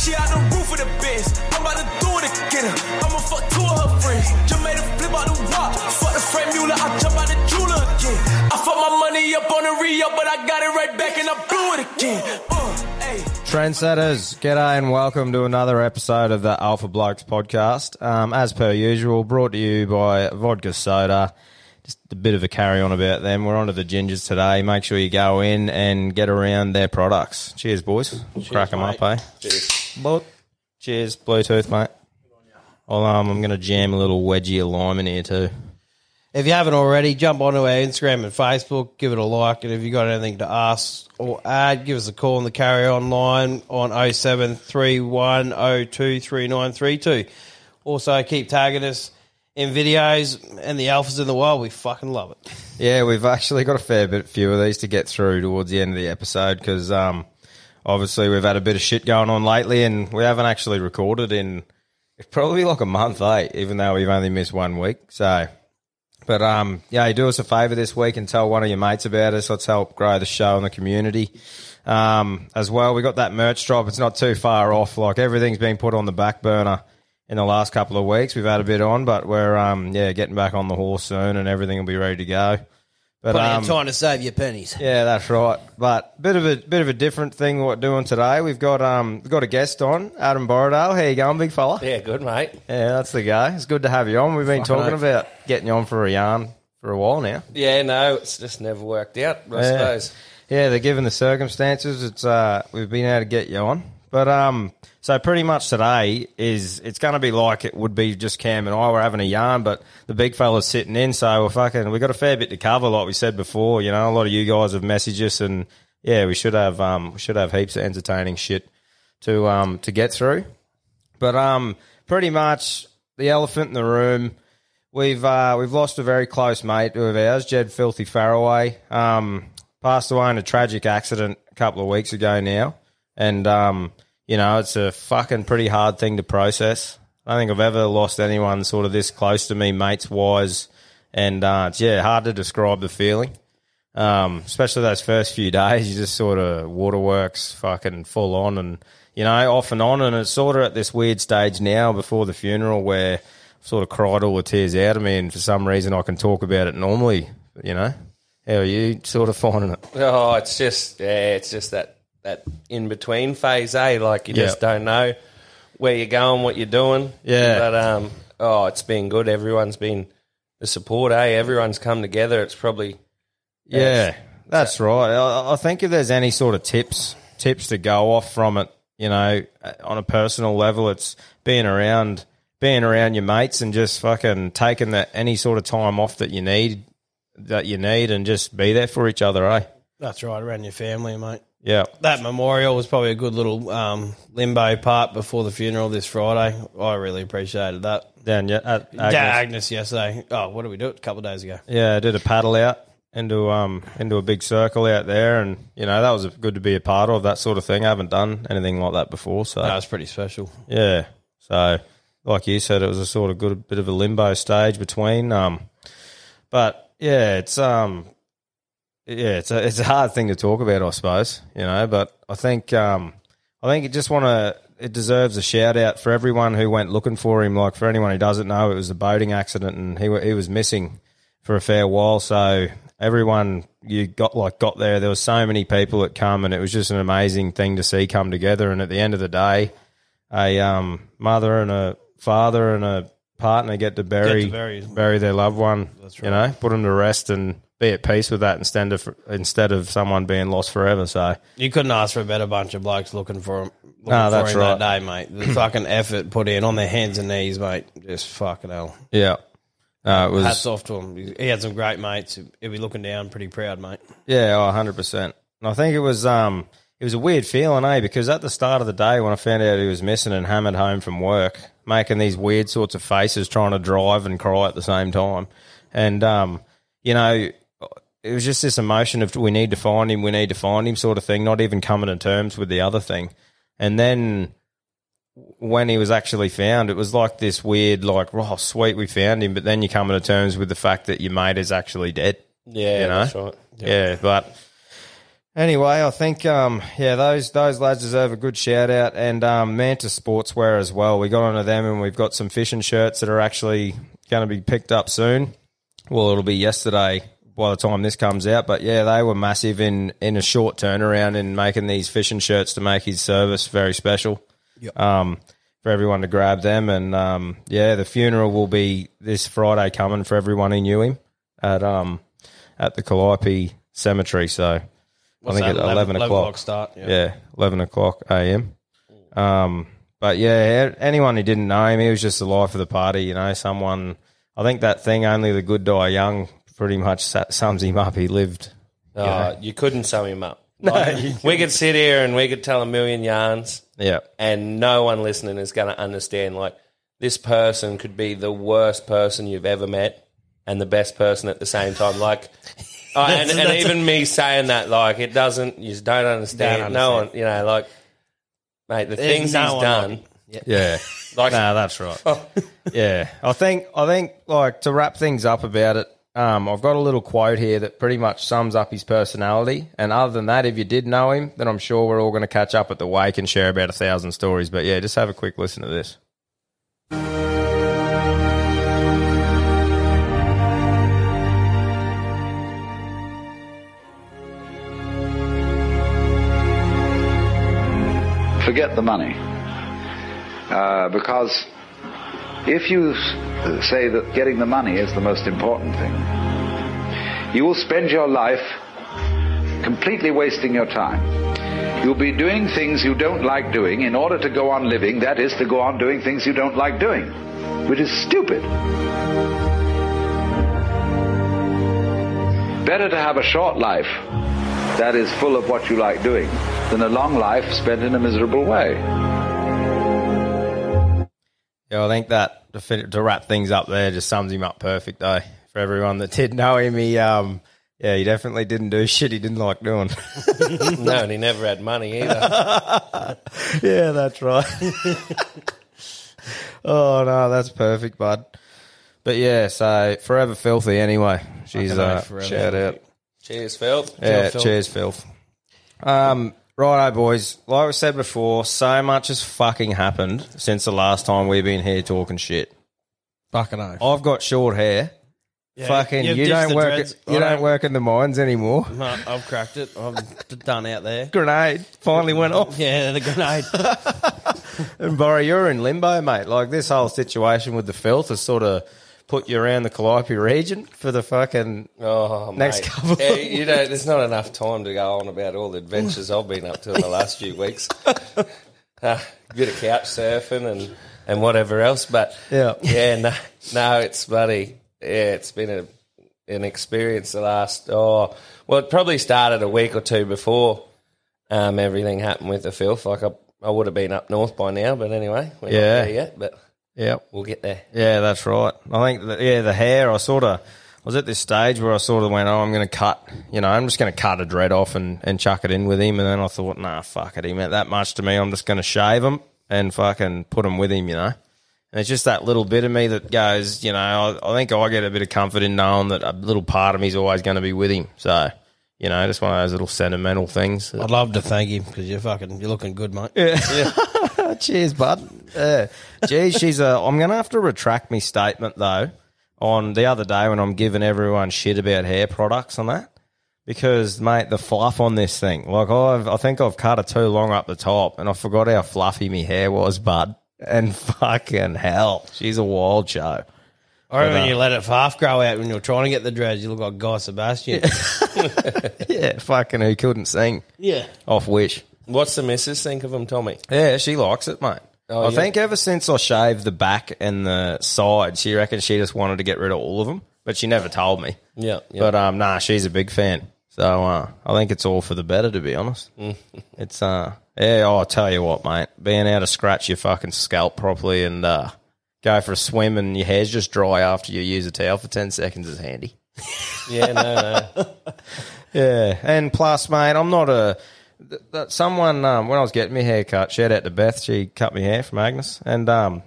She out the roof of the Benz. I'm about to do it again. I'ma fuck two of her friends. Just made a flip out the wall. Fuck the frame mule. I jump out the jeweler again. I fuck my money up on the re-up, but I got it right back and I blew it again. Uh, hey. Trendsetters, g'day and welcome to another episode of the Alpha Blokes podcast. Um, as per usual, brought to you by Vodka Soda. Just a bit of a carry on about them. We're on to the gingers today. Make sure you go in and get around their products. Cheers, boys. Crack them up, eh? Cheers. But, cheers, Bluetooth, mate. Well, um, I'm going to jam a little wedgie in here too. If you haven't already, jump onto our Instagram and Facebook, give it a like, and if you got anything to ask or add, give us a call on the carry online on line on 0731023932. Also, keep tagging us in videos and the alphas in the world. We fucking love it. Yeah, we've actually got a fair bit few of these to get through towards the end of the episode because um, obviously we've had a bit of shit going on lately and we haven't actually recorded in it's probably like a month, eh? Even though we've only missed one week. So, but um, yeah, do us a favour this week and tell one of your mates about us. Let's help grow the show and the community. Um, as well, we got that merch drop. It's not too far off. Like everything's been put on the back burner in the last couple of weeks. We've had a bit on, but we're um, yeah, getting back on the horse soon, and everything will be ready to go. But Plenty um, of time to save your pennies. yeah, that's right. But bit of a bit of a different thing what we're doing today. We've got um we've got a guest on, Adam Borradale. How you going, big fella? Yeah, good, mate. Yeah, that's the guy. It's good to have you on. We've been talking oath. about getting you on for a yarn for a while now. Yeah, no, it's just never worked out, I Yeah. suppose. Yeah, they're given the circumstances, it's uh we've been able to get you on. But um so pretty much today is it's gonna be like it would be just Cam and I were having a yarn, but the big fella's sitting in, so we're fucking we got a fair bit to cover, like we said before, you know, a lot of you guys have messaged us and yeah, we should have um we should have heaps of entertaining shit to um to get through. But um, pretty much the elephant in the room. We've uh, we've lost a very close mate of ours, Jed Filthy Faraway. Um, passed away in a tragic accident a couple of weeks ago now, and um, you know it's a fucking pretty hard thing to process. I don't think I've ever lost anyone sort of this close to me, mates wise, and uh, it's yeah hard to describe the feeling. Um, especially those first few days, you just sort of waterworks fucking full on and, you know, off and on. And it's sort of at this weird stage now before the funeral where I've sort of cried all the tears out of me. And for some reason, I can talk about it normally, you know. How are you sort of finding it? Oh, it's just yeah, it's just that that in between phase, eh? Like you just don't know where you're going, what you're doing. Yeah. But um, oh, it's been good. Everyone's been the support, eh? Everyone's come together. It's probably Yeah, that's right. I, I think if there's any sort of tips tips to go off from it, you know, on a personal level, it's being around being around your mates and just fucking taking that any sort of time off that you need that you need and just be there for each other, eh? That's right, around your family, mate. Yeah. That memorial was probably a good little um, limbo part before the funeral this Friday. I really appreciated that. Down yeah, at Agnes, Agnes. Agnes yesterday. Oh, what did we do? A couple of days ago. Yeah, I did a paddle out into um into a big circle out there, and you know that was good to be a part of that sort of thing. I haven't done anything like that before, so That was pretty special. yeah. So like you said, it was a sort of good bit of a limbo stage between. Um, but yeah, it's um, yeah, it's a it's a hard thing to talk about, I suppose. You know, but I think um, I think it just want to. It deserves a shout out for everyone who went looking for him. Like for anyone who doesn't know, it was a boating accident, and he he was missing for a fair while. So everyone you got like got there. There was so many people that come, and it was just an amazing thing to see come together. And at the end of the day, a um, mother and a father and a partner get to bury Get to bury- bury their loved one. That's You know, put them to rest and be at peace with that instead of instead of someone being lost forever. So You couldn't ask for a better bunch of blokes looking for him. Looking No, for him right. that day, mate. The fucking effort put in on their hands and knees, mate. Just fucking hell. yeah, uh, it was Hats off to him. He had some great mates. He'll be looking down pretty proud, mate. Yeah, oh, 100%. And I think it was um it was a weird feeling, eh? Because at the start of the day when I found out he was missing and hammered home from work, making these weird sorts of faces trying to drive and cry at the same time. And um, you know, it was just this emotion of we need to find him, we need to find him sort of thing, not even coming to terms with the other thing. And then when he was actually found, it was like this weird, like, oh, sweet, we found him. But then you come to terms with the fact that your mate is actually dead. Yeah, You know? that's right. Yeah, but anyway, I think um, yeah, those those lads deserve a good shout out, and um, Manta Sportswear as well. We got onto them, and we've got some fishing shirts that are actually going to be picked up soon. Well, it'll be yesterday by the time this comes out, but yeah, they were massive in in a short turnaround in making these fishing shirts to make his service very special. Um, for everyone to grab them, and um, yeah, the funeral will be this Friday coming for everyone who knew him at um at the Calliope Cemetery. So I think that, at 11, o'clock. start. Yeah. Yeah, 11 o'clock a.m. Um, but yeah, anyone who didn't know him, he was just the life of the party. You know, someone. I think that thing, only the good die young, pretty much sums him up. He lived. Oh, you couldn't sum him up. Like, we could sit here and we could tell a million yarns, Yeah, and no one listening is going to understand. Like this person could be the worst person you've ever met, and the best person at the same time. Like, oh, uh, and, and that's- even me saying that, like, it doesn't. You just don't understand. Don't No one, you know, like, mate, the There's things no he's done. like yeah. Like, no, that's right. yeah, I think I think like to wrap things up about it. Um, I've got a little quote here that pretty much sums up his personality. And other than that, if you did know him, then I'm sure we're all going to catch up at the wake and share about a thousand stories. But yeah, just have a quick listen to this. forget the money. Uh, because if you uh, say that getting the money is the most important thing, you will spend your life completely wasting your time. You'll be doing things you don't like doing in order to go on living, that is, to go on doing things you don't like doing, which is stupid. Better to have a short life that is full of what you like doing than a long life spent in a miserable way. Yeah, I think that to, fin- to wrap things up there just sums him up perfect, though. For everyone that did know him, he um, yeah, he definitely didn't do shit he didn't like doing. no, and he never had money either. yeah, that's right. oh no, that's perfect, bud. But yeah, so forever filthy. Anyway, she's uh, shout out. Cheers, Phil. Yeah, Phil. cheers, filth. Um, righto, boys. Like we said before, so much has fucking happened since the last time we've been here talking shit. Fucking oath. I've got short hair. fucking, you've you ditched don't the work. dreads. You I don't don't- work in the mines anymore. No, I've cracked it. I'm d- done out there. Grenade finally went off. Yeah, the grenade. And Borry, you're in limbo, mate. Like this whole situation with the filth has sort of put you around the Calliope region for the fucking. Oh, Next mate. couple of Yeah, you know, there's not enough time to go on about all the adventures I've been up to in the last few weeks. Uh, bit of couch surfing and, and whatever else, but Yeah. yeah, no, no, it's bloody, yeah, it's been a, an experience the last, oh, well, it probably started a week or two before. um, everything happened with the filth. Like I, I would have been up north by now, but anyway, we're Yeah. not there yet. But Yep. we'll get there. Yeah, that's right. I think that, yeah, the hair. I sort of I was at this stage where I sort of went, oh, I'm going to cut. You know, I'm just going to cut a dread off and, and chuck it in with him. And then I thought, nah, fuck it. He meant that much to me. I'm just going to shave him and fucking put him with him. You know. And it's just that little bit of me that goes, you know, I, I think I get a bit of comfort in knowing that a little part of me is always going to be with him. So, you know, just one of those little sentimental things. I'd love to thank him because you're fucking, you're looking good, mate. Cheers, bud. Yeah. Geez, she's a. I'm going to have to retract my statement though. On the other day when I'm giving everyone shit about hair products and that, because mate, the fluff on this thing, like I've, I think I've cut it too long up the top, and I forgot how fluffy my hair was, bud. And fucking hell, she's a wild show. Or when uh, you let it half grow out when you're trying to get the dreads, you look like Guy Sebastian. Yeah, fucking who couldn't sing yeah. off Wish. What's the missus think of them, Tommy? Yeah, she likes it, mate. Oh, I yeah. think ever since I shaved the back and the side, she reckons she just wanted to get rid of all of them, but she never told me. Yeah, yeah. But um, nah, she's a big fan. So uh, I think it's all for the better, to be honest. Mm. it's uh, yeah. Oh, I'll tell you what, mate. Being able to scratch your fucking scalp properly and uh, go for a swim and your hair's just dry after you use a towel for ten seconds is handy. yeah, no, no. Yeah, and plus, mate, I'm not a. th- That someone um, when I was getting my hair cut, shout out to Beth. She cut my hair from Agnes, and um,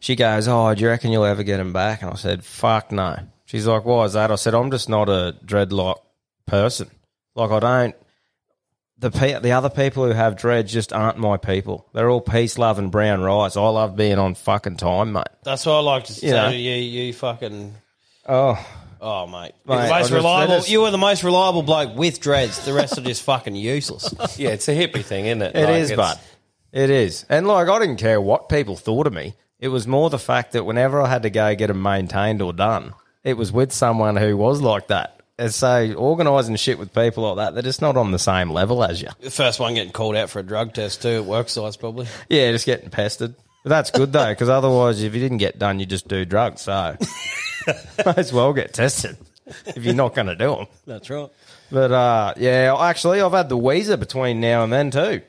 she goes, "Oh, do you reckon you'll ever get him back?" And I said, "Fuck no." She's like, "Why is that?" I said, "I'm just not a dreadlock person. Like I don't." The pe- the other people who have dreads just aren't my people. They're all peace, love, and brown rice. I love being on fucking time, mate. That's what I like to say. You know. You, you fucking. Oh, Oh, mate. Mate, the most just- reliable. you were the most reliable bloke with dreads. The rest are just fucking useless. Yeah, it's a hippie thing, isn't it? It is, but it is. And like, I didn't care what people thought of me. It was more the fact that whenever I had to go get them maintained or done, it was with someone who was like that. And so organising shit with people like that, they're just not on the same level as you. the first one getting called out for a drug test too at work sites probably. Yeah, just getting pestered. But that's good though, because otherwise, if you didn't get done, you just do drugs. So might as well get tested if you're not going to do them. That's right. But uh, yeah, actually, I've had the Weezer between now and then too.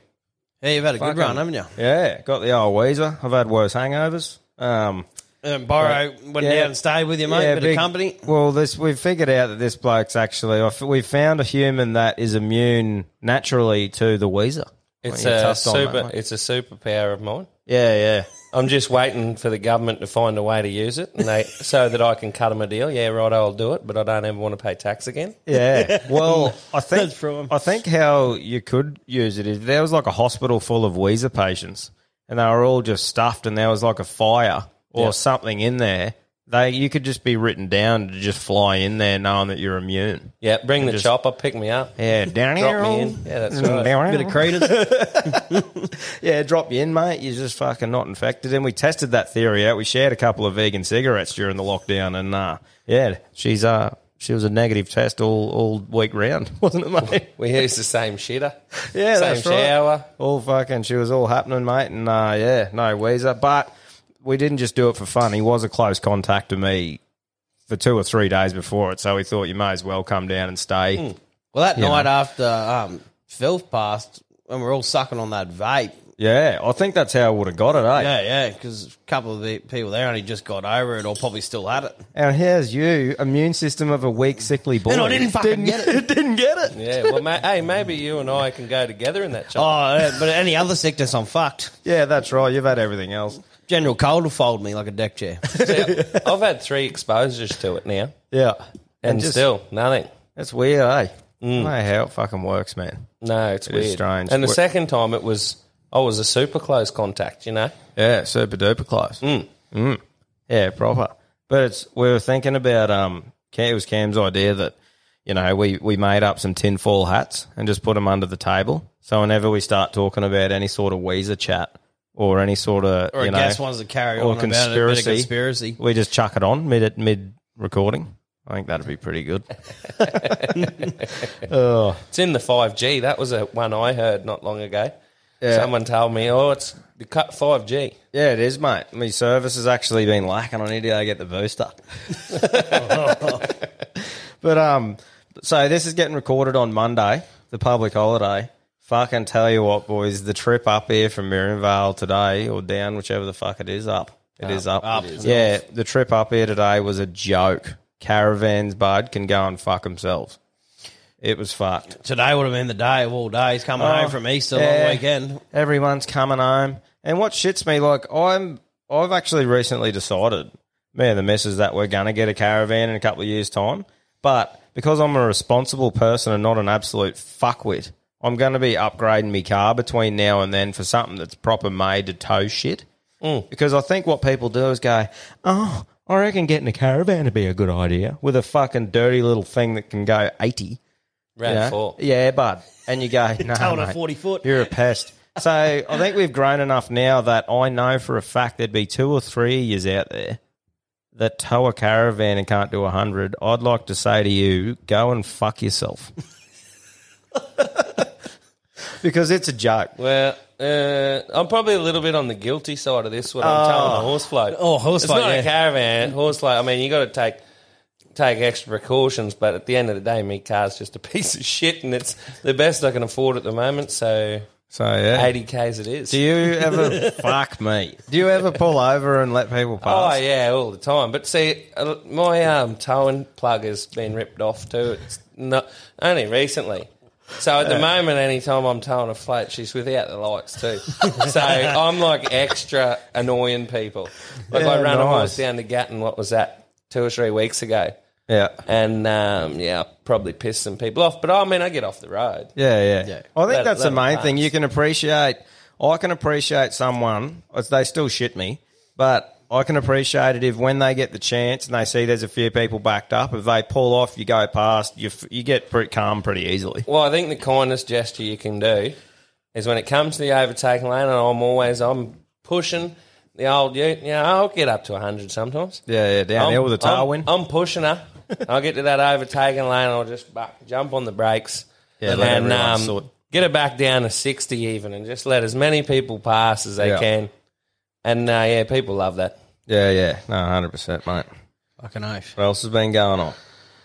Yeah, you've had a good run, haven't you? Yeah, got the old Weezer. I've had worse hangovers. Um, And Borrow went Yeah. down and stayed with you, mate. bit big- of company. Well, this we've figured out that this bloke's actually I f- we've found a human that is immune naturally to the Weezer. It's Well, you a touched on that, super. mate. it's a superpower of mine. Yeah, yeah. I'm just waiting for the government to find a way to use it, and they so that I can cut them a deal. Yeah, right, I'll do it, but I don't ever want to pay tax again. Yeah. Well, I think That's from him. I think how you could use it is there was like a hospital full of Weezer patients, and they were all just stuffed, and there was like a fire or something in there. They you could just be written down to just fly in there knowing that you're immune. Yeah, bring the just- chopper, pick me up. Yeah, down Drop here. me in. Yeah, that's right. down Bit here. of credence. Yeah, drop you in, mate. You're just fucking not infected. And we tested that theory out. We shared a couple of vegan cigarettes during the lockdown, and uh, yeah, she's uh, she was a negative test all all week round, wasn't it, mate? We used the same shitter. Yeah, same that's right. shower. All fucking, she was all happening, mate. And uh, yeah, no Weezer. But we didn't just do it for fun. He was a close contact to me for two or three days before it, so we thought you may as well come down and stay. well, that You night know. after um, Filth passed, and we are all sucking on that vape. Yeah, I think that's how I would have got it, eh? Yeah, yeah, because a couple of the people there only just got over it or probably still had it. And here's you, immune system of a weak, sickly boy. And I didn't fucking get it. didn't get it. Yeah, well, ma- hey, maybe you and I can go together in that Oh, yeah, but any other sickness, I'm fucked. Yeah, that's right. You've had everything else. General Cold will fold me like a deck chair. I've had three exposures to it now, Yeah. and, just- still nothing. That's weird, eh? I don't know how it fucking works, man. No, it's It is weird. strange. And the What- second time, it was I was a super close contact. You know, Yeah, super duper close. Mm. Yeah, proper. But it's we were thinking about um, Cam- it was Cam's idea that you know we we made up some tinfoil hats and just put them under the table. So whenever we start talking about any sort of Weezer chat or any sort of Or you know, guest wants to carry or on about it, a bit of conspiracy, conspiracy. we just chuck it on mid mid recording. I think that'd be pretty good. oh, it's in the five G. That was a one I heard not long ago. Yeah. Someone told me, "Oh, it's the cut five G." yeah, it is, mate. My service has actually been lacking. I need to go get the booster. but um, so this is getting recorded on Monday, the public holiday. Fucking tell you what, boys, the trip up here from Miriam Vale today, or down, whichever the fuck it is, up. It is up. Up. Yeah, the trip up here today was a joke. Caravans, bud, can go and fuck themselves. It was fucked. Today would have been the day of all days. Coming home oh, from Easter long Oh, weekend. Everyone's coming home. And what shits me, like I'm, I've actually recently decided, me and the missus, that we're gonna get a caravan in a couple of years' time. But because I'm a responsible person and not an absolute fuckwit, I'm gonna be upgrading my car between now and then for something that's proper made to tow shit. Mm. Because I think what people do is go, oh, I reckon getting a caravan would be a good idea with a fucking dirty little thing that can go eighty. Round Yeah, four. yeah, bud. And you go, no, mate, 40 foot. You're a pest. So I think we've grown enough now that I know for a fact there'd be two or three of yous out there that tow a caravan and can't do a hundred. I'd like to say to you, go and fuck yourself. because it's a joke. Well, uh, I'm probably a little bit on the guilty side of this when I'm towing a horse float. Oh, horse it's float, not yeah. a caravan. Horse float. I mean, you got to take take extra precautions, but at the end of the day, my car's just a piece of shit, and it's the best I can afford at the moment. So So yeah. 80 k's it is. Do you ever fuck me? Do you ever pull over and let people pass? Oh pass? yeah, all the time. But see, uh, my um, towing plug has been ripped off too. It's not only recently. So at the moment, anytime I'm towing a flat, she's without the lights too. so I'm like extra annoying people. Like I Yeah, ran a horse nice. down to Gatton. What was that? Two or three weeks ago. Yeah. And um, yeah, I probably pissed some people off. But I mean, I get off the road. Yeah, yeah. Yeah. I think Let- that's let the main thing. You can appreciate. I can appreciate someone. They still shit me, but I can appreciate it if when they get the chance and they see there's a few people backed up, if they pull off, you go past, you f- you get pretty calm pretty easily. Well, I think the kindest gesture you can do is when it comes to the overtaking lane, and I'm always I'm pushing the old ute. You know, I'll get up to hundred sometimes. Yeah, yeah. Downhill with a I'm, tailwind. I'm pushing her. I'll get to that overtaking lane. I'll just back, jump on the brakes. Yeah, and um, get it back down to sixty even, and just let as many people pass as they Yeah. can. And uh, yeah, people love that. Yeah, yeah. No, hundred percent, mate. Fucking oath. What else has been going on?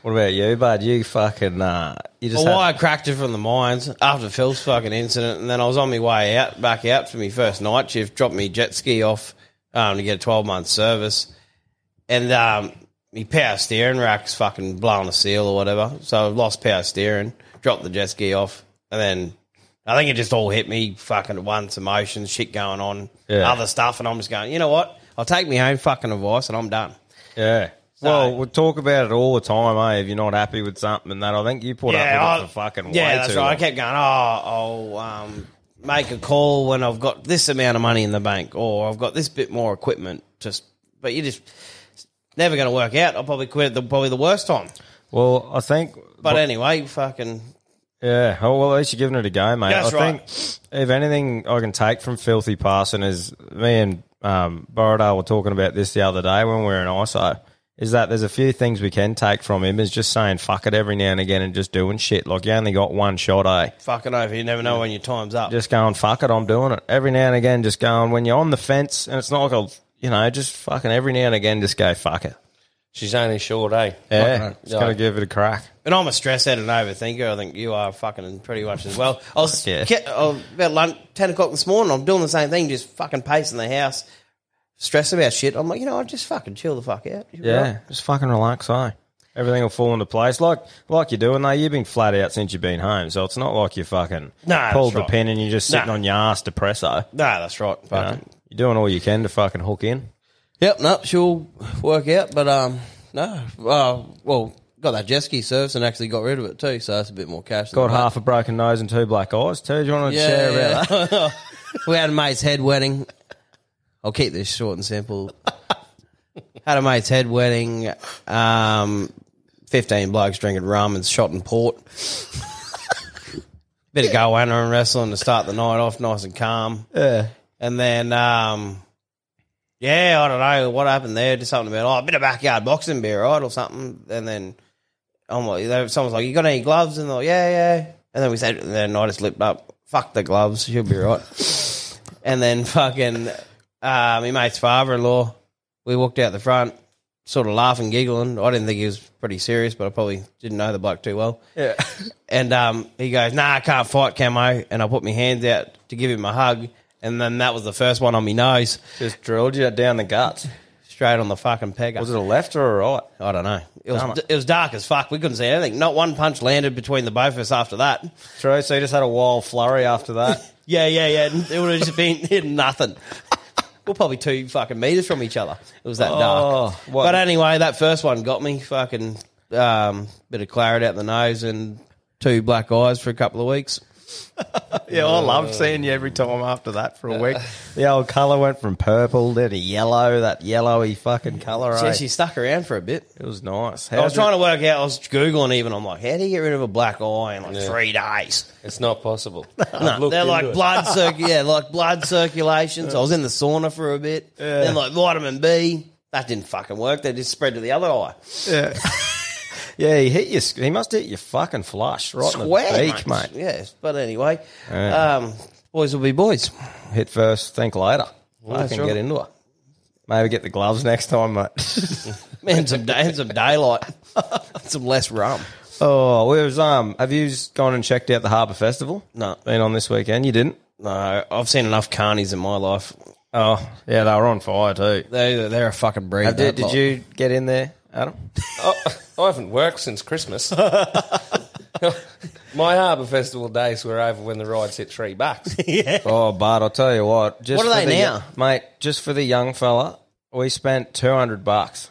What about you, bud? You fucking uh, you just Well, why I cracked it from the mines after Phil's fucking incident, and then I was on my way out, back out for my first night shift, dropped me jet ski off um, to get a 12 month service, and um, my power steering rack's fucking blowing a seal or whatever, so I've lost power steering, dropped the jet ski off, and then I think it just all hit me fucking at once, emotions, shit going on, Yeah. other stuff, and I'm just going, you know what? I'll take my own fucking advice and I'm done. yeah. well, we'll talk about it all the time, eh? If you're not happy with something and that, I think you put up with it for fucking yeah, way that's too right. I long. kept going. Oh, I'll um, make a call when I've got this amount of money in the bank, or I've got this bit more equipment. Just, but you're just it's never going to work out. I'll probably quit at the probably the worst time. Well, I think But anyway, fucking Yeah, oh, well, at least you're giving it a go, mate. That's I right. think if anything I can take from Filthy Parson is me and um, Borradale were talking about this the other day when we were in ISO, is that there's a few things we can take from him is just saying fuck it every now and again and just doing shit. Like you only got one shot, eh? fucking over. You never know when your time's up. Just going, fuck it, I'm doing it. Every now and again, just going, when you're on the fence and it's not like a, you know, just fucking every now and again, just go, fuck it. She's only short, eh? Yeah, just Yeah. got to give it a crack. And I'm a stress out and overthinker. I think you are fucking pretty much as well. I was Yeah. I was about lunch, ten o'clock this morning. I'm doing the same thing, just fucking pacing the house, stress about shit. I'm like, you know, I just fucking chill the fuck out. You're Yeah, right. just fucking relax, eh? Everything will fall into place, like like you're doing. Though you've been flat out since you've been home, so it's not like you're fucking Nah, pulled the right. pin and you're just sitting Nah. on your ass depresso. Nah, that's right. You know? You're doing all you can to fucking hook in. Yep, no, she'll work out, but um, no, uh, well, got that jet ski service and actually got rid of it too, so that's a bit more cash. than Got that. half a broken nose and two black eyes. Too. Do you want to share about that? that? we had a mate's head wedding. I'll keep this short and simple. had a mate's head wedding. Um, fifteen blokes drinking rum and shot and port. Bit of goanna and wrestling to start the night off, nice and calm. Yeah. And then, um, yeah, I don't know what happened there. Just something about oh, a bit of backyard boxing beer, right, or something. And then I'm like, someone's like, "You got any gloves?" And they're like, "Yeah, yeah." And then we said, and then I just lipped up, "Fuck the gloves, she'll be right." and then fucking uh, my mate's father-in-law, we walked out the front, sort of laughing, giggling. I didn't think he was pretty serious, but I probably didn't know the bloke too well. Yeah. And um, he goes, "Nah, I can't fight, Camo." And I put my hands out to give him a hug, and then that was the first one on my nose, Just drilled you down the guts. straight on the fucking pegger. Was it a left or a right? I don't know. It was it. it was dark as fuck. We couldn't see anything. Not one punch landed between the both of us after that. True. So you just had a wild flurry after that. Yeah, yeah, yeah. It would have just been nothing. We're probably two fucking meters from each other. It was that Oh, dark. what- But anyway, that first one got me. Fucking um, bit of claret out the nose and two black eyes for a couple of weeks. yeah, I loved seeing you every time after that for a week. The old colour went from purple then to yellow, that yellowy fucking colour. So eh? she stuck around for a bit. It was nice. I was trying to work out. I was googling even. I'm like, how do you get rid of a black eye in like three days? It's not possible. No, they're like blood circ- yeah, like blood circulation. So I was in the sauna for a bit. Then like vitamin B. That didn't fucking work. They just spread to the other eye. Yeah. Yeah, he hit you. He must hit you fucking flush right in the Square, beak, mate. Yes, but anyway, Yeah. um, boys will be boys. Hit first, think later. that's Fucking right. get into it. Maybe get the gloves next time, mate. And some day, and some daylight, some less rum. oh, where's um. Have you gone and checked out the Harbour Festival? No. been on this weekend. You didn't. No, I've seen enough carnies in my life. Oh, yeah, they were on fire too. They they're a fucking breed. Did, did you get in there, Adam? Oh, I haven't worked since Christmas. My Harbour Festival days were over when the rides hit three bucks. Oh, but I'll tell you what. Just What are for they the- now? mate? Just for the young fella, we spent two hundred bucks.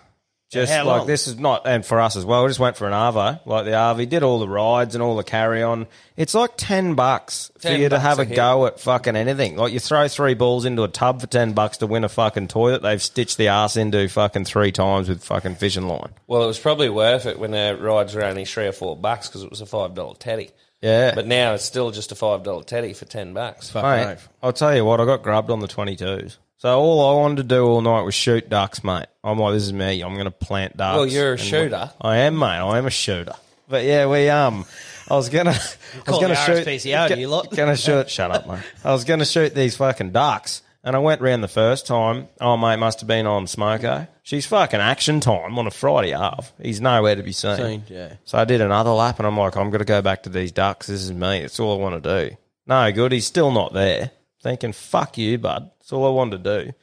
Just like long? this is not, and for us as well. We just went for an arvo, like the RV, did all the rides and all the carry on. It's like ten bucks for 10 you to bucks have a go at fucking anything. Like you throw three balls into a tub for ten bucks to win a fucking toilet. They've stitched the ass into fucking three times with fucking fishing line. Well, it was probably worth it when the rides were only three or four bucks because it was a five dollar teddy. Yeah, But now it's still just a five dollar teddy for ten bucks. Mate, I'll tell you what, I got grubbed on the 22s. So all I wanted to do all night was shoot ducks, mate. I'm like, this is me. I'm going to plant ducks. Well, you're a And shooter. I am, mate. I am a shooter. But yeah, we um, I was gonna, I was call gonna me shoot. RSPCA, g- you lot. Gonna shoot. Shut up, mate. I was gonna shoot these fucking ducks, and I went round the first time. Oh, mate, must have been on Smoko. She's fucking action time on a Friday half. He's nowhere to be seen. Seen, yeah. So I did another lap, and I'm like, I'm gonna go back to these ducks. This is me. It's all I want to do. No good. He's still not there. Thinking, fuck you, bud. That's all I wanted to do.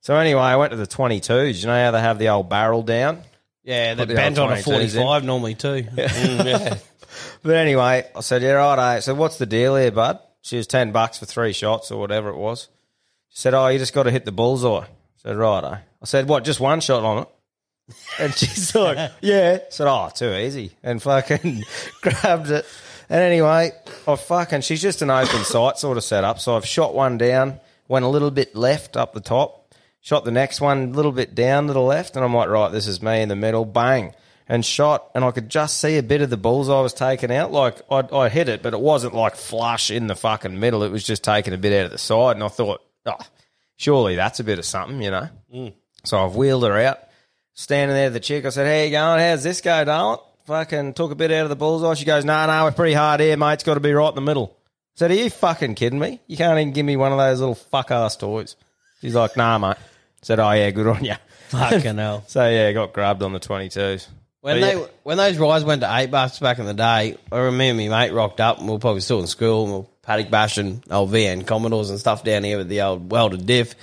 So anyway, I went to the 22s. You know how they have the old barrel down? Yeah, they the bent old on a 22s in. 45 normally too. But anyway, I said, yeah, right. I said, what's the deal here, bud? She was 10 bucks for three shots or whatever it was. She said, oh, you just got to hit the bullseye. I said, right. I said, what, just one shot on it? And she's like, yeah. I said, oh, too easy. And fucking grabbed it. And anyway, I fucking, she's just an open sight sort of setup. So I've shot one down, went a little bit left up the top, shot the next one a little bit down to the left. And I'm like, right, this is me in the middle. Bang. And shot, and I could just see a bit of the bullseye was taking out. Like, I, I hit it, but it wasn't like flush in the fucking middle. It was just taking a bit out of the side. And I thought, oh, surely that's a bit of something, you know? Mm. So I've wheeled her out, standing there, the chick. I said, "How you going? How's this go, darling?" Fucking took a bit out of the bullseye. She goes, "No, nah, no, nah, we're pretty hard here, mate. It's got to be right in the middle." I said, "Are you fucking kidding me? You can't even give me one of those little fuck ass toys." She's like, "Nah, mate." I said, "Oh yeah, good on you." Fucking hell. So yeah, got grabbed on the twenty twos. When But they yeah. when those rides went to eight bucks back in the day, I remember my mate rocked up and we were probably still in school and we were paddock bashing old VN Commodores and stuff down here with the old welded diff.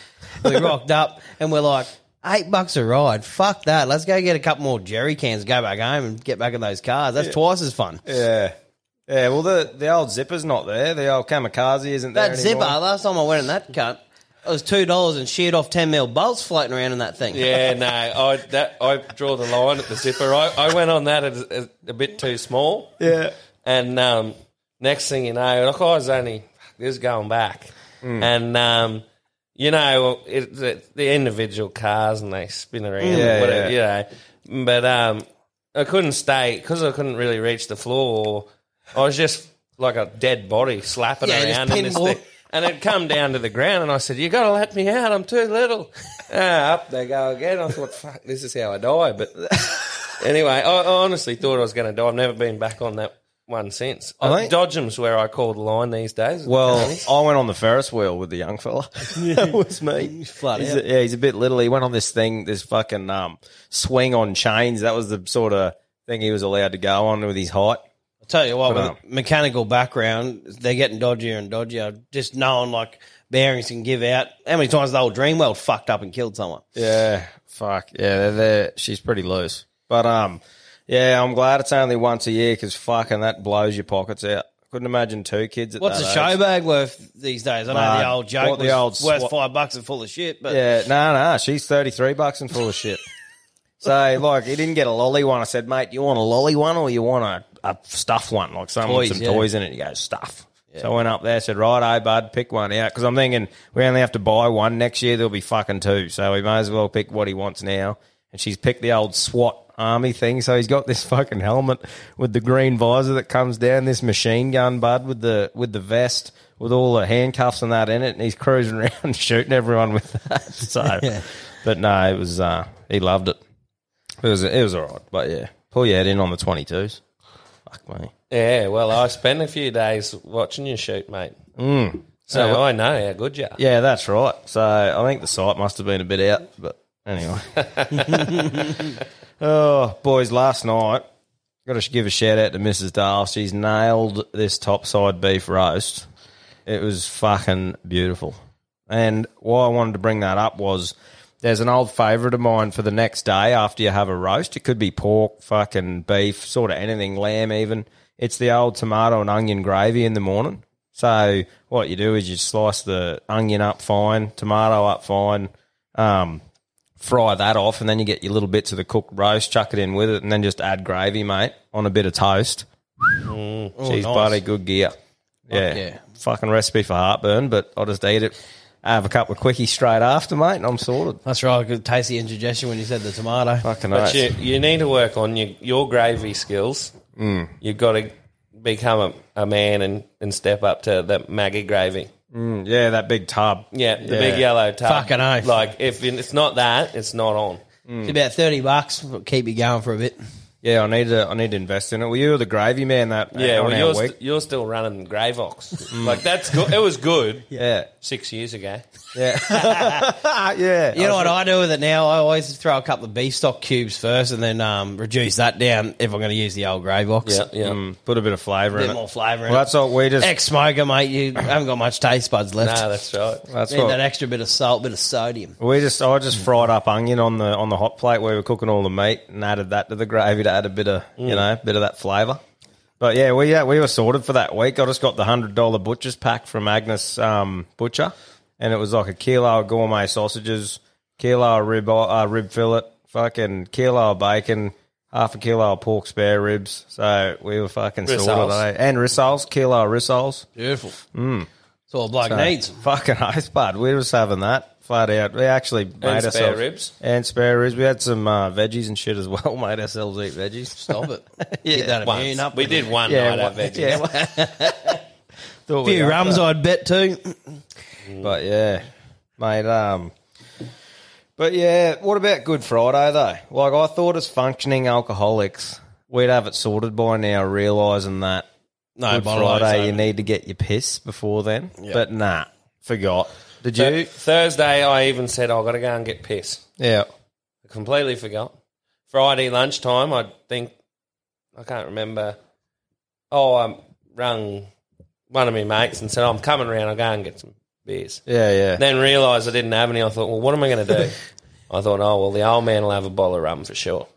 We rocked up and we're like, eight bucks a ride, fuck that. Let's go get a couple more jerry cans, go back home and get back in those cars. That's twice as fun. Yeah. Yeah, well, the the old zipper's not there. The old kamikaze isn't there That zipper, anymore. last time I went in that cut, it was two dollars and sheared off ten mil bolts floating around in that thing. Yeah, no, I that I draw the line at the zipper. I, I went on that as, as a bit too small. Yeah. And um, next thing you know, like I was only this is going back, Hmm. and um, you know it, the, the individual cars and they spin around, Yeah, and whatever, you know. But um, I couldn't stay because I couldn't really reach the floor. I was just like a dead body slapping Yeah, around in this thing. And it come down to the ground, and I said, "You got to let me out. I'm too little." ah, up they go again. I thought, "Fuck, this is how I die." But anyway, I, I honestly thought I was going to die. I've never been back on that one since. I Uh, think- Dodgem's where I call the line these days. Well, I went on the Ferris wheel with the young fella. that was me. flat He's out. a- yeah, he's a bit little. He went on this thing, this fucking um, swing on chains. That was the sort of thing he was allowed to go on with his height. I'll tell you what, But, with um, a mechanical background, they're getting dodgier and dodgier. Just knowing like bearings can give out. How many times the old Dreamworld fucked up and killed someone? Yeah, fuck. Yeah, they're, they're, she's pretty loose. But um, yeah, I'm glad it's only once a year because fucking that blows your pockets out. Couldn't imagine two kids at What's a that show age. bag worth these days? I know Nah, the old joke what the was old worth swap- five bucks and full of shit, but Yeah, no, no, she's 33 bucks and full of shit. So, like, he didn't get a lolly one. I said, mate, you want a lolly one or you want a, a stuff one? Like, some Toys, with some yeah. toys in it. He goes, stuff. So I went up there, said, right, bud, pick one out. Because I'm thinking we only have to buy one. Next year, there'll be fucking two. So we may as well pick what he wants now. And she's picked the old SWAT army thing. So he's got this fucking helmet with the green visor that comes down, this machine gun, bud, with the, with the vest. With all the handcuffs and that in it, and he's cruising around shooting everyone with that. So, but no, it was uh, he loved it. It was it was all right, but yeah, pull your head in on the twenty twos. Fuck me. yeah, well, I spent a few days watching you shoot, mate. Mm. So I know how good you are. Yeah, that's right. So I think the site must have been a bit out, but anyway. Oh, boys, last night got to give a shout out to Mrs. Dahl. She's nailed this topside beef roast. It was fucking beautiful. And why I wanted to bring that up was there's an old favourite of mine for the next day after you have a roast. It could be pork, fucking beef, sort of anything, lamb even. It's the old tomato and onion gravy in the morning. So what you do is you slice the onion up fine, tomato up fine, um, fry that off, and then you get your little bits of the cooked roast, chuck it in with it, and then just add gravy, mate, on a bit of toast. She's nice. bloody good gear. Yeah. yeah. Fucking recipe for heartburn, but I'll just eat it. I Have a couple of quickies straight after, mate, and I'm sorted. that's right. Good tasty indigestion when you said the tomato. Fucking But oath. you, you need to work on your, your gravy skills. Mm. You've got to become a, a man and, and step up to the Maggi gravy. Mm, yeah, that big tub. Yeah, the Yeah. big yellow tub. Fucking oath. Like, if it's not that, it's not on. It's about thirty bucks. Keep you going for a bit. Yeah, I need to. I need to invest in it. Well, you were the gravy man that Yeah, on well, our you're, week. st- you're still running Gravox. like, that's good. It was good yeah, six years ago. yeah, yeah. You know what I do with it now? I always throw a couple of beef stock cubes first, and then um, reduce that down if I'm going to use the old Gravox. Yeah, yeah. Mm, put a bit of flavour a in bit it. more flavour. Well, that's all. We just. Ex smoker, mate. You haven't got much taste buds left. No, that's right. that's Need what. that extra bit of salt, bit of sodium. We just, I just fried up onion on the on the hot plate where we were cooking all the meat and added that to the gravy to add a bit of you know bit of that flavour. But yeah, we yeah, we were sorted for that week. I just got the hundred dollar butcher's pack from Agnes um, Butcher, and it was like a kilo of gourmet sausages, kilo of rib uh, rib fillet, fucking kilo of bacon, half a kilo of pork spare ribs. So we were fucking sorted, Rissoles. eh? and rissoles, kilo of rissoles. Beautiful. Mm. That's all a bloke needs. Fucking oath, bud. We were just having that flat out. We actually made spare ourselves ribs. and spare ribs. We had some uh, veggies and shit as well. Made ourselves eat veggies. Stop it. Yeah. Get that Once. immune up. We did one Yeah, night at one- veggies. yeah. Thought A few rums, that. I'd bet too. but yeah, mate. Um, but yeah, what about Good Friday though? Like I thought, as functioning alcoholics, we'd have it sorted by now, realizing that No, Good Friday you need to get your piss before then. But nah, forgot. Did So, you? Thursday, I even said, I've got to go and get piss. Yeah. I completely forgot. Friday lunchtime, I think, I can't remember. Oh, I rung one of my mates and said, I'm coming around, I'll go and get some beers. Yeah, yeah. Then realised I didn't have any. I thought, well, what am I going to do? I thought, oh, well, the old man will have a bottle of rum for sure.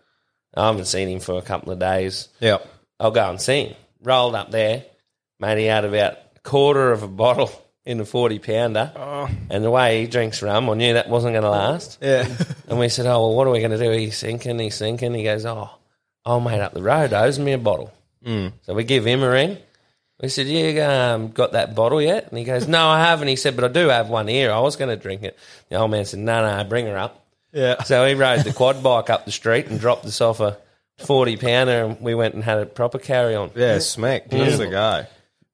I haven't seen him for a couple of days. yeah. I'll go and see him. Rolled up there, mate, he had about a quarter of a bottle in a 40 pounder. And the way he drinks rum, I knew that wasn't going to last. Yeah. And we said, oh, well, what are we going to do? He's sinking, he's sinking. He goes, oh, old mate up the road owes me a bottle. Mm. So we give him a ring. We said, you um, got that bottle yet? And he goes, no, I haven't. He said, but I do have one here. I was going to drink it. The old man said, no, no, bring her up. Yeah. So he rode the quad bike up the street and dropped us off a 40 pounder and we went and had a proper carry on. Yeah, smack. Here's the go.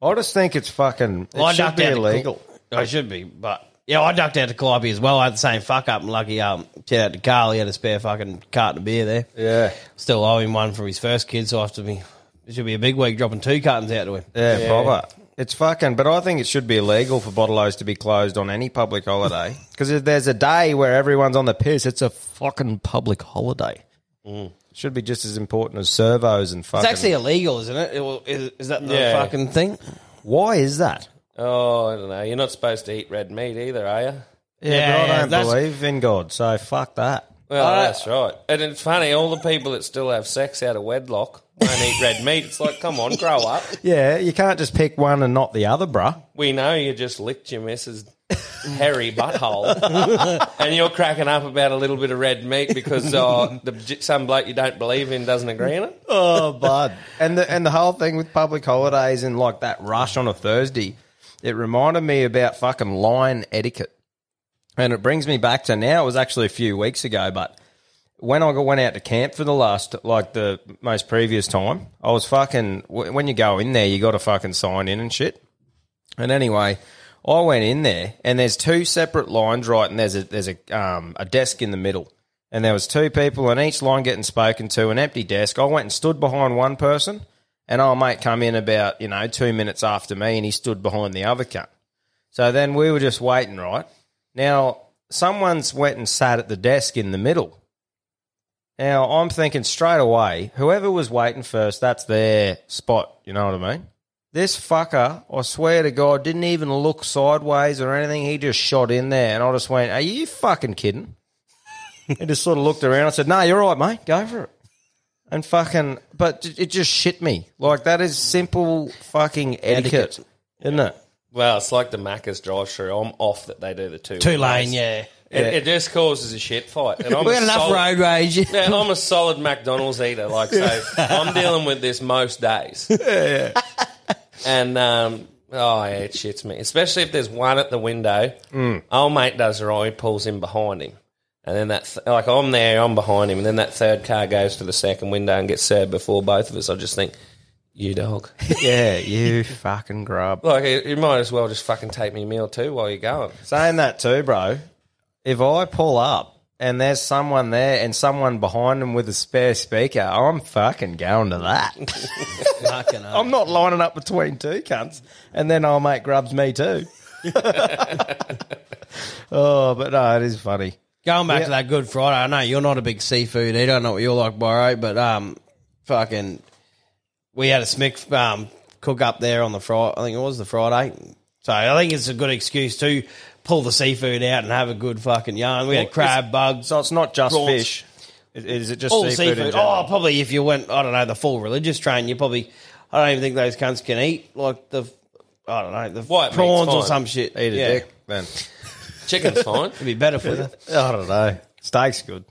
I just think it's fucking. It Well, I should ducked be out to illegal. Col- I should be, but yeah, I ducked out to Calliope as well. I had the same fuck up, and lucky um, shout out to Carl. He had a spare fucking carton of beer there. Yeah. Still owe him one from his first kid, so I have to be This should be a big week dropping two cartons out to him. Yeah, proper. It's fucking, but I think it should be illegal for bottle O's to be closed on any public holiday. Because if there's a day where everyone's on the piss, it's a fucking public holiday. Should be just as important as servos and fucking. It's actually illegal, isn't it? It will- Is, is that the Yeah. fucking thing? Why is that? Oh, I don't know. You're not supposed to eat red meat either, are you? Yeah, Yeah, but I don't that's- believe in God, so fuck that. Well, Uh, that's right. And it's funny, all the people that still have sex out of wedlock won't eat red meat. It's like, come on, grow up. Yeah, you can't just pick one and not the other, bruh. We know you just licked your missus' hairy butthole, and you're cracking up about a little bit of red meat because uh, the, some bloke you don't believe in doesn't agree on it. Oh, bud. and the and the whole thing with public holidays and like that rush on a Thursday, it reminded me about fucking line etiquette. And it brings me back to now. It was actually a few weeks ago, but when I went out to camp for the last, like the most previous time, I was fucking. When you go in there, you got to fucking sign in and shit. And anyway, I went in there, and there's two separate lines, right? And there's a there's a um, a desk in the middle, and there was two people in each line getting spoken to, an empty desk. I went and stood behind one person, and our mate come in about you know two minutes after me, and he stood behind the other cunt. So then we were just waiting, right? Now someone's went and sat at the desk in the middle. Now I'm thinking straight away, whoever was waiting first, that's their spot. You know what I mean? This fucker, I swear to God, didn't even look sideways or anything. He just shot in there, and I just went, "Are you fucking kidding?" he just sort of looked around. I said, "No, you're right, mate. Go for it." And fucking, but it just shit me. Like that is simple fucking etiquette, isn't it? Well, it's like the Macca's drive-through. I'm off that they do the two Two lane, ways. yeah. It, it just causes a shit fight. And I'm We a got enough solid- road rage. Yeah, I'm a solid McDonald's eater. Like, so I'm dealing with this most days. And um, oh yeah, it shits me. Especially if there's one at the window. Mm. Old mate does right. He pulls in behind him, and then that th- like I'm there, I'm behind him, and then that third car goes to the second window and gets served before both of us. I just think, you dog. Yeah, you fucking grub. like you, you might as well just fucking take me a meal too while you're going. Saying that too, bro. If I pull up and there's someone there and someone behind them with a spare speaker, I'm fucking going to that. Fucking hell. I'm not lining up between two cunts, and then our mate grubs me too. oh, but no, it is funny. Going back to that Good Friday, I know you're not a big seafood eater. I don't know what you're like, Borrow, but um, fucking, we had a smick um, cook up there on the Friday. I think it was the Friday. So I think it's a good excuse to pull the seafood out and have a good fucking yarn. We had crab, bug. So it's not just Prawns. fish. Is- Is it just all seafood, seafood. in general? Oh, probably if you went, I don't know, the full religious train, you probably, I don't even think those cunts can eat like the, I don't know, the White meat's prawns or fine. some shit. Eat a yeah. dick, man. Chicken's fine, It'd be better for you. I don't know. Steak's good.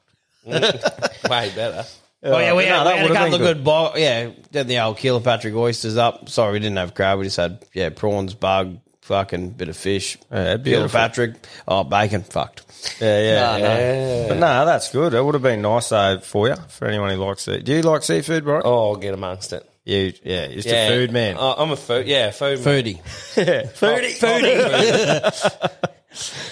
Mm. way better. Oh yeah, we no, had, that we had a would've couple of been good, bo- yeah. Did the old Kilpatrick oysters up. Sorry, we didn't have crab. We just had yeah prawns, bug, fucking bit of fish. Yeah, beautiful. Kilpatrick. Oh, bacon. Fucked. Yeah, yeah. No, no. But no, that's good. It would have been nice though for you, for anyone who likes it. Do you like seafood, bro? Oh, I'll get amongst it. You, yeah, just Yeah. a food man. Oh, I'm a food. Yeah, food. Foodie. Foodie. Oh, foodie.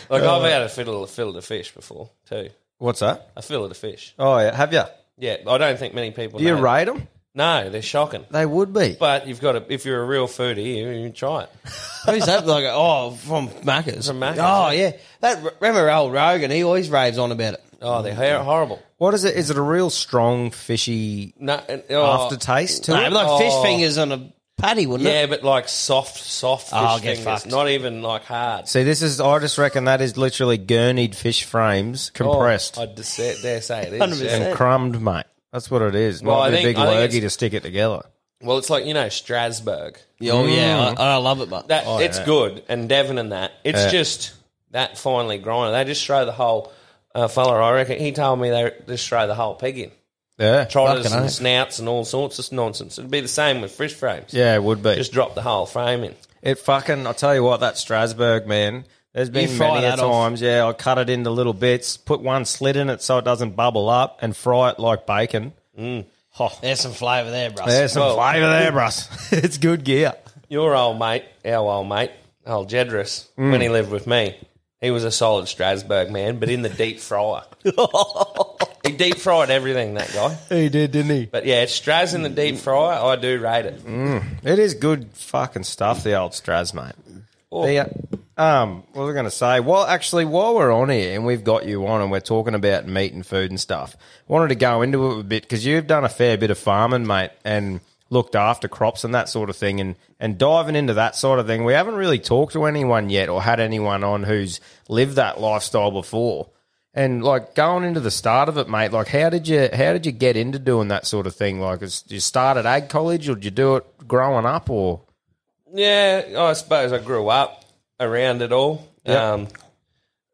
like I've uh, had a fiddle, a fillet of fish before too. What's that? A fillet of fish. Oh, yeah. Have you? Yeah, I don't think many people. Do you know. rate them? No, they're shocking. They would be. But you've got to. If you're a real foodie, you, you try it. Who's that? Like oh, from Macca's. From Macca's, Oh yeah. yeah. That remember old Rogan? He always raves on about it. Oh, they're hor- horrible. What is it? Is it a real strong, fishy No, and- oh, aftertaste to No, it? like fish Oh. fingers on a patty, wouldn't Yeah, it? Yeah, but like soft, soft oh, fish Oh, I'll get fingers. fucked. Not even like hard. See, this is. I just reckon that is literally gurneyed fish frames oh, compressed Oh, I just say, dare say it is. 100%. and crumbed, mate. That's what it is. Might Well, I be think- a big I think lurgy it's- to stick it together. Well, it's like you know Strasbourg. Oh yeah, I, I love it, but That Oh, it's yeah. good, and Devon and that. It's Yeah. just that finely grinded. They just throw the whole uh, fella. I reckon he told me they just throw the whole pig in Yeah, trotters Fucking and oath. snouts and all sorts of nonsense. It'd be the same with fish frames. yeah, it would be. Just drop the whole frame in. It fucking. I'll tell you what, that Strasbourg man. There's been many a times. Yeah, I cut it into little bits, put one slit in it so it doesn't bubble up, and fry it like bacon. Oh, there's some flavour there, bro. there's some Well- flavour there, Bruss. it's good gear. Your old mate, our old mate, old Jedris, Mm. when he lived with me, he was a solid Strasbourg man, but in the deep fryer. he deep fried everything. That guy. He did, didn't he? But yeah, Straz in the deep fryer. I do rate it. It is good fucking stuff, the old Straz, mate. Oh. The, uh, um, what was I going to say? Well, actually, while we're on here and we've got you on and we're talking about meat and food and stuff, wanted to go into it a bit because you've done a fair bit of farming, mate, and looked after crops and that sort of thing. And, and diving into that sort of thing, we haven't really talked to anyone yet or had anyone on who's lived that lifestyle before. And like going into the start of it, mate. Like, how did you how did you get into doing that sort of thing? Like, is, did you start at ag college, or did you do it growing up, or Yeah, I suppose I grew up around it all. Yep. Um,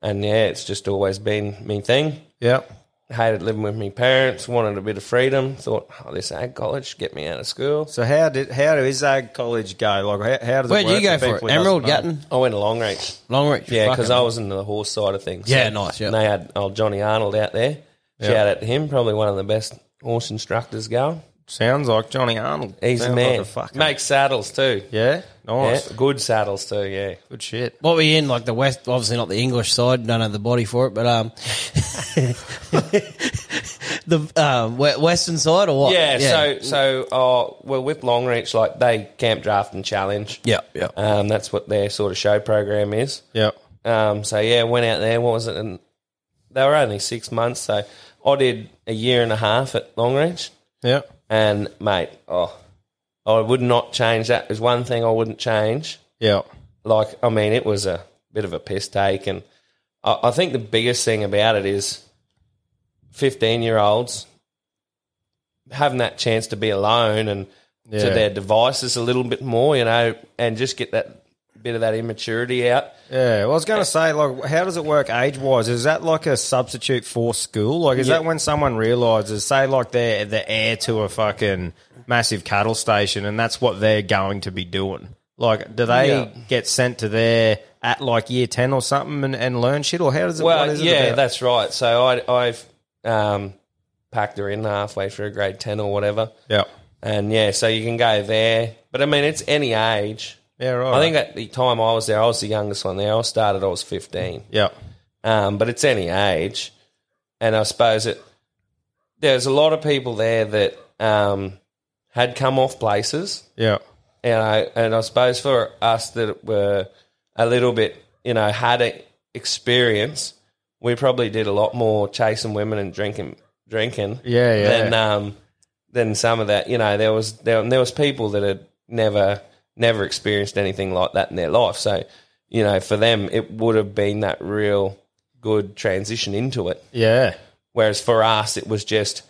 and yeah, it's just always been me thing. yeah, Hated living with my parents, wanted a bit of freedom. Thought, oh, this ag college, get me out of school. So how did how does ag college go? Like how, how does Where'd it work you go for for people it? who Emerald, doesn't know? Gatton, I went to Longreach. Longreach. Yeah, because. I was into the horse side of things. Yeah, nice, yeah. And they had old Johnny Arnold out there. Shout out to him, probably one of the best horse instructors going. Sounds like Johnny Arnold. He's Sounds a man. Like a Makes saddles too. yeah, Yeah, nice, good saddles too. Yeah. good shit. What were you in? Like the west, obviously not the English side. Don't have the body for it, but um, the um, western side or what? Yeah, so so uh, well with Longreach, like they camp draft and challenge. yeah, yeah. Um, that's what their sort of show program is. Yeah, Um, so yeah, went out there. What was it? And they were only six months, so I did a year and a half at Longreach. yeah, And mate, oh, I would not change that. There's one thing I wouldn't change. yeah, Like, I mean, it was a bit of a piss take, and I, I think the biggest thing about it is 15 year olds having that chance to be alone and to their devices a little bit more, you know, and just get that bit of that immaturity out. yeah. Well, I was going to say, like, how does it work age wise? Is that like a substitute for school? Like, is Yeah. that when someone realizes, say, like they're the heir to a fucking massive cattle station, and that's what they're going to be doing? Like, do they Yeah. get sent to there at like year ten or something and, and learn shit, or how does it? what Well, is it yeah, about? that's right. So I, I've um, packed her in halfway through grade 10 or whatever. yeah, And yeah, so you can go there. But I mean, it's any age. Yeah, right. I think at the time I was there, I was the youngest one there. I started, I was 15. yeah, Um, but it's any age. And I suppose it, there's a lot of people there that um, had come off places. yeah, You know, and I suppose for us that were a little bit, you know, had a experience, we probably did a lot more chasing women and drinking, drinking. Yeah, yeah. Than um, than some of that. You know, there was there, there was people that had never never experienced anything like that in their life. So, you know, for them, it would have been that real good transition into it. yeah. Whereas for us, it was just,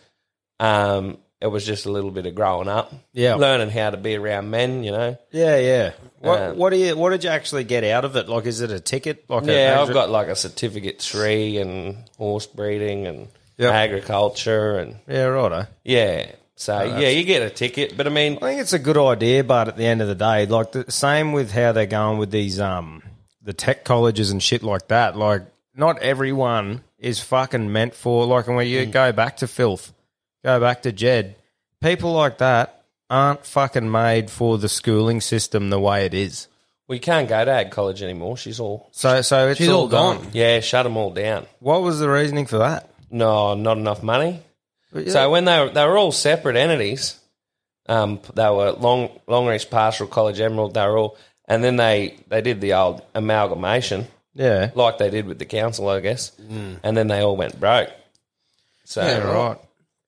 um, it was just a little bit of growing up, Yeah. learning how to be around men. You know, Yeah, yeah. What Um, what do you what did you actually get out of it? Like, is it a ticket? Like, yeah, I've got like a certificate tree and horse breeding and Yep. agriculture and yeah, righto. yeah. So yeah, you get a ticket, but I mean, I think it's a good idea, but at the end of the day, like the same with how they're going with these um the tech colleges and shit like that. Like, not everyone is fucking meant for like when you Mm. go back to filth, go back to Jed. People like that aren't fucking made for the schooling system the way it is. we can't go to ag college anymore. She's all So, so it's She's all gone. yeah, shut them all down. What was the reasoning for that? No, not enough money. So when they were, they were all separate entities, um, they were Long Longreach Pastoral College Emerald. They were all, and then they they did the old amalgamation, yeah, like they did with the council, I guess, and then they all went broke. So Yeah, right.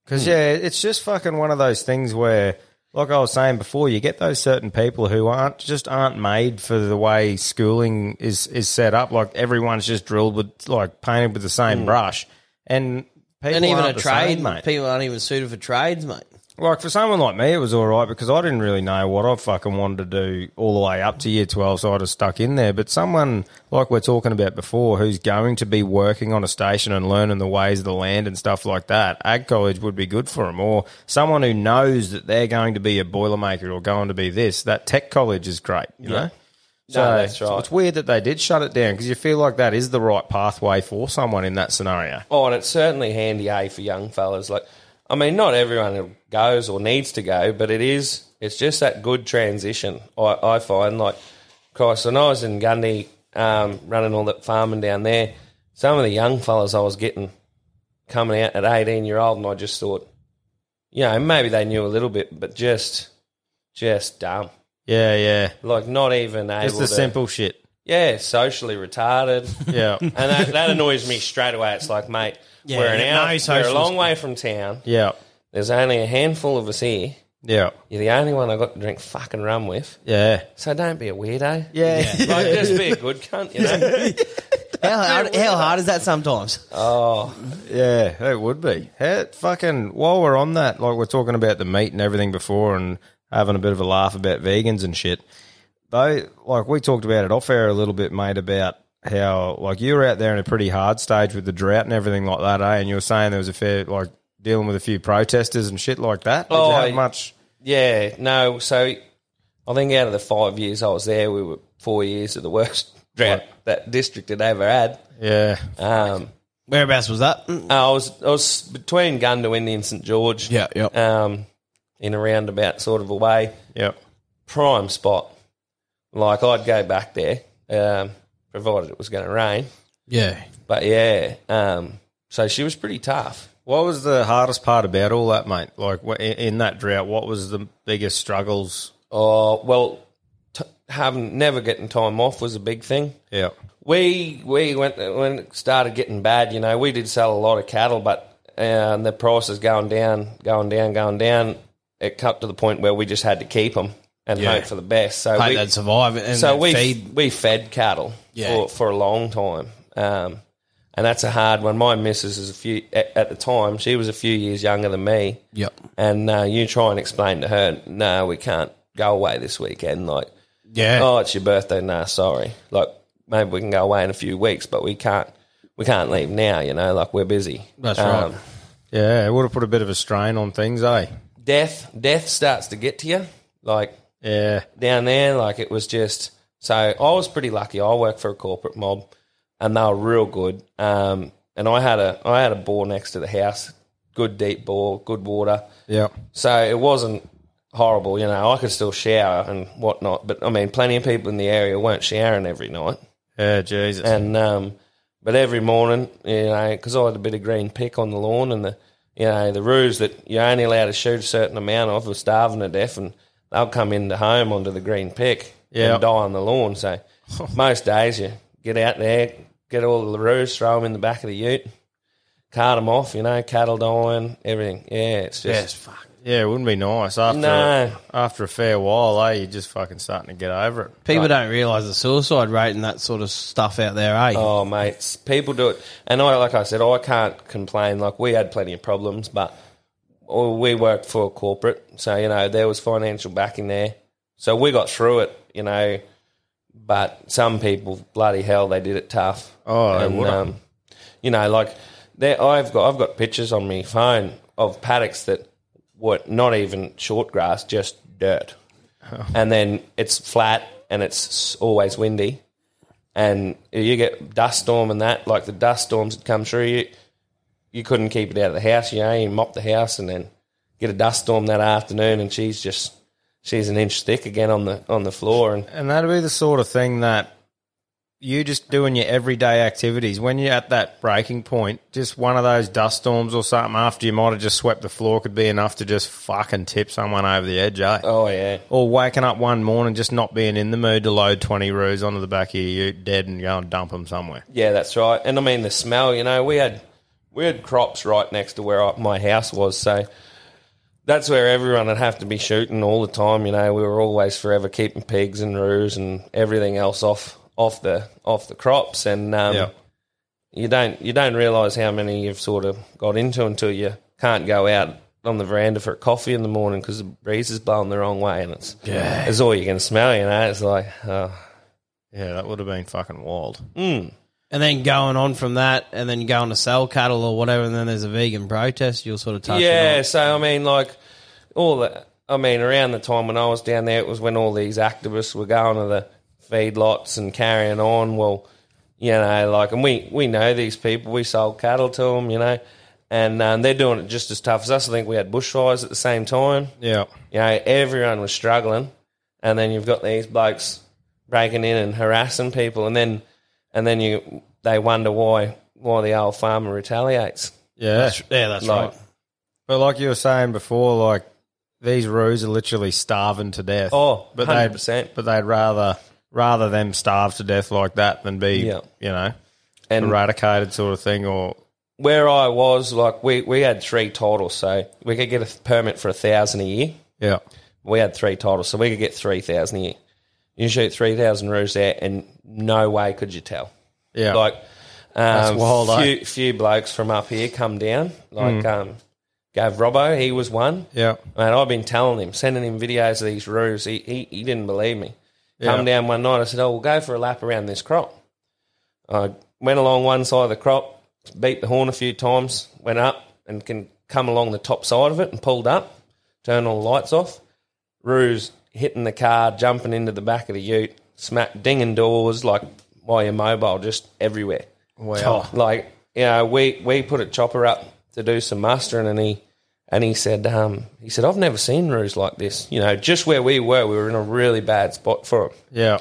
Because yeah, it's just fucking one of those things where, like I was saying before, you get those certain people who aren't just aren't made for the way schooling is is set up. Like everyone's just drilled with like painted with the same brush, and people and even a trade, same, mate. people aren't even suited for trades, mate. Like for someone like me, it was all right because I didn't really know what I fucking wanted to do all the way up to year twelve, so I just stuck in there. But someone like we're talking about before, who's going to be working on a station and learning the ways of the land and stuff like that, ag college would be good for them. Or someone who knows that they're going to be a boilermaker or going to be this, that tech college is great. You know. So that's right. it's weird that they did shut it down because you feel like that is the right pathway for someone in that scenario. Oh, and it's certainly handy, A, for young fellas. Like, I mean, not everyone goes or needs to go, but it is, it's just that good transition, I, I find. Like, Christ, when I was in Gundy, um, running all that farming down there, some of the young fellas I was getting coming out at 18 year old, and I just thought, you know, maybe they knew a little bit, but just, just dumb. Yeah, yeah. Like not even able Just the to, simple shit. yeah, socially retarded. Yeah. and that, that annoys me straight away. It's like, mate, Yeah, we're an no hour, we're a social long way from town. yeah. There's only a handful of us here. Yeah. You're the only one I got to drink fucking rum with. Yeah. So don't be a weirdo. Yeah. Like, just be a good cunt, you know? How hard, how hard is that sometimes? oh, Yeah, it would be. How, fucking, while we're on that, like we're talking about the meat and everything before and having a bit of a laugh about vegans and shit. They, like, we talked about it off air a little bit, mate, about how, like, you were out there in a pretty hard stage with the drought and everything like that, eh? And you were saying there was a fair, like, dealing with a few protesters and shit like that. Did Oh, you have much? yeah. No, so I think out of the five years I was there, we were four years of the worst drought that district had ever had. Yeah. Um, Whereabouts was that? I was I was between Goondiwindi and St George. Yeah, yeah. Um, in a roundabout sort of a way. Yep. Prime spot. Like I'd go back there, um, provided it was going to rain. Yeah. But yeah, um, so she was pretty tough. What was the hardest part about all that, mate? Like, in in that drought, what was the biggest struggles? Oh well, t- having never getting time off was a big thing. Yeah. We we went when it started getting bad. You know, we did sell a lot of cattle, but uh, the prices going down, going down, going down. It cut to the point where we just had to keep them and Yeah. hope for the best. So Hope we, they'd survive and so they'd we feed. we fed cattle Yeah. for, for a long time, um, and that's a hard one. My missus is a few at, at the time. She was a few years younger than me, Yep. and uh, you try and explain to her, no, we can't go away this weekend. Like, Yeah. oh, it's your birthday. Nah, sorry. Like, maybe we can go away in a few weeks, but we can't. We can't leave now. You know, like we're busy. Um, That's right. Yeah, it would have put a bit of a strain on things, eh? Death, death starts to get to you. Like Yeah. down there. Like it was just so I was pretty lucky. I worked for a corporate mob, and they were real good. Um, and I had a I had a bore next to the house, good deep bore, good water. Yeah. So it wasn't horrible. You know, I could still shower and whatnot. But I mean, plenty of people in the area weren't showering every night. Yeah, Jesus. And um, but every morning, you know, because I had a bit of green pick on the lawn, and the you know the roos that you're only allowed to shoot a certain amount of were starving to death, and they'll come into home onto the green pick Yeah. and die on the lawn. So most days you get out there, get all the roos, throw them in the back of the ute, cart them off. You know, cattle dying, everything. Yeah, it's just Yes, fuck. Yeah, it wouldn't be nice after No. after a fair while, eh? You're just fucking starting to get over it. People don't realise the suicide rate and that sort of stuff out there, eh? Oh, mates, people do it, and I, like I said, I can't complain. Like we had plenty of problems, but or we worked for a corporate, so you know there was financial backing there, so we got through it. You know, but some people, bloody hell, they did it tough. Oh, they and, would've. um, you know, like there, I've got I've got pictures on my phone of paddocks that were not even short grass, just dirt, oh. and then it's flat and it's always windy and you get dust storm and that, like the dust storms that come through you, you couldn't keep it out of the house. You know, you mop the house and then get a dust storm that afternoon, and she's just she's an inch thick again on the on the floor. And And that'd be the sort of thing that you just doing your everyday activities when you're at that breaking point. Just one of those dust storms or something after you might have just swept the floor could be enough to just fucking tip someone over the edge, eh? oh yeah, Or waking up one morning just not being in the mood to load twenty roos onto the back of your ute dead and go and dump them somewhere. yeah, that's right. And I mean the smell. You know, we had we had crops right next to where I, my house was, so. That's where everyone would have to be shooting all the time. You know, we were always forever keeping pigs and roos and everything else off off the off the crops. And um, Yeah. you don't you don't realise how many you've sort of got into until you can't go out on the veranda for a coffee in the morning because the breeze is blowing the wrong way and it's Yeah. it's all you can smell. You know, it's like oh, Yeah, that would have been fucking wild. And then going on from that, and then going to sell cattle or whatever, and then there's a vegan protest. You'll sort of touch. yeah. on. So I mean, like all the I mean, around the time when I was down there, it was when all these activists were going to the feedlots and carrying on. Well, you know, like, and we we know these people. We sold cattle to them, you know. And um, they're doing it just as tough as us. I think we had bushfires at the same time. Yeah. you know, everyone was struggling, and then you've got these blokes breaking in and harassing people, and then and then you they wonder why why the old farmer retaliates. Yeah. Yeah, that's Like, right. But like you were saying before, like these roos are literally starving to death. Oh, but 100%. they'd but they'd rather rather them starve to death like that than be Yeah. you know and eradicated sort of thing. Or where I was, like we, we had three titles, so we could get a permit for a thousand a year. yeah, We had three titles, so we could get three thousand a year. You shoot three thousand roos there, and no way could you tell. yeah, Like, um, wild, eh? few, few blokes from up here come down. Like, um, gave Robbo, he was one. yeah, Man, I've been telling him, sending him videos of these roos. He, he, he didn't believe me. Come Yeah. down one night, I said, "Oh, we'll go for a lap around this crop." I went along one side of the crop, beat the horn a few times, went up and can come along the top side of it and pulled up, turned all the lights off. Roos hitting the car, jumping into the back of the ute, smack dinging doors like while you're mobile, just everywhere. wow, Like, you know, we, we put a chopper up to do some mustering and he and he said, um, he said, I've never seen roos like this. You know, just where we were, we were in a really bad spot for them. yeah,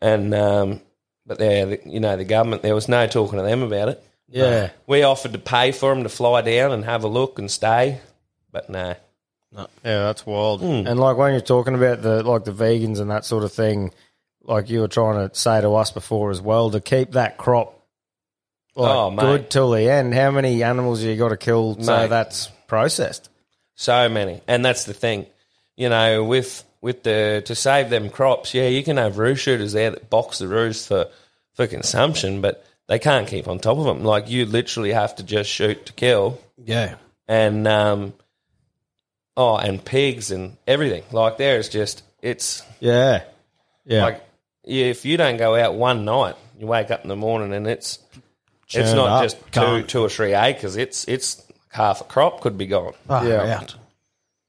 And um, but there, you know, the government, there was no talking to them about it. yeah, We offered to pay for them to fly down and have a look and stay, but no. yeah. That's wild. Hmm. And like when you're talking about the like the vegans and that sort of thing, like you were trying to say to us before as well, to keep that crop like Oh, good till the end. How many animals you got to kill so Mate. that's processed? So many, and that's the thing, you know, with with the to save them crops. Yeah, you can have roo shooters there that box the roos for for consumption, but they can't keep on top of them. Like you literally have to just shoot to kill, Yeah. and um, oh, and pigs and everything. Like there's just it's Yeah, yeah, like if you don't go out one night, you wake up in the morning and it's it's not up. just two two or three acres. It's it's half a crop could be gone. Far Yeah. out.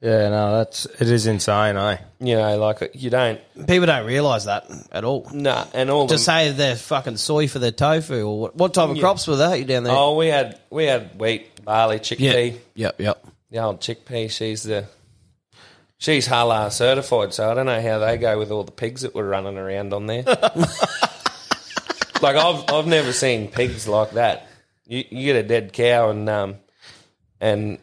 yeah. No, that's it is insane, eh? You know, like you don't People don't realise that at all. nah, and all To the say they're fucking soy for their tofu or what, what type of crops were that you down there? Oh, we had we had wheat, barley, chickpea. Yep, yep. The old chickpea. She's the she's halal certified, so I don't know how they go with all the pigs that were running around on there. like I've I've never seen pigs like that. You you get a dead cow and um and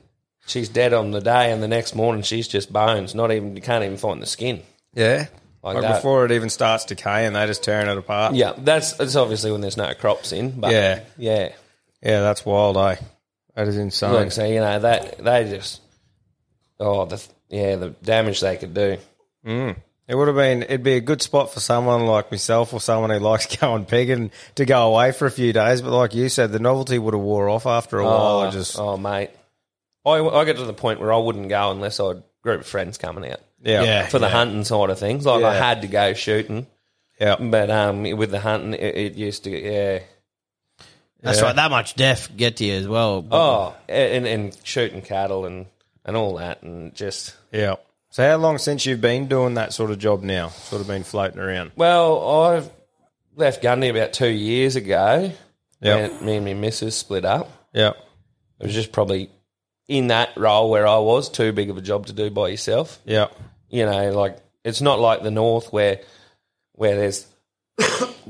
she's dead on the day, and the next morning she's just bones. Not even you can't even find the skin. Yeah, Like that. before it even starts decaying, they just tearing it apart. Yeah, that's that's obviously when there's no crops in. But Yeah. yeah. yeah, that's wild, eh? That is insane. Look, so you know that they just oh the yeah the damage they could do. It would have been. It'd be a good spot for someone like myself or someone who likes going pigging to go away for a few days. But like you said, the novelty would have wore off after a while. I just oh mate, I I get to the point where I wouldn't go unless I had group of friends coming out yeah, Yeah. for the hunting side of things. Like I Yeah. had to go shooting, yeah, but um with the hunting it, it used to yeah That's right. That much death get to you as well. oh and and shooting cattle and and all that and just yeah. So how long since you've been doing that sort of job now? Sort of been floating around. well I've left Gundy about two years ago. Yeah, Me, me and my missus split up. yeah, It was just probably in that role where I was too big of a job to do by yourself. yeah, You know, like it's not like the north where where there's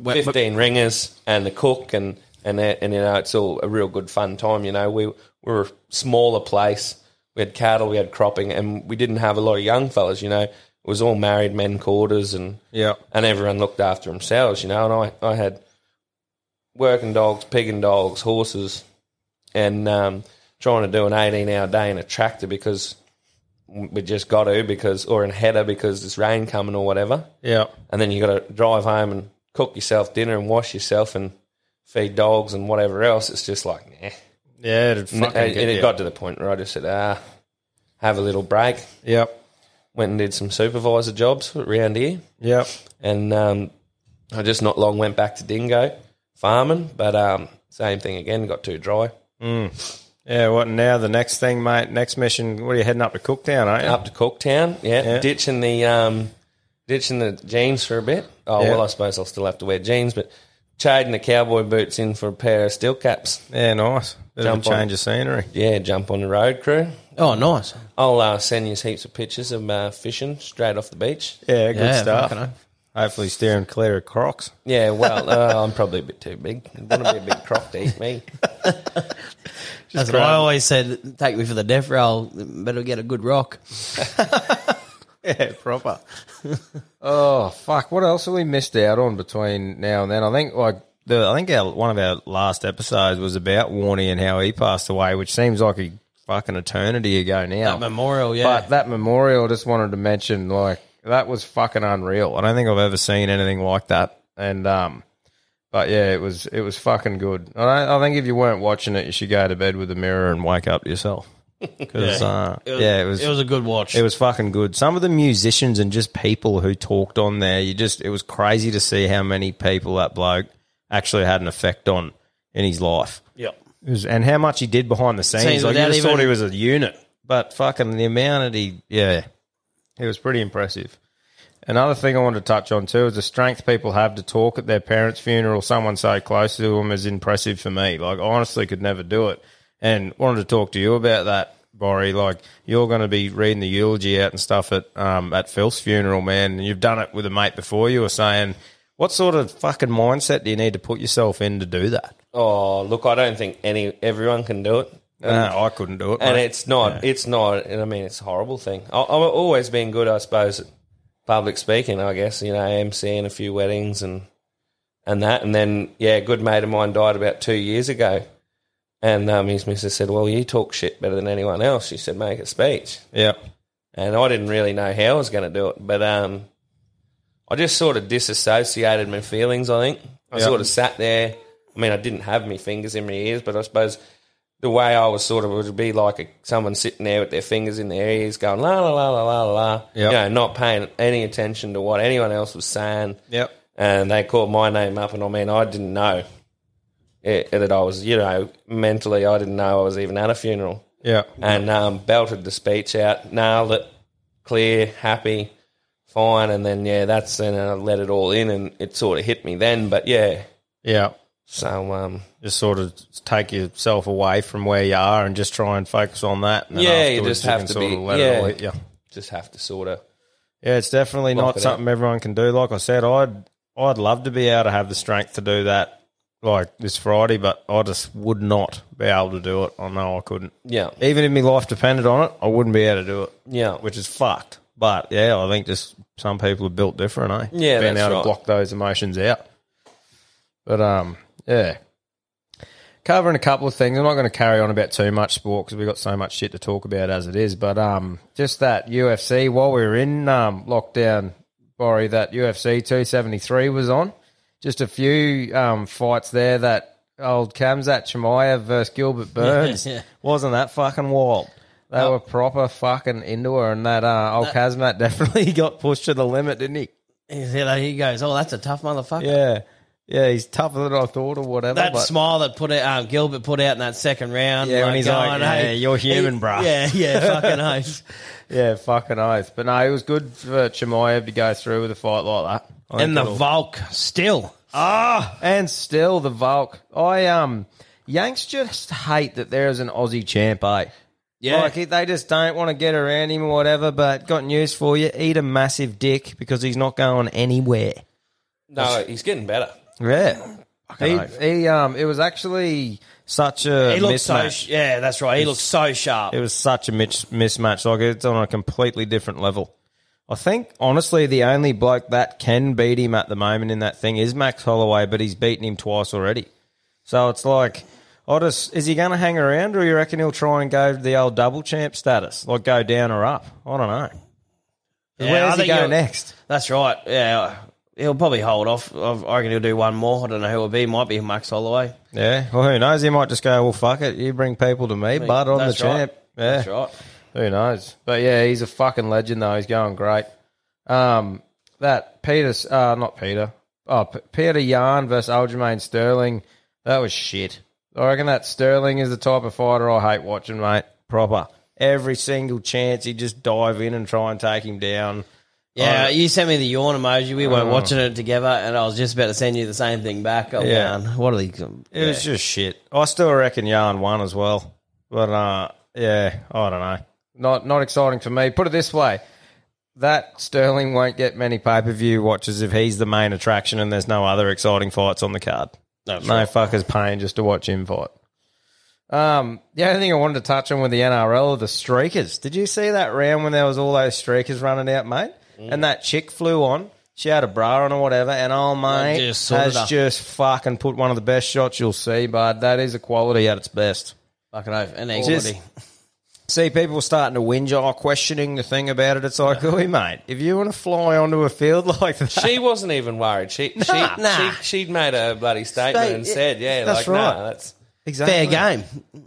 fifteen ringers and the cook and and that- and you know it's all a real good fun time. You know, we, we were a smaller place. We had cattle, we had cropping, and we didn't have a lot of young fellas. You know, it was all married men quarters and yeah, and everyone looked after themselves, you know. And I, I had working dogs, pigging dogs, horses, and um, trying to do an 18 hour day in a tractor because we just got to, because, or in a header because there's rain coming or whatever. yeah, And then you got to drive home and cook yourself dinner and wash yourself and feed dogs and whatever else. It's just like, nah. yeah. It, it got to the point where I just said, ah, have a little break. Yep, Went and did some supervisor jobs around here. yep, and um, I just not long went back to dingo farming, but um, same thing again. Got too dry. Yeah. What now? The next thing, mate. Next mission. What are you heading up to Cooktown? Aren't you? Up to Cooktown, yeah, Yeah. ditching the um, ditching the jeans for a bit. Oh Yeah. well, I suppose I'll still have to wear jeans, but trading the cowboy boots in for a pair of steel caps. Yeah, nice. Bit Jump of a on. change of scenery. Yeah, jump on the road crew. oh, nice. I'll uh, send you heaps of pictures of uh, fishing straight off the beach. Yeah, good yeah, stuff. Hopefully, steering clear of Crocs. Yeah, well, uh, I'm probably a bit too big. I want to be a big croc to eat me. That's what I always said. Take me for the death roll. Better get a good rock. Yeah, proper. oh fuck! What else have we missed out on between now and then? I think like the I think our, one of our last episodes was about Warney and how he passed away, which seems like a fucking eternity ago now. That memorial, yeah. But that memorial, just wanted to mention, like that was fucking unreal. I don't think I've ever seen anything like that. And um, but yeah, it was it was fucking good. I, I think if you weren't watching it, you should go to bed with a mirror and wake up yourself. Because uh, It was, yeah, it was it was a good watch. it was fucking good. Some of the musicians and just people who talked on there, you just it was crazy to see how many people that bloke actually had an effect on in his life. Yep. Was, and how much he did behind the scenes. Scenes like you just thought he was a unit, but fucking the amount that he, yeah, it was pretty impressive. Another thing I wanted to touch on too is the strength people have to talk at their parents' funeral. Someone so close to them is impressive for me. Like I honestly could never do it, and wanted to talk to you about that, Borry. Like you're going to be reading the eulogy out and stuff at um, at Phil's funeral, man. And you've done it with a mate before. You were saying, what sort of fucking mindset do you need to put yourself in to do that? Oh, look, I don't think any everyone can do it. No, I couldn't do it, and mate. it's not it's not and i mean it's a horrible thing I, i've always been good i suppose public speaking i guess you know emceeing a few weddings and and that. And then yeah a good mate of mine died about two years ago. And um, his missus said well you talk shit better than anyone else. She said make a speech. Yeah. and i didn't really know how i was going to do it but um, i just sort of disassociated my feelings i think. I Yeah. sort of sat there. I mean i didn't have my fingers in my ears but i suppose the way I was sort of would be like a, someone sitting there with their fingers in their ears, going la la la la la la, Yep. you know, not paying any attention to what anyone else was saying. Yep. And they called my name up, and I mean, I didn't know it, that I was, you know, mentally, I didn't know I was even at a funeral. Yeah. And um, belted the speech out, nailed it, clear, happy, fine, and then yeah, that's then I let it all in, and it sort of hit me then. But yeah, Yeah. So um, Just sort of take yourself away from where you are and just try and focus on that. And Yeah, you just have can to be- yeah. you. just have to sort of Yeah, it's definitely not it something everyone can do. Like I said, I'd I'd love to be able to have the strength to do that like this Friday, but I just would not be able to do it. I know I couldn't. yeah. Even if my life depended on it, I wouldn't be able to do it. Yeah. Which is fucked. But yeah, I think just some people are built different, eh? Yeah, Being able right. to block those emotions out. But um, yeah. Covering a couple of things. I'm not going to carry on about too much sport because we've got so much shit to talk about as it is. But um, just that UFC while we were in um, lockdown, Borry, that UFC 273 was on. Just a few um, fights there. That old Khamzat Chimaev versus Gilbert Burns Yeah. wasn't that fucking wild. They were proper fucking into her, and that uh, old Kazmat definitely got pushed to the limit, didn't he? He goes, oh, that's a tough motherfucker. Yeah, yeah, he's tougher than I thought, or whatever. That but smile that put it, um, Gilbert put out in that second round. Yeah, when he's like, going, "Yeah, hey, you're human, he- bruh." Yeah, yeah, fucking oath. yeah, fucking oath. But no, it was good for Chimaev to go through with a fight like that. I And think the it'll- Volk still. Ah, and still the Volk. I um, Yanks just hate that there is an Aussie champ, eh? Yeah. Like they just don't want to get around him or whatever. But got news for you: eat a massive dick because he's not going anywhere. No, he's getting better. Yeah, he, he, he um, it was actually such a He looks so, mismatch. yeah, that's right. He looked so sharp. It was such a mis- mismatch. Like it's on a completely different level. I think honestly, the only bloke that can beat him at the moment in that thing is Max Holloway, but he's beaten him twice already. So it's like, I just is he going to hang around, or you reckon he'll try and go to the old double champ status, like go down or up? I don't know. Yeah, Where I does he go next? That's right. Yeah, he'll probably hold off. I reckon he'll do one more. I don't know who it'll be. Might be Max Holloway. Yeah, well, who knows? He might just go, well, fuck it, you bring people to me, but I'm the right. champ. Yeah, That's right. Who knows? But yeah, he's a fucking legend though. He's going great. Um, that Peter, uh, not Peter. Oh, P- Peter Yan versus Aljamain Sterling. That was shit. I reckon that Sterling is the type of fighter I hate watching, mate. Proper. Every single chance he just dive in and try and take him down. Yeah, Oh. you sent me the yawn emoji. We weren't Oh. watching it together, and I was just about to send you the same thing back. I'm Yeah. going, what are these? It was just shit. I still reckon Yan won as well. But uh, yeah, I don't know. Not not exciting for me. Put it this way. that Sterling won't get many pay per view watches if he's the main attraction and there's no other exciting fights on the card. no fuckers paying just to watch him fight. Um, the only thing I wanted to touch on with the NRL are the streakers. Did you see that round when there was all those streakers running out, mate? Mm. And that chick flew on. She had a bra on or whatever, and oh mate, just sorted has her. just fucking put one of the best shots you'll see, But That is a quality at its best. Fucking oath. And Just- equality. See, people starting to whinge, oh, questioning the thing about it. It's like, oi, mate, if you want to fly onto a field like that, She wasn't even worried. She she, Nah. she she'd made a bloody statement State- and said, "Yeah, That's like right. no, that's exactly. Fair game.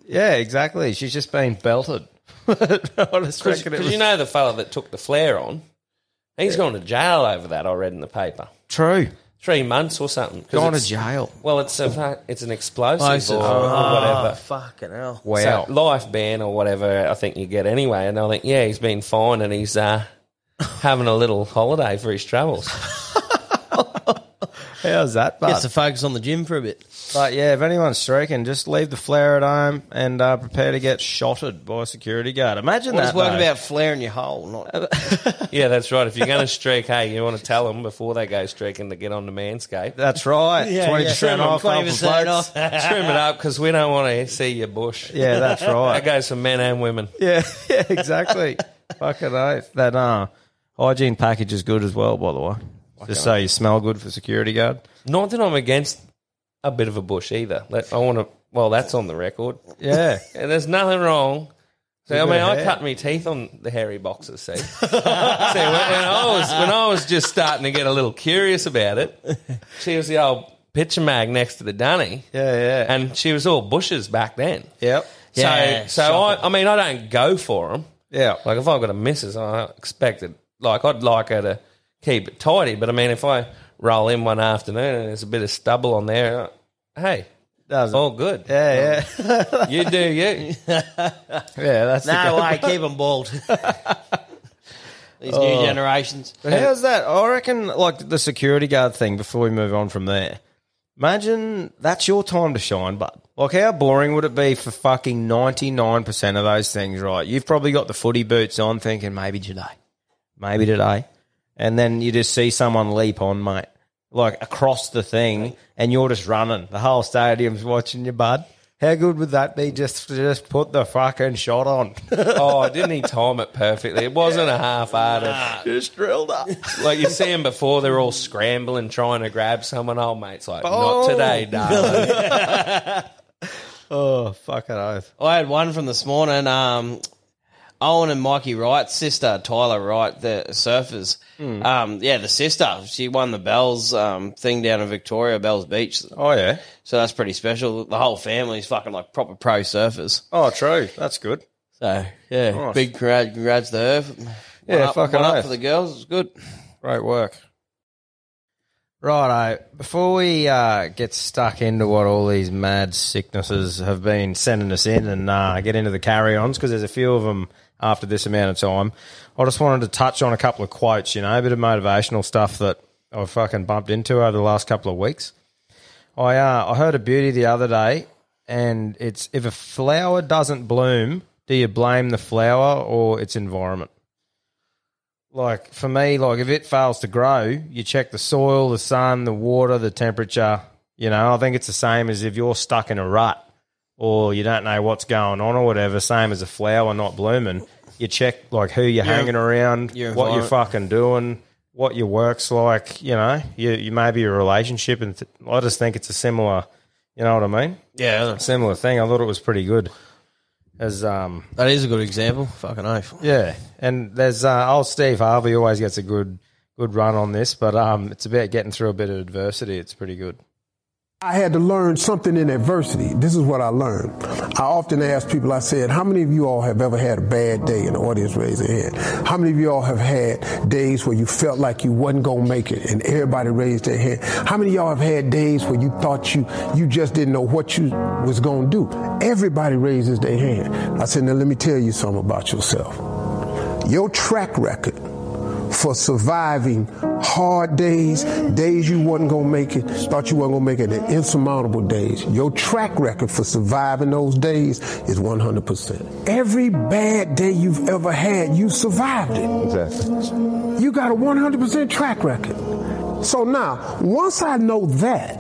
Yeah, exactly. She's just been belted. I just reckon it because was you know the fella that took the flare on, he's gone to jail over that. I read in the paper, true. three months or something. 'Cause Gone to it's- jail. Well, it's a it's an explosive Explosive. or, or Oh, whatever. fucking hell. Wow. So life ban or whatever, I think you get anyway. And I think, yeah, he's been fined and he's uh, having a little holiday for his travels. How's that, Gets bud? to focus on the gym for a bit. But yeah, if anyone's streaking, just leave the flare at home and uh, prepare to get shotted by a security guard. Imagine What that. is work though. about flaring your hole? Not yeah, that's right. If you're going to streak, hey, you want to tell them before they go streaking to get on the Manscaped. That's right. Yeah, Twenty yeah. percent off. Twenty off the percent blokes. off. Trim it up because we don't want to see your bush. Yeah, that's right. That goes for men and women. Yeah, yeah, exactly. Fucking oath. That uh, hygiene package is good as well, by the way. Just so you smell good for security guard. Not that I'm against a bit of a bush either. Let- I want to. Well, that's on the record. Yeah. And there's nothing wrong. So, I mean, I cut my teeth on the hairy boxes. See, see when, when I was when I was just starting to get a little curious about it, she was the old picture mag next to the dunny, Yeah, yeah. and she was all bushes back then. yep. Yeah, so, so I, I mean, I don't go for them. Yeah. Like if I've got a missus, I expect it. Like I'd like her to keep it tidy, but I mean, if I roll in one afternoon and there's a bit of stubble on there, hey, Does all good. Yeah, yeah. You do you. yeah, that's the no go. way. Keep them bald. These Oh. new generations. But how's that? I reckon, like the security guard thing. Before we move on from there, imagine that's your time to shine, bud. Like, how boring would it be for fucking ninety nine percent of those things? Right, you've probably got the footy boots on, thinking maybe today, maybe today, and then you just see someone leap on, mate, like across the thing, and you're just running. The whole stadium's watching you, bud. How good would that be? Just just put the fucking shot on, Oh, didn't he time it perfectly? It wasn't a half-hearted. just drilled up. Like you see them before, they're all scrambling, trying to grab someone. Old mate's like, Oh. not today, darling. Oh, fucking oath. I had one from this morning. Um, Owen and Mikey Wright's sister, Tyler Wright, the surfers. Hmm. Um, yeah, the sister. She won the Bells um, thing down in Victoria, Bells Beach. Oh yeah. So that's pretty special. The whole family's fucking like proper pro surfers. Oh, true. That's good. So yeah, Nice. big congrats, congrats to her. One Yeah, up, fucking up for the girls. It's good. Great work. Righto. Before we uh, get stuck into what all these mad sicknesses have been sending us in and uh, get into the carry ons, because there's a few of them after this amount of time, I just wanted to touch on a couple of quotes, you know, a bit of motivational stuff that I've fucking bumped into over the last couple of weeks. I, uh, I heard a beauty the other day, and it's if a flower doesn't bloom, do you blame the flower or its environment? like for me, like if it fails to grow, you check the soil, the sun, the water, the temperature. You know, I think it's the same as if you're stuck in a rut or you don't know what's going on or whatever. Same as a flower not blooming. You check like who you're hanging around, your what you're fucking doing, what your work's like. You know, you, you maybe your relationship, and th- I just think it's a similar. You know what I mean? Yeah, Similar thing. I thought it was pretty good. As um, that is a good example. Fucking oath. yeah, and there's uh, old Steve Harvey always gets a good good run on this, but um, it's about getting through a bit of adversity. It's pretty good. I had to learn something in adversity. This is what I learned. I often ask people, I said, how many of you all have ever had a bad day? And the audience raised their hand. How many of you all have had days where you felt like you wasn't going to make it? And everybody raised their hand. How many of y'all have had days where you thought you, you just didn't know what you was going to do? Everybody raises their hand. I said, now let me tell you something about yourself. Your track record for surviving hard days, days you wasn't gonna make it, thought you wasn't gonna make it, and insurmountable days. Your track record for surviving those days is 100%. Every bad day you've ever had, you survived it. Exactly. You got a 100% track record. So now, once I know that,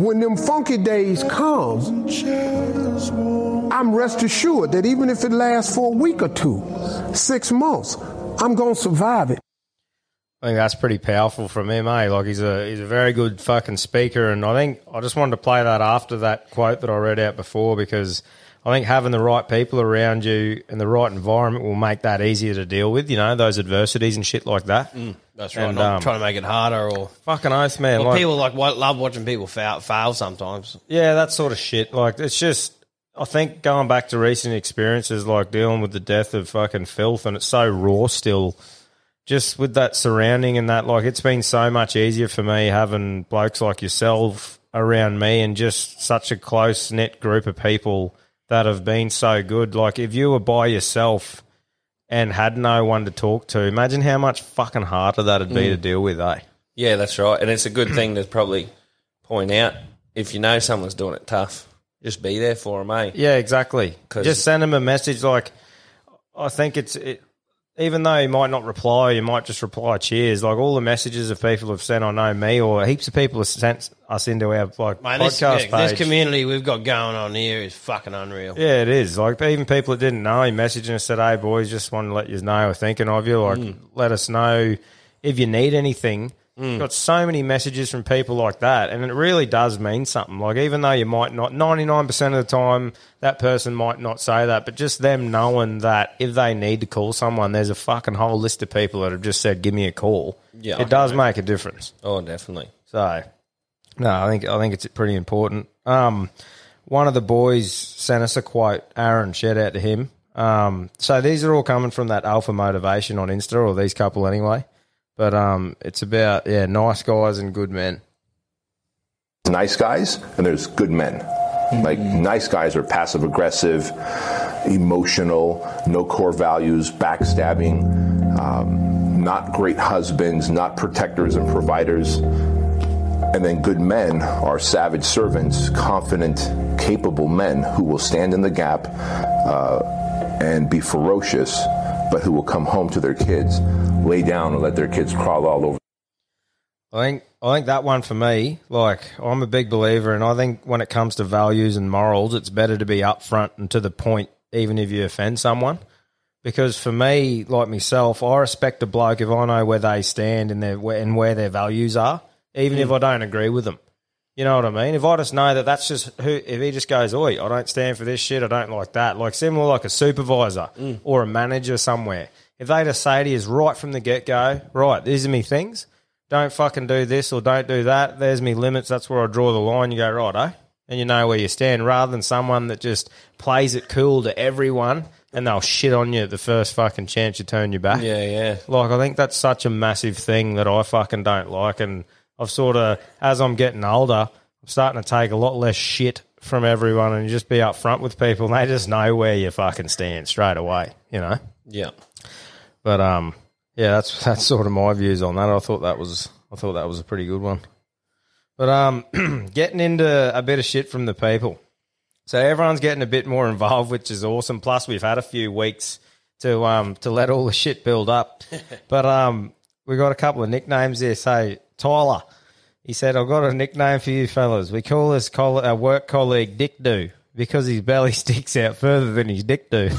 when them funky days come, I'm rest assured that even if it lasts for a week or two, six months, I'm going to survive it. I think that's pretty powerful from him, eh? Like he's a he's a very good fucking speaker, and I think I just wanted to play that after that quote that I read out before because I think having the right people around you and the right environment will make that easier to deal with. You know those adversities and shit like that. That's right. And, not um, trying to make it harder or. Fucking oath, man. Well, like- people like love watching people fail, fail sometimes. Yeah, that sort of shit. Like it's just I think going back to recent experiences like dealing with the death of fucking filth and it's so raw still. Just with that surrounding and that, like it's been so much easier for me having blokes like yourself around me and just such a close knit group of people that have been so good. Like if you were by yourself and had no one to talk to, imagine how much fucking harder that'd be Mm. to deal with, eh? Yeah, that's right. And it's a good thing to probably point out if you know someone's doing it tough, just be there for them, eh? Yeah, exactly. 'Cause- Just send him a message. Like, I think it's it, even though you might not reply, you might just reply cheers. Like all the messages of people have sent, I know me, or heaps of people have sent us into our like Mate, this, podcast yeah, this page. community we've got going on here is fucking unreal. yeah, it is. Like even people that didn't know, he messaged and said, "Hey boys, just want to let you know we're thinking of you. Like, Mm. let us know if you need anything." Got so many messages from people like that, and it really does mean something. Like even though you might not, ninety nine percent of the time, that person might not say that, but just them knowing that if they need to call someone, there's a fucking whole list of people that have just said, "Give me a call." Yeah. it does make a difference. Oh, definitely. So, no, I think I think it's pretty important. Um, one of the boys sent us a quote. Aaron, shout out to him. Um, so these are all coming from that Alpha Motivation on Insta, or these couple anyway. But um, it's about yeah, nice guys and good men. nice guys and there's good men. Like nice guys are passive aggressive, emotional, no core values, backstabbing, um, not great husbands, not protectors and providers. And then good men are savage servants, confident, capable men who will stand in the gap uh, and be ferocious, but who will come home to their kids, lay down and let their kids crawl all over. I think I think that one for me, like I'm a big believer, and I think when it comes to values and morals, it's better to be upfront and to the point, even if you offend someone. Because for me, like myself, I respect a bloke if I know where they stand and their and where their values are, even if hmm. I don't agree with them. You know what I mean? If I just know that that's just who, if he just goes, "Oi, I don't stand for this shit. I don't like that." Like similar, like a supervisor or a manager somewhere. If they just say to you right from the get go, right, these are me things. Don't fucking do this or don't do that. There's me limits. That's where I draw the line. You go right, eh? And you know where you stand, rather than someone that just plays it cool to everyone and they'll shit on you at the first fucking chance you turn your back. Yeah, yeah. Like I think that's such a massive thing that I fucking don't like, and I've sort of as I'm getting older, I'm starting to take a lot less shit from everyone and just be upfront with people. And they just know where you fucking stand straight away, you know. Yeah. But um, yeah, that's that's sort of my views on that. I thought that was I thought that was a pretty good one. But um, getting into a bit of shit from the people. So everyone's getting a bit more involved, which is awesome. Plus, we've had a few weeks to um to let all the shit build up. but um, we got a couple of nicknames there. So Tyler, he said, "I've got a nickname for you fellas. We call this coll- our work colleague Dick Do because his belly sticks out further than his dick do."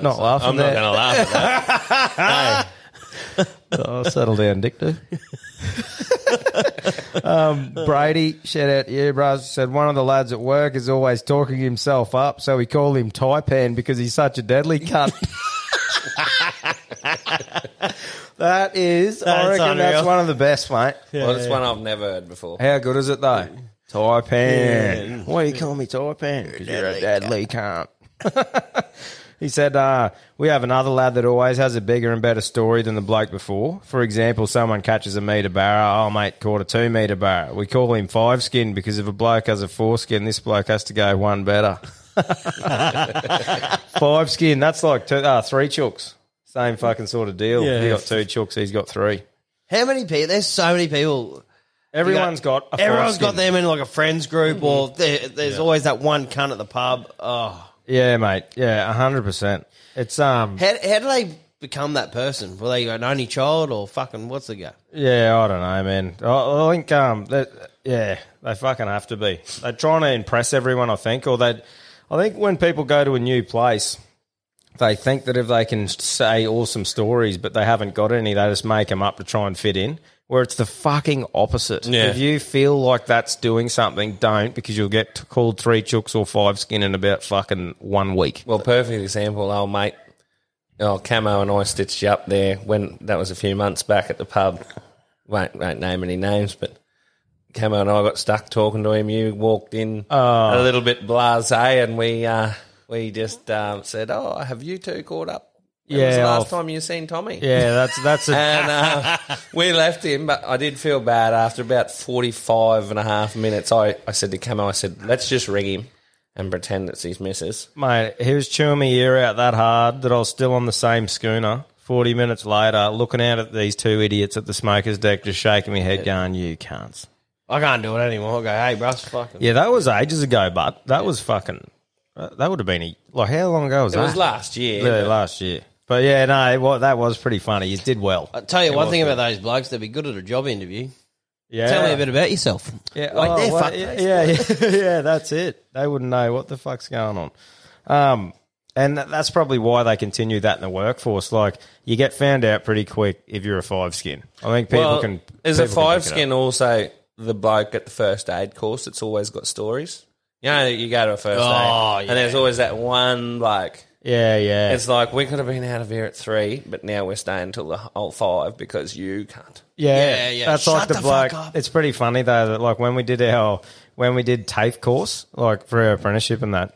not laughing. I'm not going to laugh at that. Oh, settle down, Dick. Do. um, Brady, shout out to you, bros. Said one of the lads at work is always talking himself up, so we call him Taipan because he's such a deadly cunt. That is, I That's reckon that's one of the best, mate. well, it's one I've never heard before. How good is it though? Taipan. Why you call me Taipan? Because you're a deadly cunt. he said, uh, we have another lad that always has a bigger and better story than the bloke before. For example, someone catches a metre barra. Oh, mate, caught a two metre barra. We call him five skin because if a bloke has a four skin, this bloke has to go one better. five skin, that's like two, uh, three chooks. Same fucking sort of deal. Yeah. You got two chooks, he's got three. How many people? There's so many people. Everyone's got a Everyone's foreskin. got them in like a friends group, or there, there's always that one cunt at the pub. Oh, Yeah, mate. Yeah, hundred percent. It's um. how, how do they become that person? Were they an only child, or fucking what's the go? Yeah, I don't know, man. I, I think um. That, yeah, they fucking have to be. They're trying to impress everyone, I think, or they. I think when people go to a new place, they think that if they can say awesome stories, but they haven't got any, they just make them up to try and fit in. Where it's the fucking opposite. Yeah. If you feel like that's doing something, don't because you'll get called three chooks or five skin in about fucking one week. Well, perfect example, old mate. Oh, Camo and I stitched you up there when that was a few months back at the pub. Won't, won't name any names, but Camo and I got stuck talking to him. You walked in a little bit blasé, and we uh, we just um, said, "Oh, have you two caught up?" When was the last I'll- time you seen Tommy? Yeah, that's that's a, And uh, we left him, but I did feel bad after about 45 and a half minutes. I, I said to Camo, I said, let's just ring him and pretend it's his missus. Mate, he was chewing my ear out that hard that I was still on the same schooner. 40 minutes later, looking out at these two idiots at the smoker's deck, just shaking my head, going, You cunts. I can't do it anymore. I go, hey, bro, fucking. Yeah, that was ages ago, but that was fucking. Uh, That would have been a. Like, how long ago was It that? It was last year. Yeah, last year. But yeah, no, it that was pretty funny. You did well. I tell you It one thing good. about those blokes, they'd be good at a job interview. Yeah. Tell me a bit about yourself. Yeah, like oh, well, yeah, yeah, yeah, yeah, that's it. They wouldn't know what the fuck's going on. Um, and that's probably why they continue that in the workforce. Like, you get found out pretty quick if you're a five skin. I think people well, can. Is a people can five skin also the bloke at the first aid course that's always got stories? You know, you go to a first Oh, aid, yeah. and there's always that one like. Yeah, yeah. It's like we could have been out of here at three, but now we're staying till the whole five because you can't. Yeah, Yeah, yeah. That's Shut like the, the bloke. fuck up. It's pretty funny though that like when we did our when we did TAFE course, like for our apprenticeship and that,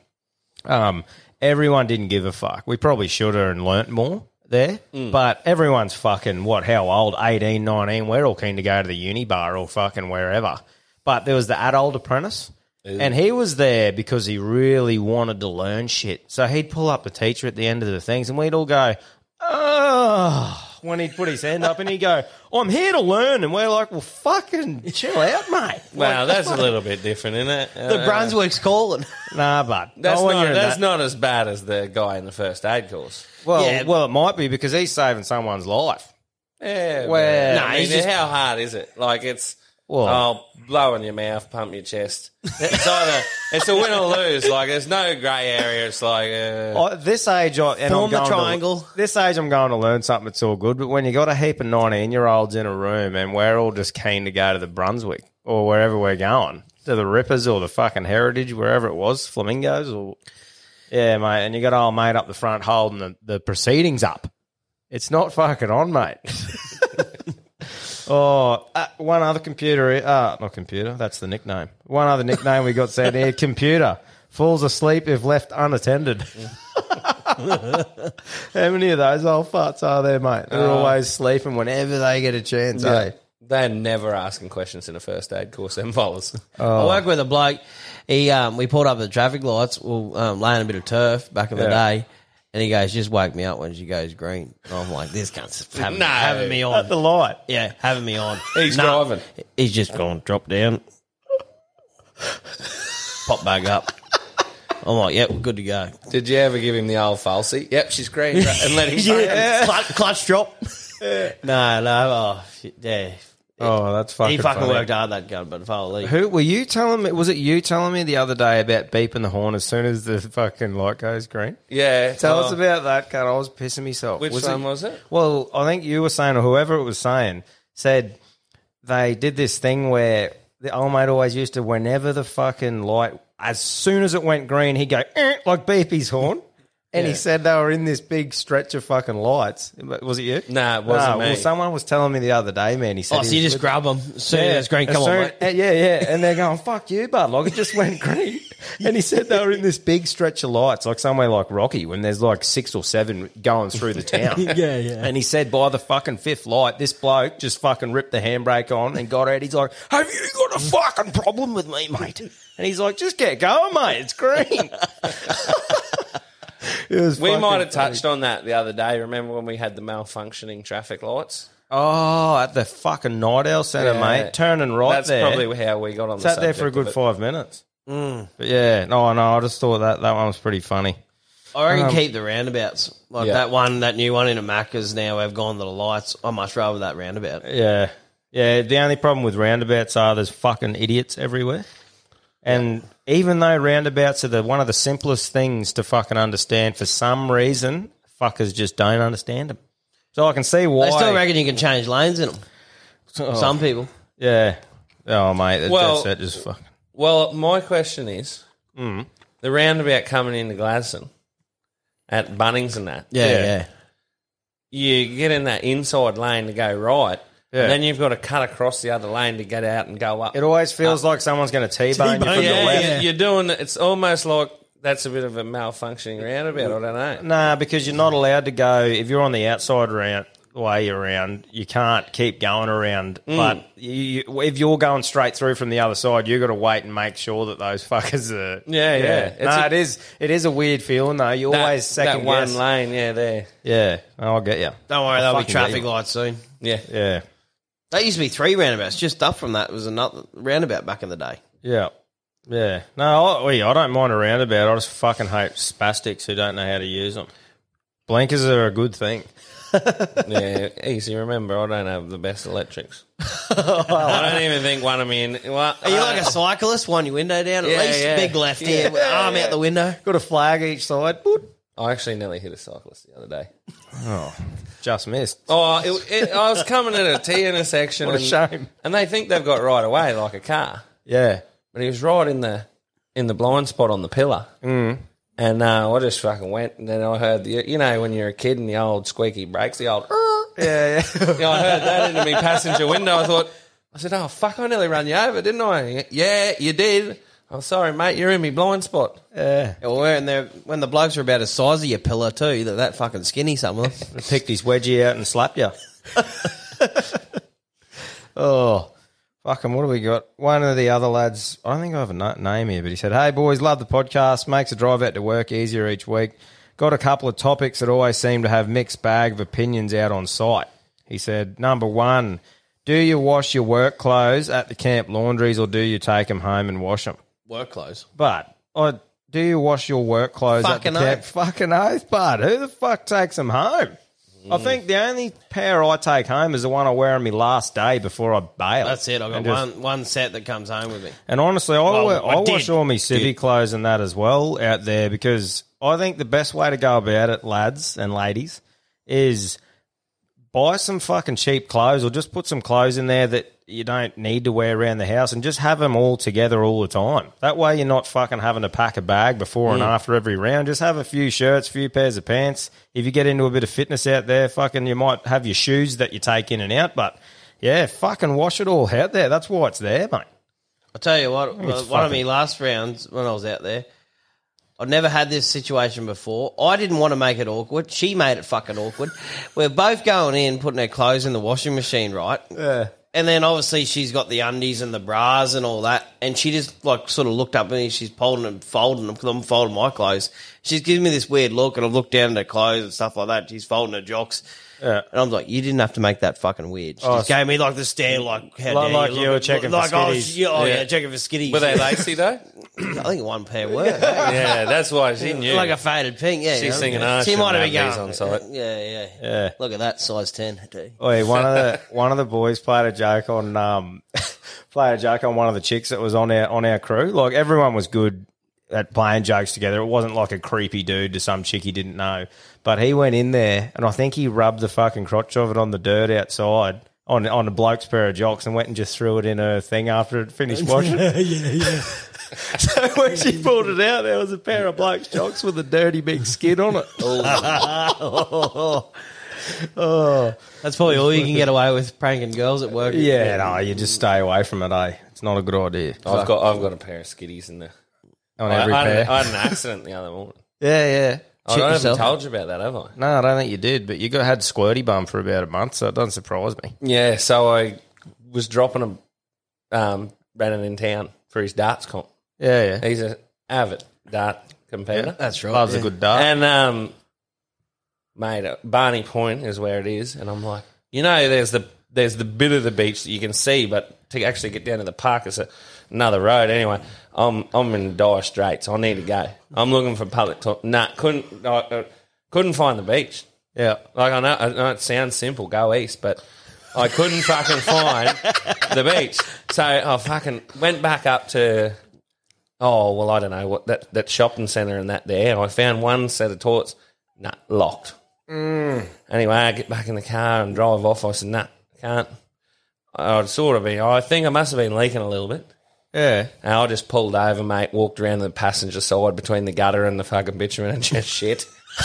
um, everyone didn't give a fuck. We probably should have and learnt more there, Mm. but everyone's fucking what? How old? 18, 19. We're all keen to go to the uni bar or fucking wherever. But there was the adult apprentice. And he was there because he really wanted to learn shit. So he'd pull up the teacher at the end of the things and we'd all go, oh, when he'd put his hand up and he'd go, I'm here to learn. And we're like, well, fucking chill out, mate. Well, that's a little bit different, isn't it? The Uh, Brunswick's calling. Nah, but That's, not, that's that- not as bad as the guy in the first aid course. Well, Yeah. well, it might be because he's saving someone's life. Yeah, Well, but- no, I mean, he's just- how hard is it? Like it's Well- oh, blow in your mouth, pump your chest. It's either it's a win or lose. Like there's no grey area. It's like uh, Oh, this age, I, and Form I'm the going triangle. To, this age, I'm going to learn something that's all good. But when you got a heap of 19 year olds in a room and we're all just keen to go to the Brunswick or wherever we're going, to the Rippers or the fucking Heritage, wherever it was, Flamingos or. Yeah, mate. And you got old mate up the front holding the, the proceedings up. It's not fucking on, mate. oh, uh, one other computer. Uh, not computer. That's the nickname. One other nickname we got said here. Computer falls asleep if left unattended. How many of those old farts are there, mate? They're always sleeping whenever they get a chance. Eh? they're never asking questions in a first aid course. Them fellas. I work with a bloke. He um, we pulled up at the traffic lights. Well, um, laying a bit of turf back in the Yeah. day, and he goes, "Just wake me up when she goes green." And I'm like, "This cunt's having, No. having me At on." the light. yeah, having me on. He's Nah, driving. He's just gone drop down, pop back up. I'm like, "Yep, good to go." Did you ever give him the old falsy? Yep, she's green, and let him. Yeah, clutch, clutch drop. no, no, oh shit, yeah. Oh, that's fucking. he fucking funny. worked hard that gun, but holy. Who were you telling me? Was it you telling me the other day about beeping the horn as soon as the fucking light goes green? Yeah, Tell us about that, cut. I was pissing myself. Which was one it, was it? Well, I think you were saying, or whoever it was saying, said they did this thing where the old mate always used to, whenever the fucking light, as soon as it went green, he'd go, "Eh," like beep his horn. And he said they were in this big stretch of fucking lights. Was it you? Nah, it wasn't me. Well, someone was telling me the other day, man. He said, Oh, he so you was just with- grab them soon as it's green. as Come on, soon- mate. uh, Yeah, yeah. And they're going, fuck you, bud. Like, it just went green. And he said they were in this big stretch of lights, like somewhere like Rocky, when there's like six or seven going through the town. Yeah, yeah. And he said by the fucking fifth light, this bloke just fucking ripped the handbrake on and got out. He's like, have you got a fucking problem with me, mate? And he's like, just get going, mate. It's green. It was We might have funny. touched on that the other day. Remember when we had the malfunctioning traffic lights? Oh, at the fucking Night Owl Centre, Yeah. mate. Turning right That's there. probably how we got on the Sat there for a good five minutes. But yeah, no, no, I just thought that that one was pretty funny. I reckon Um, keep the roundabouts. Like Yeah. that one, that new one in a Macca's now have gone to the lights. I much rather that roundabout. Yeah, yeah. The only problem with roundabouts are there's fucking idiots everywhere, and even though roundabouts are the one of the simplest things to fucking understand, for some reason, fuckers just don't understand them. So I can see why. They still reckon you can change lanes in them. Some people. yeah. Oh mate, that, Well- that's that just fucking. Well, my question is Mm. the roundabout coming into Gladstone at Bunnings and that. Yeah, Yeah. yeah. You get in that inside lane to go right, Yeah. and then you've got to cut across the other lane to get out and go up. It always feels like someone's going to t-bone you from T-bone, the yeah, left. you- you're doing. It's almost like that's a bit of a malfunctioning roundabout. I don't know. Nah, because you're not allowed to go if you're on the outside round way around. You can't keep going around. Mm. But you, you, if you're going straight through from the other side, you've got to wait and make sure that those fuckers are. Yeah, yeah. It's No, a- it is. It is a weird feeling though. You That, always second that one guess. lane, yeah, there, Yeah, I'll get you. Don't worry, there'll be fucking traffic lights soon. yeah. Yeah, That used to be three roundabouts. Just up from that was another roundabout back in the day. yeah, yeah. No, I, well, I don't mind a roundabout. I just fucking hate spastics who don't know how to use them. Blinkers are a good thing. Yeah, easy. Remember, I don't have the best electrics. I don't even think one of me in. Well, Are you I- like a cyclist? One your window down at Yeah, least. yeah. Big left here, with arm out the window. Got a flag each side. Boot. I actually nearly hit a cyclist the other day. Oh. Just missed. Oh, it, it, I was coming at a T intersection. What a and, shame. And they think they've got right away like a car, Yeah. but he was right in the in the blind spot on the pillar. Mm. And uh, I just fucking went, and then I heard the you know when you're a kid and the old squeaky brakes, the old. Yeah, yeah. You know, I heard that into my passenger window. I thought, I said, "Oh fuck, I nearly ran you over, didn't I?" Yeah, you did. I'm sorry, mate. You're in me blind spot. yeah. Well, when, they're, when the blokes are about the size of your pillar too, they're that fucking skinny, some of them. picked his wedgie out and slapped you. oh, fucking, what do we got? One of the other lads, I don't think I have a na- name here, but he said, Hey, boys, love the podcast. Makes the drive out to work easier each week. Got a couple of topics that always seem to have mixed bag of opinions out on site. He said, Number one, do you wash your work clothes at the camp laundries or do you take them home and wash them? Work clothes. But uh, do you wash your work clothes Fucking at the oath. Fucking oath, bud. Who the fuck takes them home? I think the only pair I take home is the one I wear on my last day before I bail. That's it. I've got And just- one one set that comes home with me. And honestly, I, Well, wear, I I wash did. all my civvy clothes and that as well out there because I think the best way to go about it, lads and ladies, is buy some fucking cheap clothes or just put some clothes in there that you don't need to wear around the house and just have them all together all the time. That way you're not fucking having to pack a bag before and mm. after every round. Just have a few shirts, few pairs of pants. If you get into a bit of fitness out there, fucking you might have your shoes that you take in and out, but yeah, fucking wash it all out there. That's why it's there, mate. I'll tell you what, It's one of my last rounds when I was out there, I'd never had this situation before. I didn't want to make it awkward. She made it fucking awkward. We're both going in, putting our clothes in the washing machine, right? Yeah. And then obviously she's got the undies and the bras and all that. And she just like sort of looked up at me. She's folding and folding them because I'm folding my clothes. She's giving me this weird look, and I've looked down at her clothes and stuff like that. She's folding her jocks. Yeah. And I'm like, you didn't have to make that fucking weird. She Oh, just gave me like the stare, like how Like- dare like you, you look were at- checking for like, oh, skitties. yeah, oh yeah. Yeah. checking for skitties. Were they lacy though? I think one pair were. yeah, that's why she knew. Like a faded pink, yeah. She's you know. thinking, "Ah, she shouldn't might have been have going on site." Yeah, yeah, Yeah. Look at that size ten. too. Oi, one of the one of the boys played a joke on um played a joke on one of the chicks that was on our on our crew. Like everyone was good at playing jokes together. It wasn't like a creepy dude to some chick he didn't know. But he went in there and I think he rubbed the fucking crotch of it on the dirt outside. On, on a bloke's pair of jocks and went and just threw it in her thing after it finished washing. yeah, yeah. so when she pulled it out, there was a pair of blokes' jocks with a dirty big skid on it. Oh, oh. that's probably all you can get away with pranking girls at work. Yeah, no, you just stay away from it, eh? It's not a good idea. I've got I've got a pair of skitties in there. on I, every I, pair. had, I had an accident the other morning. yeah, yeah. I don't yourself. haven't told you about that, have I? No, I don't think you did, but you got had squirty bum for about a month, so it doesn't surprise me. Yeah, so I was dropping a um, Brennan in town for his darts comp. Yeah, yeah. He's an avid dart competitor. That's right. Loves yeah. a good dart. And um, mate, uh, Barney Point is where it is, and I'm like, you know, there's the there's the bit of the beach that you can see, but to actually get down to the park is a, another road. Anyway, I'm I'm in dire straits. I need to go. I'm looking for public. To- nah, couldn't I, uh, couldn't find the beach. yeah. Like I know, I know it sounds simple, go east, but I couldn't fucking find the beach. So I fucking went back up to oh well, I don't know what that that shopping centre and that there. I found one set of toilets, nah, locked. Anyway, I get back in the car and drive off. I said, nah, can't. I'd sort of be. I think I must have been leaking a little bit. Yeah. And I just pulled over, mate, walked around the passenger side between the gutter and the fucking bitumen and just shit.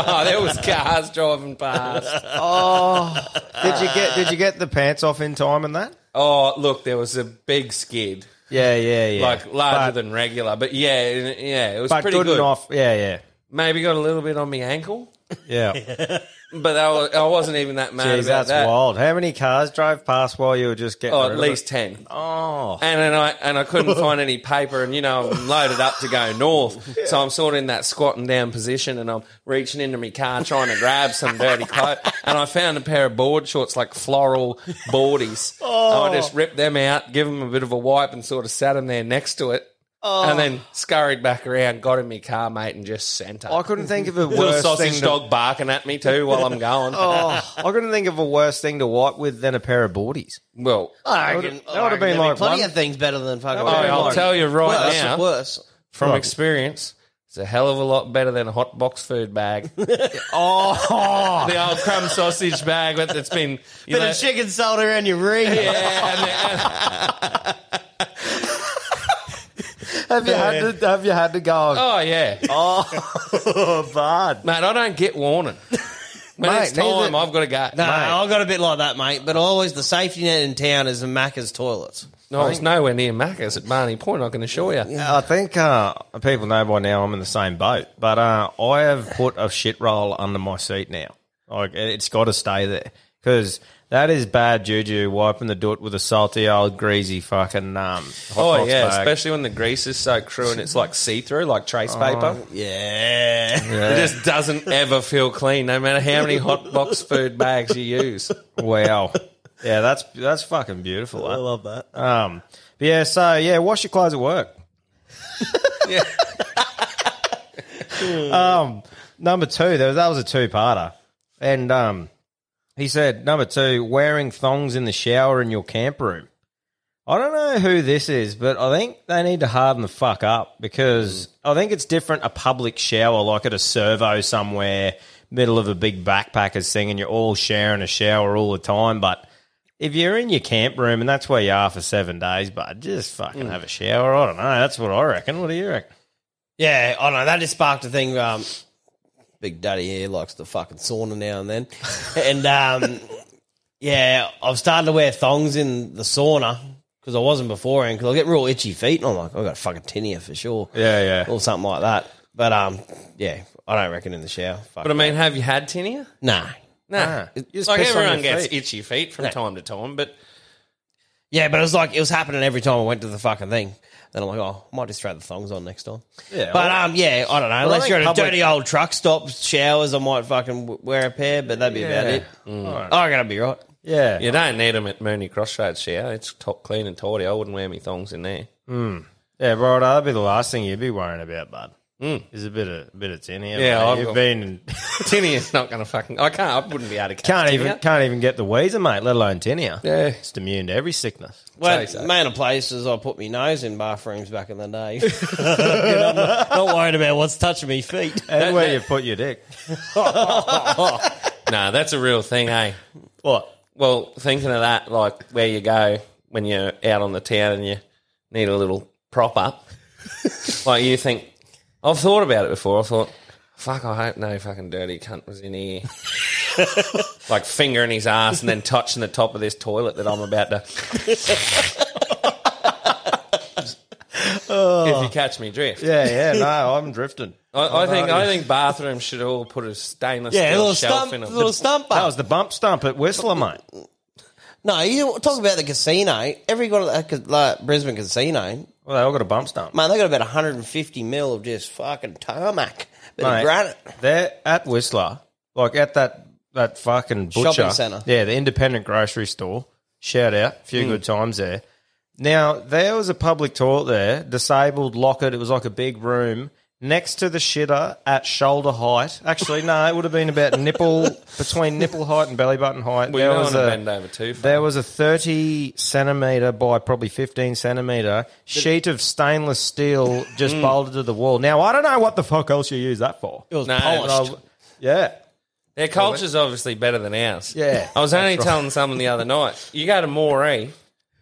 oh, there was cars driving past. Oh, did you get Did you get the pants off in time and that? Oh, look, there was a big skid, Yeah, yeah, yeah. like larger But- than regular. But yeah, yeah, it was but pretty good, good. enough. Yeah, yeah, Maybe got a little bit on my ankle, yeah. but I, was, I wasn't even that mad Jeez, about that's that. wild. How many cars drove past while you were just getting? Oh, at least ten. Oh, And then I and I couldn't find any paper, and you know I'm loaded up to go north, so I'm sort of in that squatting down position, and I'm reaching into my car trying to grab some dirty clothes, and I found a pair of board shorts, like floral boardies. Oh. I just ripped them out, give them a bit of a wipe, and sort of sat them there next to it, and oh. then scurried back around, got in my car, mate, and just sent her. I couldn't think of a Little worse sausage thing. To, dog barking at me too while I'm going. oh, I couldn't think of a worse thing to wipe with than a pair of boardies. Well, I That reckon, would've- that I would've reckon been there'd be like plenty one- of things better than fucking. would've oh, been I'll like- tell you right worse, now. worse. from experience, it's a hell of a lot better than a hot box food bag. Oh, the old crumb sausage bag that- that's been you Bit know, of chicken salt around your ring. Yeah, and, and- have you had to have you had to go? oh yeah, Oh, bad. mate. I don't get warning. When Mate, it's time, neither- I've got to go. No, I got a bit like that, mate. But always the safety net in town is the Macca's toilets. No, it's nowhere near Macca's at Barney Point. I can assure you. I think uh, people know by now I'm in the same boat, but uh, I have put a shit roll under my seat now. Like it's got to stay there because that is bad juju. Wiping the dirt with a salty old greasy fucking um. hot Oh box yeah, bag. especially when the grease is so crew and it's like see through, like trace paper. Yeah. It just doesn't ever feel clean, no matter how many hot box food bags you use. wow. Yeah, that's that's fucking beautiful. I that. love that. Um, but yeah, so yeah, wash your clothes at work. Yeah. Um, number two, there was, that was a two-parter, and um, he said number two, wearing thongs in the shower in your camp room. I don't know who this is, but I think they need to harden the fuck up because I think it's different a public shower, like at a servo somewhere, middle of a big backpackers thing, and you're all sharing a shower all the time. But if you're in your camp room and that's where you are for seven days, but just fucking have a shower. I don't know. That's what I reckon. What do you reckon? Yeah, I don't know. That just sparked a thing. Um, Big Daddy here likes the fucking sauna now and then. and um, yeah, I've started to wear thongs in the sauna because I wasn't beforehand because I get real itchy feet and I'm like, I've got a fucking tinea for sure. Yeah, yeah. Or something like that. But um, yeah, I don't reckon in the shower. Fuck But I mean, have you had tinea? nah. Nah. Ah, you just like piss on everyone your gets feet. itchy feet from time to time, but Yeah, but it was like it was happening every time I went to the fucking thing. Then I'm like, oh, I might just throw the thongs on next time. Yeah, but well- um, yeah, I don't know. I Unless think you're at a dirty old truck stop showers, I might fucking w- wear a pair. But that'd be about Yeah. it. Mm. Alright. I reckon I'd be right. Yeah. you don't need them at Moonie Crossroads shower. It's top clean and tidy. I wouldn't wear my thongs in there. Hmm. Yeah, right. That'd be the last thing you'd be worrying about, bud. Is a bit of a bit of tinea. Yeah, mate. I've you've got- been Tinea's not going to fucking. I can't. I wouldn't be able to catch can't tinea. even can't even get the wheezer, mate. Let alone tinea. Yeah. it's immune to every sickness. Well, Say so. man of places, I put my nose in bathrooms back in the day. I'm not, not worried about what's touching me feet. And where you put your dick. No, that's a real thing, eh? What? Well, thinking of that, like where you go when you're out on the town and you need a little prop up, like you think, I've thought about it before. I thought, fuck, I hope no fucking dirty cunt was in here. like fingering his ass and then touching the top of this toilet that I'm about to. if you catch me drift. Yeah, yeah. No, I'm drifting. I, I think I think bathrooms should all put a stainless Yeah, a steel little shelf stump, in them. little stump That was the bump stump at Whistler, mate. No, you talk about the casino. Every got at like Brisbane casino. Well, they all got a bump stump. Man, they got about 150 mil of just fucking tarmac, bit Mate, of granite. They're at Whistler, like at that that fucking butcher Shopping centre. Yeah, the independent grocery store. Shout out, a few mm. good times there. Now there was a public toilet there, disabled locket. It was like a big room next to the shitter at shoulder height. Actually, no, it would have been about nipple between nipple height and belly button height. Well, you don't want to bend over too far. There was a 30 centimetre by probably 15 centimetre sheet of stainless steel just Mm. bolted to the wall. Now, I don't know what the fuck else you use that for. It was No, polished. Yeah. Their culture's obviously better than ours. Yeah, I was only telling someone the other night. You go to Moree.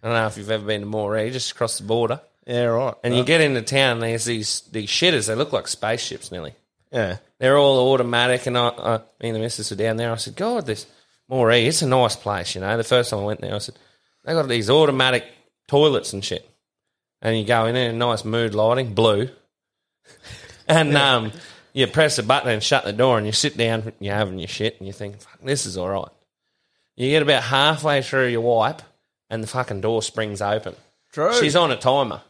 I don't know if you've ever been to Moree, just across the border. Yeah, right. And you get into town, and there's these these shitters. They look like spaceships, nearly. Yeah. They're all automatic. And I, I, me and the missus were down there. I said, God, this Moree, it's a nice place, you know. The first time I went there, I said, they got these automatic toilets and shit. And you go in there, nice mood lighting, blue. And um, you press a button and shut the door, and you sit down, you're having your shit, and you think, Fuck, this is all right. You get about halfway through your wipe, and the fucking door springs open. True. She's on a timer.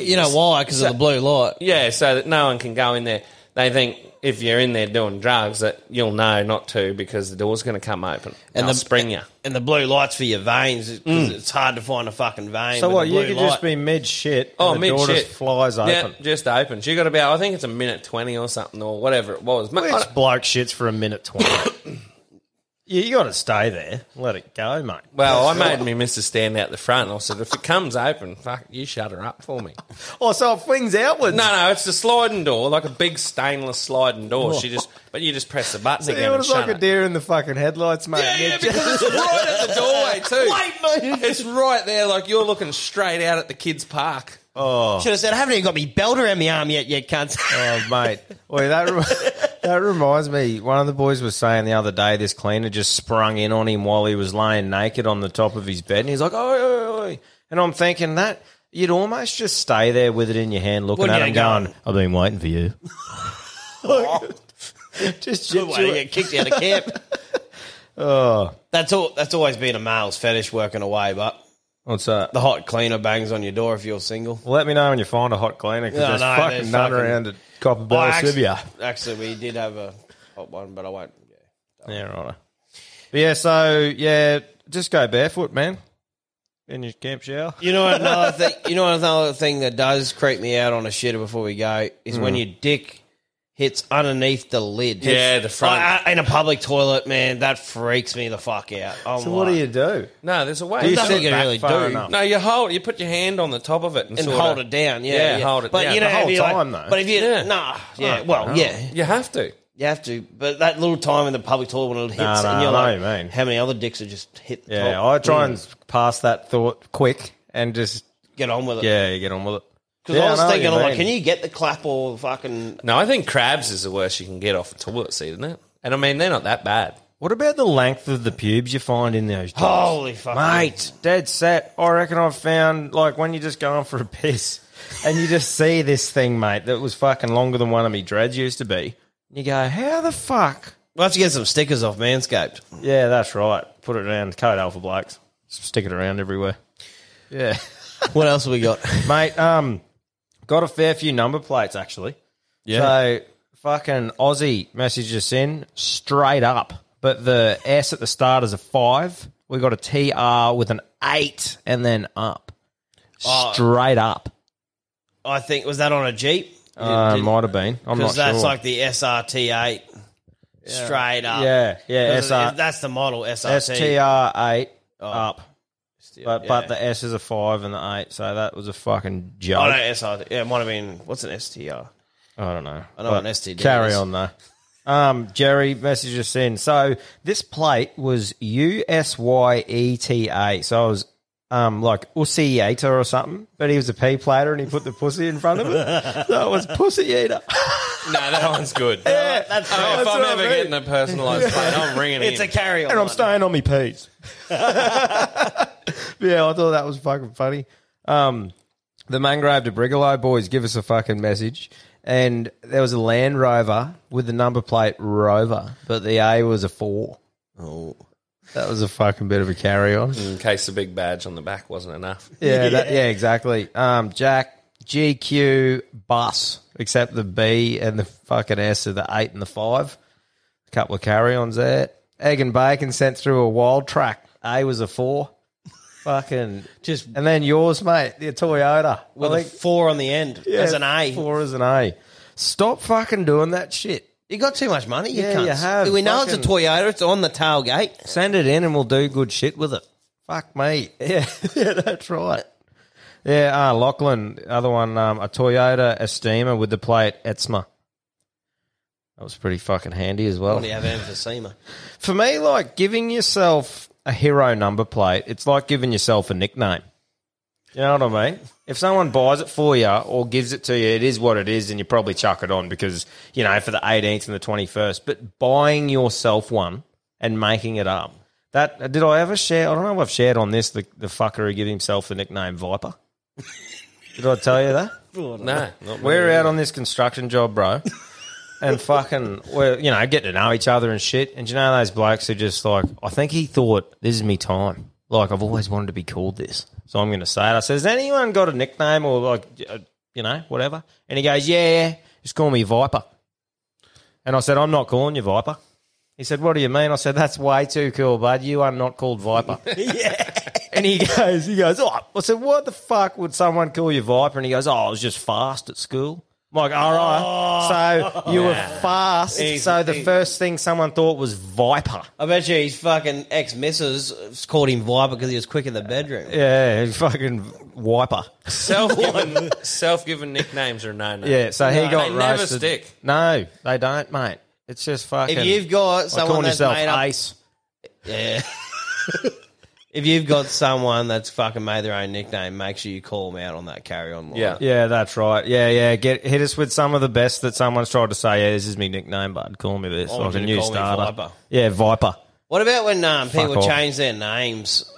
You know why? Because of the blue light. Yeah, so that no one can go in there. They think if you're in there doing drugs that you'll know not to because the door's going to come open and And they'll the- spring you. And the blue light's for your veins. It's, 'cause mm. it's hard to find a fucking vein. So what? You blue could light. just be mid shit. Oh, the mid door shit just flies open. Yeah, just opens. You got about I think it's a minute twenty or something or whatever it was. Ma- Which bloke shits for a minute twenty? yeah, you got to stay there. Let it go, mate. well, I made me Mister stand out the front. and I said, if it comes open, fuck, you shut her up for me. Oh, so it flings outwards. No, no, it's the sliding door, like a big stainless sliding door. She just, but you just press the button So again it and was shut like a it. deer in the fucking headlights, mate. Yeah, Yeah, because it's right at the doorway too. Wait, mate. It's right there, like you're looking straight out at the kids' park. Oh, Should have said, I haven't even got me belt around my arm yet, you cunt. Oh, mate. Wait, that rem- that reminds me. One of the boys was saying the other day this cleaner just sprung in on him while he was laying naked on the top of his bed, and he's like, "Oi, oi, oi!" And I'm thinking that you'd almost just stay there with it in your hand, looking Wouldn't at him, go- going, "I've been waiting for you." just Good way to get kicked out of camp. Oh, That's all. That's always been a male's fetish working away, but what's that? the hot cleaner bangs on your door if you're single. Well, let me know when you find a hot cleaner because No, there's no, fucking there's none fucking- around at Copper Oh, actually, Sibia. actually, we did have a hot one, but I won't. Yeah. Yeah, right. But yeah, so yeah, just go barefoot, man. In your camp shower. You know what another thing. You know what another thing that does creep me out on a shitter before we go is Hmm. when your dick hits underneath the lid. Yeah, the front. Like, uh, in a public toilet, man, that freaks me the fuck out. I'm So what do like- you do? No, there's a way. Do you nothing sit you can back really far do. enough? No, you hold. You put your hand on the top of it and, and sorta- hold it down. Yeah, Yeah, yeah. hold it But down. you know, The whole if you like- time, though. But if you, Yeah. nah, yeah, Oh, well, no. yeah, You have to. you have to. But that little time in the public toilet when it hits, No, no, and you're I know like, what you mean. how many other dicks have just hit the Yeah, top? I try Mm. and pass that thought quick and just get on with it. yeah, you get on with it. Because Yeah, I was know what thinking, like, mean. can you get the clap or fucking? No, I think crabs is the worst you can get off a toilet seat, isn't it? And I mean, they're not that bad. What about the length of the pubes you find in those? Jobs? Holy fuck, mate, dead set. I reckon I've found like when you're just going for a piss and you just see this thing, mate, that was fucking longer than one of me dreads used to be. You go, how the fuck? We'll have to get some stickers off Manscaped. Yeah, that's right. Put it around Code Alpha Blokes. Stick it around everywhere. Yeah. What else have we got? Mate, um, got a fair few number plates actually. Yeah. So fucking Aussie messaged us in straight up, but the S at the start is a five. We got a TR with an eight and then up. Straight up. I think was that on a Jeep? Uh, might have been. I'm not Because that's sure. like the SRT8 straight up. yeah, yeah, 'Cause SR, that's the model SRT. STR eight Oh. But but the S is a five and the eight, so that was a fucking joke. oh no SRT. Yeah, it might have been. What's an STR? I don't know. I know But an STD Carry is. on though. Um, Jerry messaged us in. So this plate was U S Y E T A. So I was um like Ussy Eater or something, but he was a P plater and he put the pussy in front of it. so it was Pussy Eater. No, that one's good. yeah, That's Oh, That's if I'm what I ever mean. getting a personalised plate, I'm ringing it. it's in. a carry on. and I'm staying on me peas. yeah, I thought that was fucking funny. Um, the Mangrove to Brigalow boys give us a fucking message, and there was a Land Rover with the number plate Rover, but the A was a four. Oh. That was a fucking bit of a carry on. In case the big badge on the back wasn't enough. Yeah, That, yeah, exactly. Um, Jack GQ bus, except the B and the fucking S of the eight and the five. A couple of carry ons there. Egg and bacon sent through a wild track. A was a four. Fucking Just and then yours, mate, the Toyota. with I a think- four on the end yeah, as an A. Four as an A. Stop fucking doing that shit. You got too much money. You Yeah, cunts. you have. We know it's Fucking- a Toyota. It's on the tailgate. Send it in and we'll do good shit with it. Fuck me. Yeah, yeah that's right. Yeah, uh, Lachlan, other one, um, a Toyota Estima with the plate Etzma. That was pretty fucking handy as well. What do you have emphysema? For me, like giving yourself a hero number plate, it's like giving yourself a nickname. You know what I mean? If someone buys it for you or gives it to you, it is what it is, and you probably chuck it on because, you know, for the 18th and the 21st. But buying yourself one and making it up. That did I ever share? I don't know if I've shared on this the, the fucker who gave himself the nickname Viper. Did I tell you that? No, not We're out on this construction job, bro. And fucking, we're, you know, getting to know each other and shit. And you know those blokes are just like, I think he thought, this is me time. Like, I've always wanted to be called this. So I'm going to say it. I said, has anyone got a nickname or like, uh, you know, whatever? And he goes, yeah, just call me Viper. And I said, I'm not calling you Viper. He said, what do you mean? I said, that's way too cool, bud. You are not called Viper. And he goes, he goes, oh, I said, what the fuck would someone call you Viper? And he goes, oh, I was just fast at school. I'm like, all right. Oh. so you were fast. He's- so the he- first thing someone thought was Viper. I bet you his fucking ex missus called him Viper because he was quick in the bedroom. Yeah, fucking wiper. self-given, self-given nicknames are no no. Yeah, so he got they never roasted. stick. No, they don't, mate. It's just fucking. If you've got someone calling that's yourself made up, Ace. yeah. if you've got someone that's fucking made their own nickname, make sure you call them out on that carry on line. Yeah. Yeah, that's right. Yeah, yeah. Get hit us with some of the best that someone's tried to say. Yeah, this is me nickname, bud. Call me this. I want like a to new call me starter. Viper. Yeah, Viper. What about when um, Fuck people off. change their names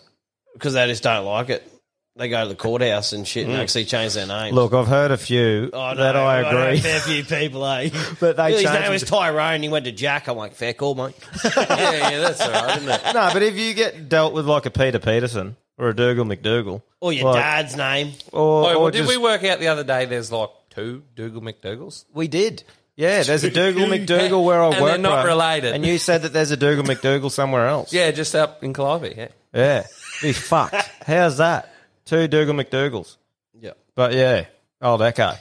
because they just don't like it? They go to the courthouse and shit and actually change their names. Mm. Look, I've heard a few Oh, no, that I know agree. a fair few people, eh? But they his changed name it was to- Tyrone. He went to Jack. I'm like, fair call, mate. yeah, yeah, that's all right, isn't it? no, but if you get dealt with like a Peter Peterson or a Dougal McDougal, Or your like- dad's name. or, Oh, or well, did just- we work out the other day? There's like two Dougal McDougals. We did. Yeah, there's a Dougal McDougal where I And work. they're not bro. related. And you said that there's a Dougal McDougal somewhere else. Yeah, just up in Clivey. Yeah. Yeah. Be fucked. How's that? Two Dougal McDougals. Yeah. But yeah, oh, old Echo.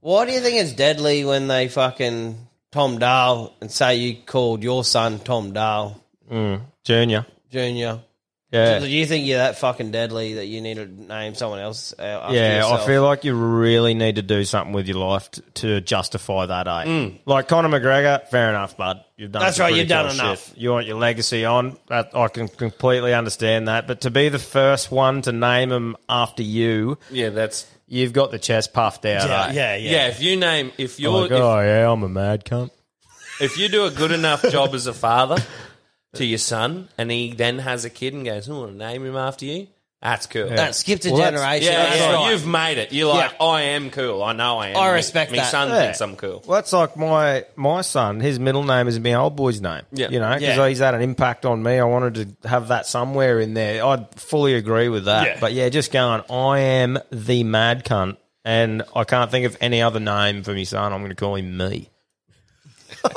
Why do you think it's deadly when they fucking Tom Dahl and say you called your son Tom Dahl mm, Junior. Junior? Yeah. Do you think you're that fucking deadly that you need to name someone else? uh, After Yeah, yourself? I feel like you really need to do something with your life t- to justify that, eh? Like Conor McGregor, fair enough, bud. You've done Mm. That's right, you've done enough. shit. You want your legacy on. That, I can completely understand that. But to be the first one to name him after you, Yeah, that's you've got the chest puffed out. yeah, eh? yeah, yeah. yeah. if you name if You're you're like, oh yeah, I'm a mad cunt. if, if you do a good enough job as a father to your son, and he then has a kid and goes, "I want to name him after you." That's cool. That skipped a Well, that's- generation. yeah, That's yeah, right. you've made it. You're like, Yeah. I am cool. I know I am. I Me- respect me that. son Yeah. thinks I'm cool. Well, that's like my my son. His middle name is my old boy's name. Yeah. you know, because Yeah. he's had an impact on me. I wanted to have that somewhere in there. I'd fully agree with that. Yeah. But yeah, just going. I am the mad cunt, and I can't think of any other name for my son. I'm going to call him me.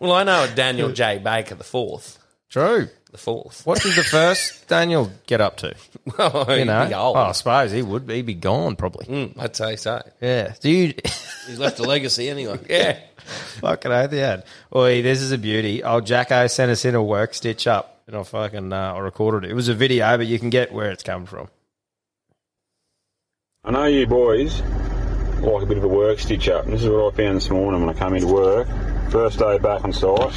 Well, I know a Daniel J. Baker the fourth. True. The fourth. What did the first Daniel get up to? well, You know, be old. oh, I suppose he would. be. He'd be gone probably. Mm, I'd say so. Yeah, dude. He's left a legacy anyway. Yeah. Fucking oath he had. Oi, this is a beauty. Old Jacko sent us in a work stitch up, and I fucking uh, I recorded it. It was a video, but you can get where it's coming from. I know you boys like a bit of a work stitch up, and this is what I found this morning when I came into work. First day back on site.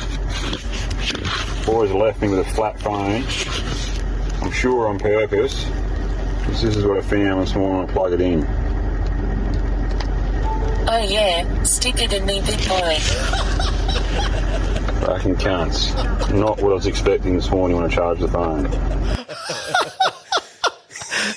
Boys left me with a flat phone. I'm sure on purpose. This is what I found this morning when I plug it in. Oh yeah, stick it in me big boy. Fucking cunts. Not what I was expecting this morning when I charged the phone.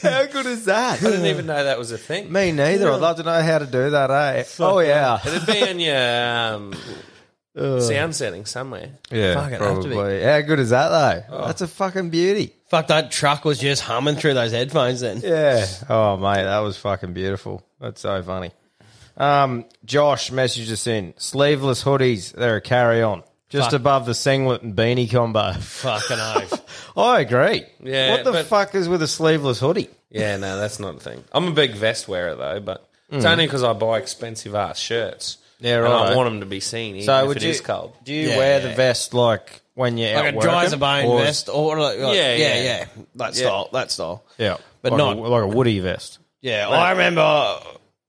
How good is that? I didn't even know that was a thing. Me neither. I'd love to know how to do that, eh? Oh yeah. It'd be in your um, sound setting somewhere. Yeah, Fuck, it'd have to be. probably. How good is that though? That's a fucking beauty. Fuck, that truck was just humming through those headphones then. Yeah. Oh mate, that was fucking beautiful. That's so funny. Um, Josh messaged us in sleeveless hoodies. They're a carry on, just Fuck. above the singlet and beanie combo. Fucking oath. I agree. Yeah, What the but- fuck is with a sleeveless hoodie? Yeah, no, that's not a thing. I'm a big vest wearer though, but it's Mm. only because I buy expensive ass shirts. Yeah, and right. I want them to be seen, even So if would it you is cold. do you Yeah, wear yeah. the vest like when you're Like out a dry as a working, bone or- vest, or like, like- Yeah, yeah, yeah. yeah, that Yeah. style, that style. Yeah, But like not- a, like a woody vest. Yeah, I remember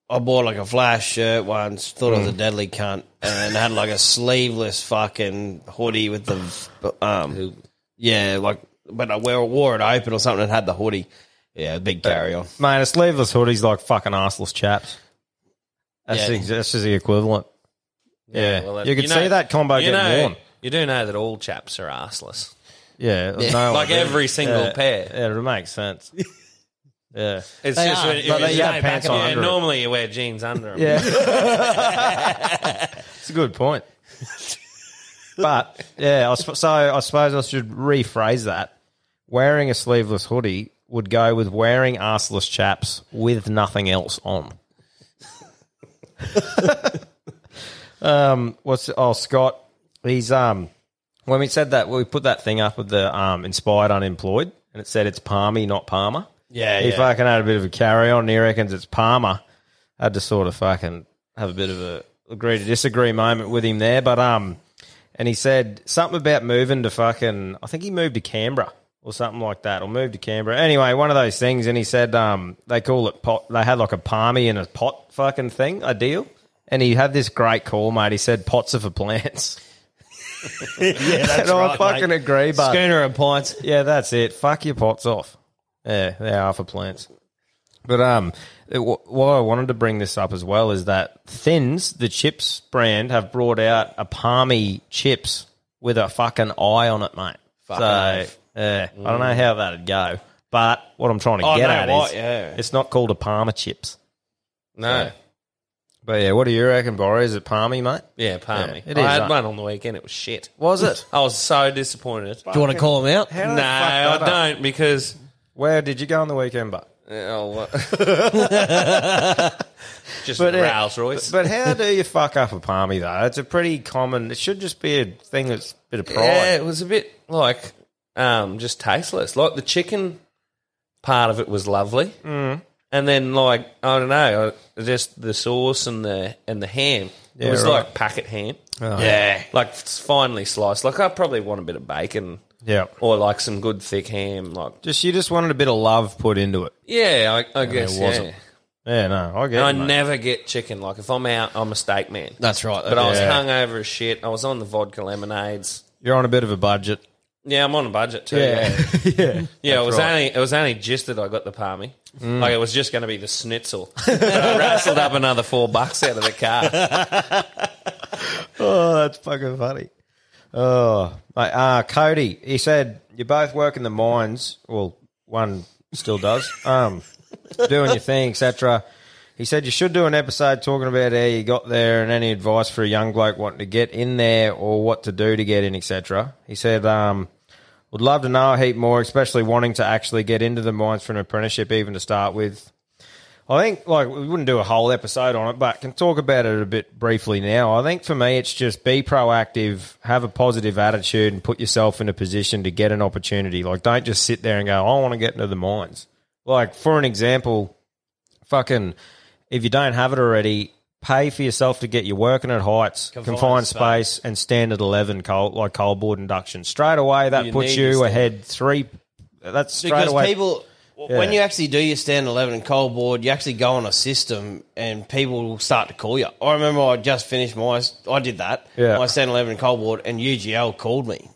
I bought like a flash shirt once, thought it was a Mm. deadly cunt, and had like a sleeveless fucking hoodie with the um, yeah, like but I wore, wore it open or something and had the hoodie. Yeah, big carry on. Mate, a sleeveless hoodie's like fucking arseless chaps. That's, Yeah. the, that's just the equivalent. Yeah, well, that- you could know- see that combo you getting know, worn. You do know that all chaps are arseless. Yeah, Yeah. no, Like every single Yeah, pair. Yeah, it makes sense. Yeah, It's They just are, when, if but you they have pants on yeah, under it. normally you wear jeans under them. yeah. it's a good point. But yeah, I sp- so I suppose I should rephrase that. Wearing a sleeveless hoodie would go with wearing arseless chaps with nothing else on. Um, what's oh Scott? He's um when we said that we put that thing up with the um inspired unemployed and it said it's Palmy, not Palmer. Yeah, he yeah. fucking had a bit of a carry on. and He reckons it's Palmer. Had to sort of fucking have a bit of a agree to disagree moment with him there, but um, and he said something about moving to fucking. I think he moved to Canberra or something like that, or moved to Canberra. Anyway, one of those things. And he said um, they call it pot. They had like a palmy and a pot fucking thing, a deal. And he had this great call, mate. He said pots are for plants. yeah, that's and I fucking agree, but Schooner and pints. yeah, that's it. Fuck your pots off. Yeah, they are for plants. But um, it, wh- why I wanted to bring this up as well is that Thins, the chips brand, have brought out a palmy chips with a fucking eye on it, mate. Fucking so oath. Yeah, I don't know how that'd go, but what I'm trying to Oh, get no, at what? is Yeah. it's not called a Palmer chips. No. But yeah, what do you reckon, Borry? Is it palmy, mate? Yeah, palmy. Yeah, it I is, had uh, one on the weekend. It was shit. Was it? I was so disappointed. Do you want to call him out? No, did they fuck I up? don't because. Where did you go on the weekend, but? Oh, what? just But, uh, Rolls Royce. But how do you fuck up a palmy though? It's a pretty common. It should just be a thing that's a bit of pride. Yeah, it was a bit like um, just tasteless. Like the chicken part of it was lovely, mm. and then like I don't know, uh, just the sauce and the and the ham. Yeah, it was right. like packet ham. Oh. Yeah. like it's finely sliced. Like I probably want a bit of bacon. Yeah. or like some good thick ham. Like Just you just wanted a bit of love put into it. yeah, I, I guess it yeah. wasn't. Yeah, no, I get And I mate. never get chicken. Like if I'm out, I'm a steak man. That's right. But I was Yeah. hungover as shit. I was on the vodka lemonades. You're on a bit of a budget. Yeah, I'm on a budget too. Yeah, yeah. Yeah, it was right. only it was only just that I got the palmy. Mm. Like it was just going to be the schnitzel. but I wrestled up another four bucks out of the car. Oh, that's fucking funny. Oh, mate, uh, Cody, he said you both work in the mines. Well, one still does. Um, doing your thing, etc. He said you should do an episode talking about how you got there and any advice for a young bloke wanting to get in there or what to do to get in, etc. He said, um, would love to know a heap more, especially wanting to actually get into the mines for an apprenticeship, even to start with. I think like we wouldn't do a whole episode on it, but can talk about it a bit briefly now. I think for me, it's just be proactive, have a positive attitude, and put yourself in a position to get an opportunity. Like, don't just sit there and go, "I want to get into the mines." Like, for an example, fucking, if you don't have it already, pay for yourself to get you working at heights, confined, Confined space, and standard eleven cold like Coalboard induction. Straight away, that You puts you ahead three. That's straight because away. people Yeah. when you actually do your stand 11 and Coalboard you actually go on a system and people will start to call you i remember i just finished my i did that Yeah. my stand 11 and Coalboard and ugl called me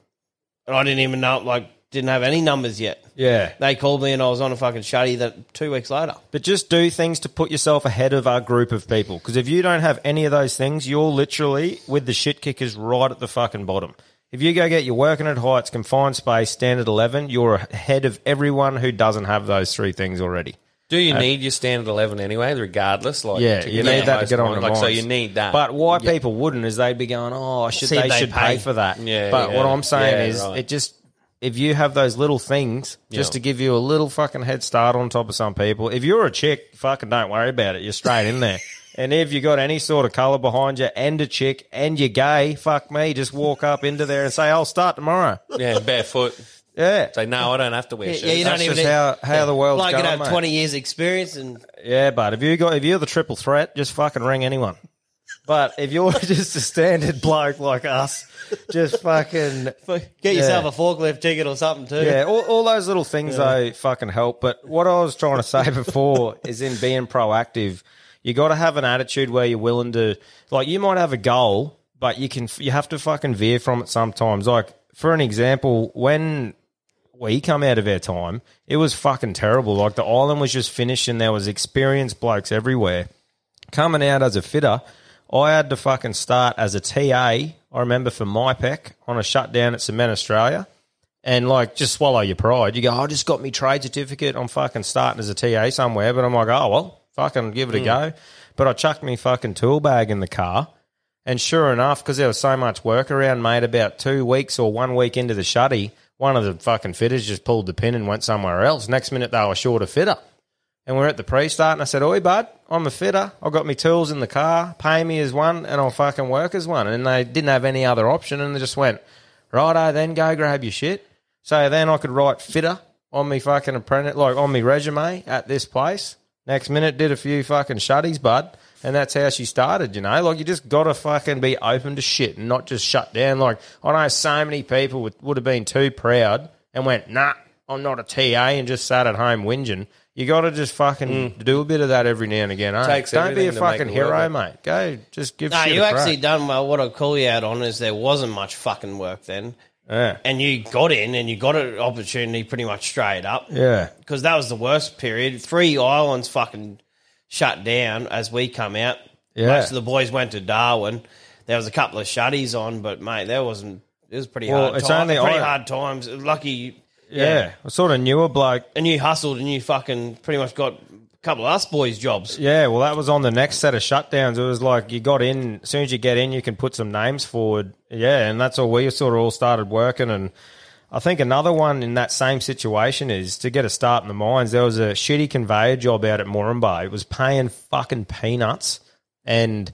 and i didn't even know like didn't have any numbers yet yeah, they called me and i was on a fucking shutty that two weeks later But just do things to put yourself ahead of our group of people. Because if you don't have any of those things, you're literally with the shit kickers right at the fucking bottom. If you go get your working at heights, confined space, standard 11, you're ahead of everyone who doesn't have those three things already. Do you Uh, need your standard eleven anyway, regardless? Like, yeah, to you get need that to most get on points? the Like, so mines. you need that. But why Yeah. people wouldn't is they'd be going, oh, I should See if they, they should pay. pay. for that. Yeah, but yeah. what I'm saying Yeah, is, right. it just if you have those little things just Yeah. to give you a little fucking head start on top of some people. If you're a chick, fucking don't worry about it. You're straight in there. And if you got any sort of colour behind you and a chick and you're gay, fuck me, just walk up into there and say, I'll start tomorrow. yeah, barefoot. Yeah. Say no, I don't have to wear Yeah, shoes. yeah, you don't That's even just need- how- how the world's like you going, have mate. twenty years experience and Yeah, but if you got if you're the triple threat, just fucking ring anyone. But if you're just a standard bloke like us, just fucking get yourself Yeah. a forklift ticket or something too. yeah, all, all those little things though fucking help. But what I was trying to say before is in being proactive, you got to have an attitude where you're willing to like. You might have a goal, but you can you have to fucking veer from it sometimes. Like for an example, when we come out of our time, it was fucking terrible. Like the island was just finished, and there was experienced blokes everywhere. Coming out as a fitter, I had to fucking start as a TA. I remember for MyPEC on a shutdown at Cement Australia, and like just swallow your pride. You go, oh, I just got me trade certificate. I'm fucking starting as a TA somewhere, but I'm like, oh well, fucking give it a hmm. go. But I chucked me fucking tool bag in the car. And sure enough, because there was so much work around, mate, about two weeks or one week into the shutty, one of the fucking fitters just pulled the pin and went somewhere else. Next minute, they were short a fitter. And we're at the pre-start, and I said, "Oi, bud, I'm a fitter. I've got my tools in the car. Pay me as one, and I'll fucking work as one." And they didn't have any other option, and they just went, "Righto, then go grab your shit." So then I could write fitter on me fucking apprentice, like on me resume at this place. Next minute, did a few fucking shutties, bud, and that's how she started. You know, like you just got to fucking be open to shit and not just shut down. Like I know so many people would, would have been too proud and went, "Nah, I'm not a TA," and just sat at home whinging. You got to just fucking do a bit of that every now and again. Eh? Takes Don't be a everything to make fucking it hero, worth it. mate. Go, just give. No, shit you a crack. actually done well. What I call you out on is there wasn't much fucking work then, Yeah, and you got in and you got an opportunity pretty much straight up. yeah. because that was the worst period. Three islands fucking shut down as we come out. Yeah. Most of the boys went to Darwin. There was a couple of shutties on, but mate, there wasn't. It was pretty Well, hard. it's time- only pretty I- hard times. Lucky, Yeah, I sort of knew a bloke and you hustled and you fucking pretty much got a couple of us boys jobs. Yeah, well, that was on the next set of shutdowns. It was like you got in, as soon as you get in, you can put some names forward. Yeah, and that's all we sort of all started working. And I think another one in that same situation is to get a start in the mines. There was a shitty conveyor job out at Moranbah. It was paying fucking peanuts. And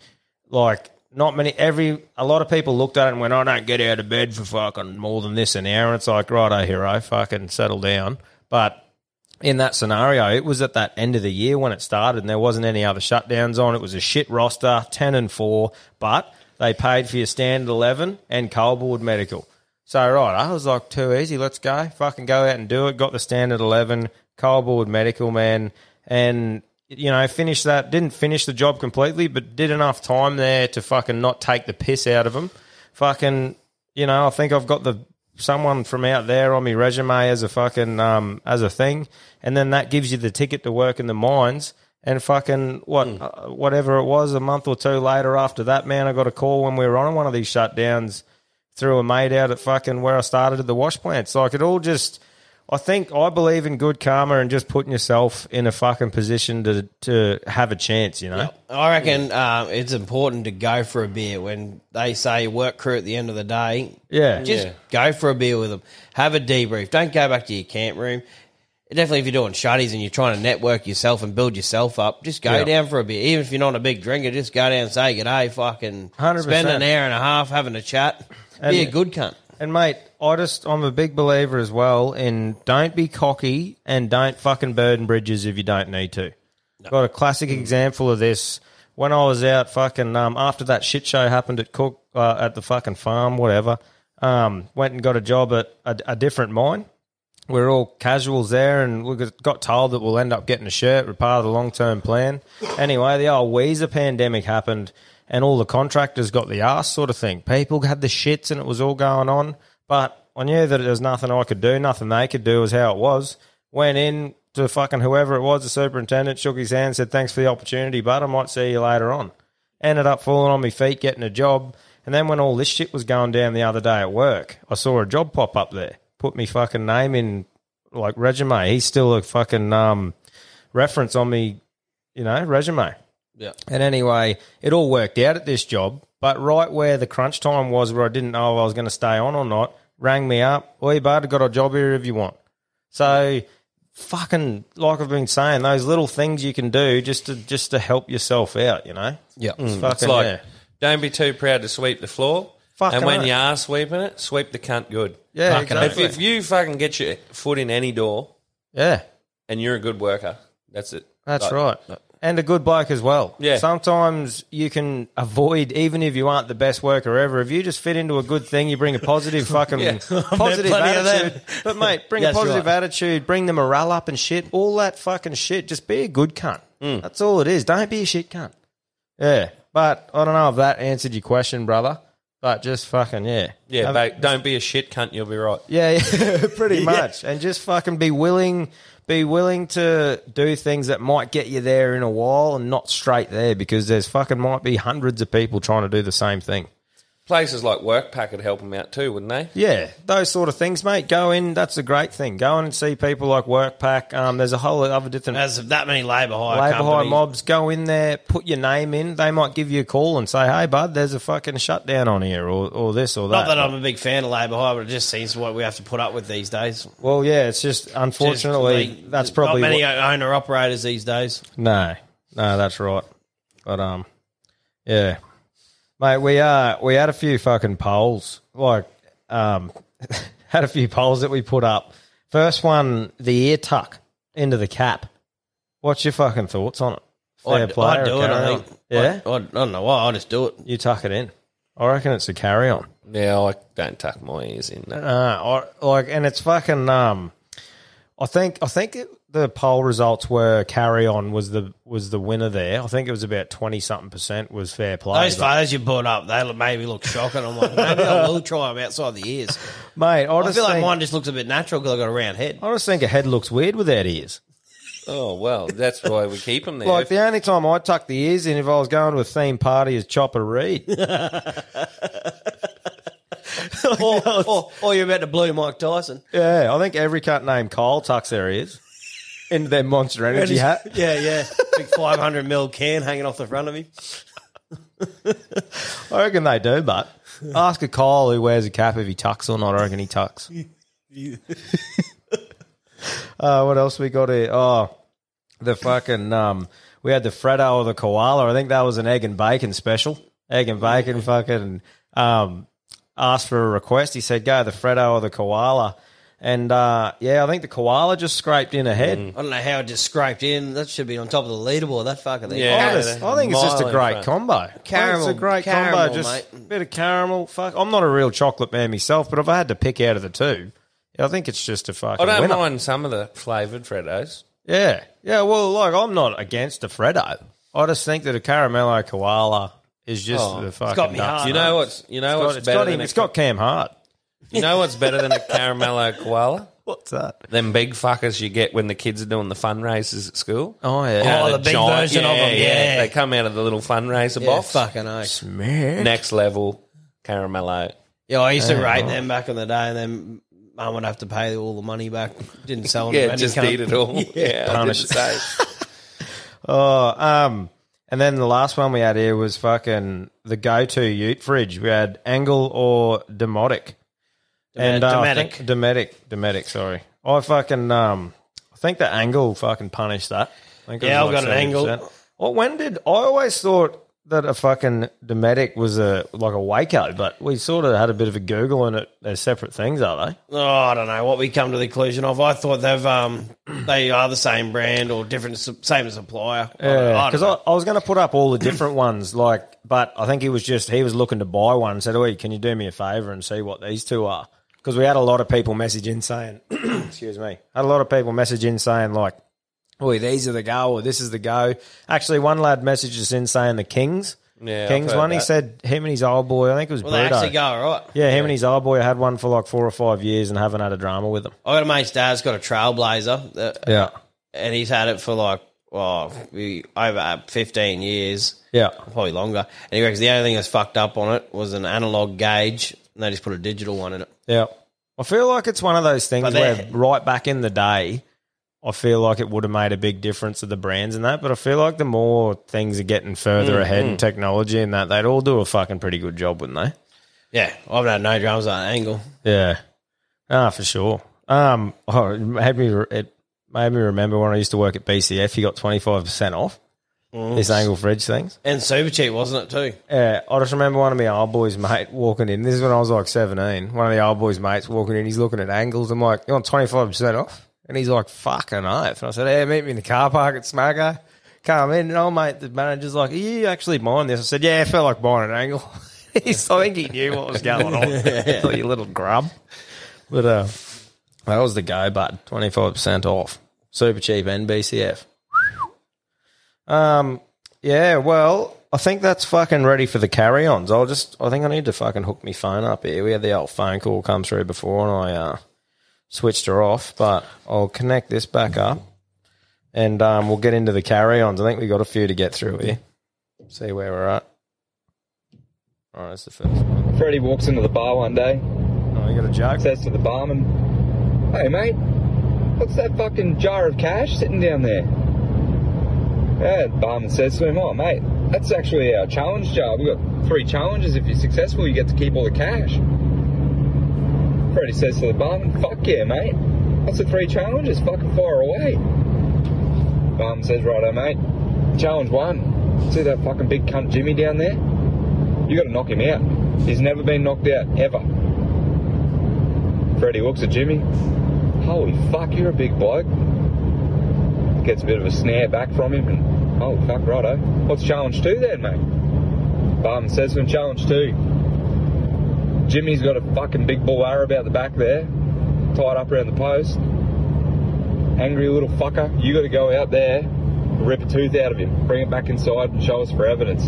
like, not many, every, a lot of people looked at it and went, I don't get out of bed for fucking more than this an hour. It's like, right, oh hero, fucking settle down. But in that scenario, it was at that end of the year when it started, and there wasn't any other shutdowns on. It was a shit roster, ten and four, but they paid for your standard eleven and Coalboard medical. So right, I was like, too easy. Let's go, fucking go out and do it. Got the standard eleven, Coalboard medical man, and you know finished that. Didn't finish the job completely, but did enough time there to fucking not take the piss out of them. Fucking, you know, I think I've got the someone from out there on my resume as a fucking um as a thing, and then that gives you the ticket to work in the mines. And fucking what, uh, whatever it was, a month or two later after that, man, I got a call when we were on one of these shutdowns through a mate out at fucking where I started at the wash plants. Like it all just, I think I believe in good karma and just putting yourself in a fucking position to to have a chance. You know, I reckon um, it's important to go for a beer when they say work crew at the end of the day. Yeah. just Yeah. go for a beer with them. Have a debrief. Don't go back to your camp room. Definitely, if you're doing shutties and you're trying to network yourself and build yourself up, just go Yeah. down for a beer. Even if you're not a big drinker, just go down and say g'day. Fucking 100%. spend an hour and a half having a chat. be a good cunt. And mate, I just I'm a big believer as well in don't be cocky and don't fucking burden bridges if you don't need to. Got a classic example of this when I was out fucking um, after that shit show happened at Cook uh, at the fucking farm, whatever. Um, went and got a job at a, a different mine. We're all casuals there, and we got- got told that we'll end up getting a shirt. We're part of the long term plan. Anyway, the old Weezer pandemic happened, and all the contractors got the ass sort of thing. People had the shits, and it was all going on. But I knew that there was nothing I could do, nothing they could do, is how it was. Went in to fucking whoever it was, the superintendent, shook his hand, said, Thanks for the opportunity, but I might see you later on. Ended up falling on my feet, getting a job. And then when all this shit was going down the other day at work, I saw a job pop up there. Put me fucking name in, like resume. He's still a fucking um, reference on me, you know, resume. Yeah. And anyway, it all worked out at this job. But right where the crunch time was, where I didn't know if I was going to stay on or not, rang me up. Oi, bud, got a job here if you want. So, fucking like I've been saying, those little things you can do just to just to help yourself out. You know. Yeah. It's It's fucking like, yeah. don't be too proud to sweep the floor. Fucking and when oath. you are sweeping it, sweep the cunt good. Yeah, exactly. If, if you fucking get your foot in any door Yeah. and you're a good worker, that's it. That's Like, right. And a good bloke as well. Yeah. Sometimes you can avoid, even if you aren't the best worker ever, if you just fit into a good thing, you bring a positive fucking Yeah. positive attitude. But mate, bring a positive right. attitude, bring the morale up and shit. All that fucking shit. Just be a good cunt. Hmm. That's all it is. Don't be a shit cunt. Yeah. But I don't know if that answered your question, brother. But just fucking yeah. Yeah, Have- don't be a shit cunt, you'll be right. yeah, yeah, pretty much. And just fucking be willing, be willing to do things that might get you there in a while and not straight there because there's fucking might be hundreds of people trying to do the same thing. Places like WorkPac would help them out too, wouldn't they? Yeah, those sort of things, mate. Go in. That's a great thing. Go in and see people like WorkPac. Um, there's a whole other different There's that many labour hire labour hire companies. mobs. Go in there, put your name in. They might give you a call and say, "Hey, bud, there's a fucking shutdown on here," or, or this or that. Not that I'm a big fan of labour hire, but it just seems what we have to put up with these days. well, yeah, it's just unfortunately Just, like, that's probably not many what- owner operators these days. No, no, that's right. But um, yeah, mate, we uh we had a few fucking polls, like um, had a few polls that we put up. First one, the ear tuck into the cap. What's your fucking thoughts on it? Fair I'd, play I'd do it. I think. Yeah, I, I don't know why. I just do it. you tuck it in. I reckon it's a carry on. Yeah, I don't tuck my ears in. No. Uh, I, like, and it's fucking. Um, I think I think it, the poll results were carry on was the was the winner there. I think it was about twenty something percent was fair play. Those but- photos you put up, they look- maybe look shocking. I'm like, maybe I will try them outside the ears. mate, I, I just feel like think, mine just looks a bit natural because I've got a round head. I just think a head looks weird without ears. Oh well, that's why we keep them there. Like the only time I tuck the ears in if I was going to a theme party is Chopper Read. or, or, or you're about to blue Mike Tyson. yeah, I think every cut named Kyle tucks their ears into their Monster Energy hat. Yeah, yeah. Big 500 mil can hanging off the front of me. I reckon they do, but ask a Kyle who wears a cap if he tucks or not. I reckon he tucks. uh, what else we got here? Oh, the fucking um, we had the Freddo or the koala. I think that was an egg and bacon special. Egg and bacon, fucking um, asked for a request. He said, "Go the Freddo or the koala." And uh, yeah, I think the koala just scraped in ahead. I don't know how it just scraped in. That should be on top of the leaderboard. That fucking thing. Yeah. I, just- I think it's just a Mile in great front. combo. I think Caramel- it's a great caramel, combo. Just mate. a bit of caramel. Fuck, I'm not a real chocolate man myself, but if I had to pick out of the two, I think it's just a fucking. I don't winner. mind some of the flavoured Freddos. Yeah, yeah. Well, like I'm not against a Freddo. I just think that a caramello koala is just Oh, the it's fucking. got me nuts. hard. You know what's you know It's got, what's it's better got than him- a, it's got Cam Hart. You know what's better than a caramello koala? What's that? Them big fuckers you get when the kids are doing the fundraisers at school. Oh yeah. Oh, Yeah, the big version of 'em, yeah. They come out of the little fundraiser Yeah, box. fucking oath. Smack. Next level caramello. Yeah, I used to rate them back in the day, and then mum would have to pay all the money back. Didn't sell them. Yeah, any just cunt. eat it all. Yeah, I Punish didn't. Oh, um, and then the last one we had here was fucking the go-to Ute fridge. We had Engel or Dometic. And uh, Dometic. Dometic, Dometic. Sorry, I fucking um, I think the Engel fucking punished that. I think it Yeah, was I've got an Engel. 70%. Well, when did I always thought that a fucking Dometic was a like a Waeco, but we sort of had a bit of a Google and it. They're separate things, are they? Oh, I don't know what we come to the conclusion of. I thought they've um they are the same brand or different, su- same supplier. I don't- I Yeah, don't because know. I, I was going to put up all the different ones, like, but I think he was just he was looking to buy one. and Said, "Oh, can you do me a favor and see what these two are?" Because we had a lot of people message in saying, "Excuse me," had a lot of people message in saying like, "Oh, these are the go," or "This is the go." Actually, one lad messaged us in saying the Kings, Yeah, Kings one. He said him and his old boy. I think it was well, they actually go all right. Yeah, him and his old boy had one for like four or five years and haven't had a drama with them. I got a mate's dad's got a Trailblazer, uh, Yeah, and he's had it for like well, we, over fifteen years. yeah. probably longer. And he reckons the only thing that's fucked up on it was an analog gauge, and they just put a digital one in it. Yeah. I feel like it's one of those things But where they're- right back in the day, I feel like it would have made a big difference to the brands and that. But I feel like the more things are getting further Mm, ahead mm. in technology and that, they'd all do a fucking pretty good job, wouldn't they? Yeah, I've had no drums at that angle. Yeah, ah, for sure. Um, oh, it made me it made me remember when I used to work at BCF. You got twenty five percent off This Engel fridge things. And super cheap, wasn't it too? Yeah, I just remember one of my old boys' mate walking in. This is when I was like seventeen. One of the old boys' mates walking in. He's looking at Engels. I'm like, "You want twenty five percent off?" And he's like, "Fucking oath." And I said, "Hey, meet me in the car park at Smago." Come in, and oh mate, the manager's like, "Are you actually buying this?" I said, "Yeah, I felt like buying an Engel." He's, I think he knew what was going on. Yeah. you little grub. But uh, that was the go button. Five percent off, super cheap NBCF. Um, yeah, well, I think that's fucking ready for the carry-ons. I'll just, I think I need to fucking hook my phone up here. We had the old phone call come through before, and I uh, switched her off, but I'll connect this back up, and um, we'll get into the carry-ons. I think we got a few to get through here. See where we're at. All right, that's the first one. Freddie walks into the bar one day. Oh, you got a joke? Says to the barman, "Hey mate, what's that fucking jar of cash sitting down there?" Yeah, barman says to him, "Oh mate, that's actually our challenge jar. We've got three challenges. If you're successful, you get to keep all the cash." Freddie says to the barman, "Fuck yeah, mate. What's the three challenges? Fucking fire away." Barman says, "Righto, mate. Challenge one. See that fucking big cunt Jimmy down there? You got to knock him out. He's never been knocked out ever." Freddie looks at Jimmy. Holy fuck, you're a big bloke. Gets a bit of a snare back from him and, oh fuck, righto. What's challenge two then, mate? Barman says to challenge two. Jimmy's got a fucking big bull arrow about the back there, tied up around the post. Angry little fucker, you got to go out there, rip a tooth out of him, bring it back inside and show us for evidence.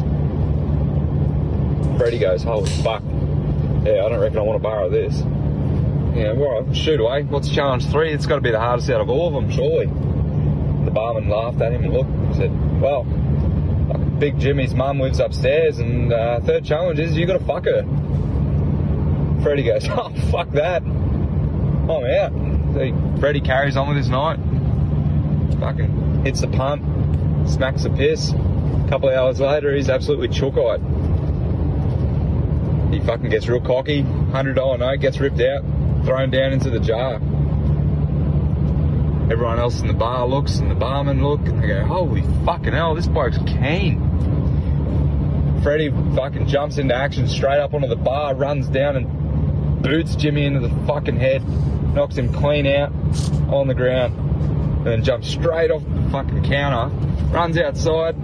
Freddie goes, holy fuck. Yeah, I don't reckon I want to borrow this. Yeah, right, shoot away. What's challenge three? It's got to be the hardest out of all of them, surely. The barman laughed at him and looked and said, well, Big Jimmy's mum lives upstairs and uh, third challenge is you got to fuck her. Freddie goes, oh, fuck that. I'm out. So Freddie carries on with his night. Fucking hits the pump, smacks the piss. A couple of hours later, he's absolutely chook-eyed. He fucking gets real cocky, $100 note gets ripped out, thrown down into the jar. Everyone else in the bar looks and the barman look and they go, holy fucking hell, this bloke's keen. Freddie fucking jumps into action straight up onto the bar, runs down and boots Jimmy into the fucking head, knocks him clean out on the ground, and then jumps straight off the fucking counter, runs outside.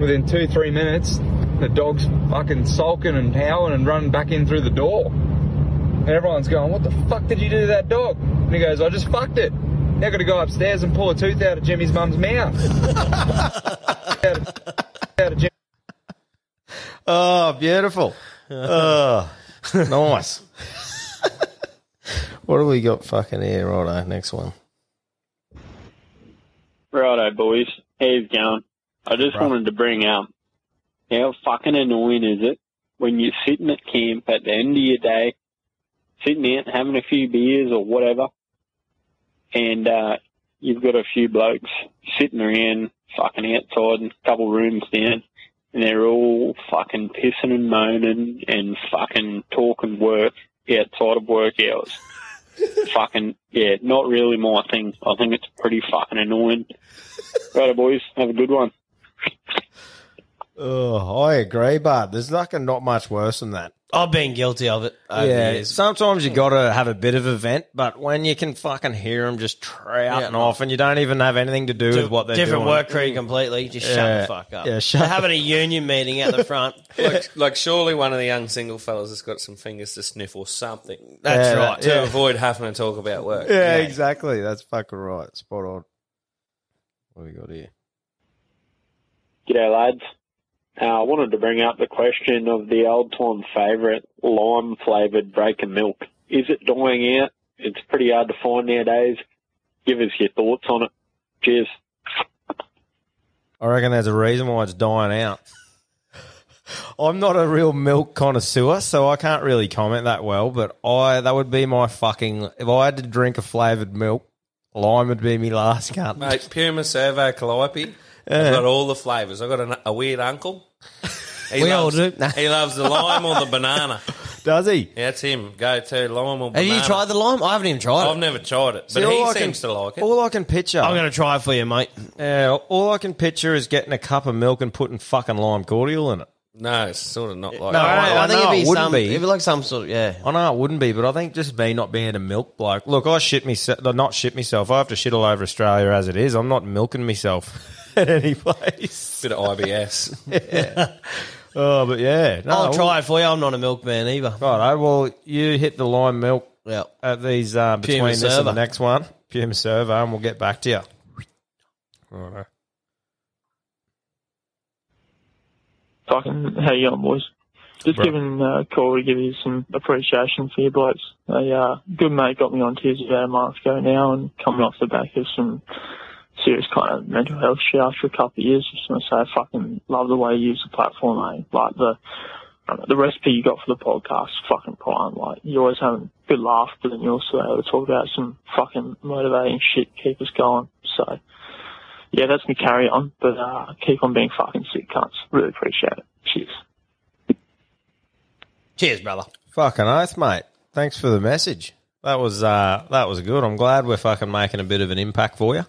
Within two, three minutes, the dog's fucking sulking and howling and running back in through the door. And everyone's going, What the fuck did you do to that dog? And he goes, I just fucked it. Now got to go upstairs and pull a tooth out of Jimmy's mum's mouth. out of, out of Jim- Oh, beautiful. oh, nice. what have we got fucking here? Righto, next one. Righto, boys. How's going? I just Right. wanted to bring up how fucking annoying is it when you're sitting at camp at the end of your day, sitting out having a few beers or whatever, and uh, you've got a few blokes sitting around fucking outside and a couple rooms down, and they're all fucking pissing and moaning and fucking talking work outside of work hours. fucking, yeah, not really my thing. I think it's pretty fucking annoying. Righto, boys. Have a good one. Oh, I agree, but there's like not much worse than that. I've been guilty of it over yeah, the years. sometimes you got to have a bit of a vent, but when you can fucking hear them just trouting Yeah. off, and you don't even have anything to do with what they're Different doing. work crew completely. Just shut Yeah. the fuck up. Yeah, shut They're having a union meeting at the front. like, like, surely one of the young single fellas has got some fingers to sniff or something. That's right, To yeah. avoid having to talk about work. Yeah, exactly. That's fucking right. Spot on. What have we got here? G'day, lads. Uh, I wanted to bring up the question of the old time favourite lime flavoured Breaka milk. Is it dying out? It's pretty hard to find nowadays. Give us your thoughts on it. Cheers. I reckon there's a reason why it's dying out. I'm not a real milk connoisseur, so I can't really comment that well. But I that would be my fucking if I had to drink a flavored milk, lime would be me last cunt. Mate, Puma Servo Calliope. Yeah. I've got all the flavours. I've got an, a weird uncle. He We all loves, do. He loves the lime or the banana. Does he? Yeah, that's him. Go to lime or banana. Have banana. you tried the lime? I haven't even tried it. I've never tried it, See, but he all I seems can- to like it. All I can picture. I'm going to try it for you, mate. Yeah, all I can picture is getting a cup of milk and putting fucking lime cordial in it. No, it's sort of not like No, that. I, I think know it'd it be wouldn't some. be. It'd be like some sort of yeah. I know it wouldn't be, but I think just me not being a milk bloke. Look, I shit myself. Not shit myself. I have to shit all over Australia as it is. I'm not milking myself at any place. Bit of IBS. Oh, but yeah, no, I'll try it for you. I'm not a milkman either. Right, well, you hit the lime milk Yeah. at these uh, between Puma this and server. the next one. Puma server, and we'll get back to you. Righto. fucking how you going, boys? Just Bro. giving uh, a call to give you some appreciation for your blokes. A uh, good mate got me on tears about a month ago now, and coming off the back of some serious kind of mental health shit after a couple of years. Just want to say, I fucking love the way you use the platform, mate. Like the I know, the recipe you got for the podcast, fucking prime. Like you always have a good laugh, but then you also able to talk about some fucking motivating shit, keep us going. So yeah, that's me carry on, but uh, keep on being fucking sick cunts. Really appreciate it. Cheers. Cheers, brother. Fucking nice, mate. Thanks for the message. That was uh, that was good. I'm glad we're fucking making a bit of an impact for you.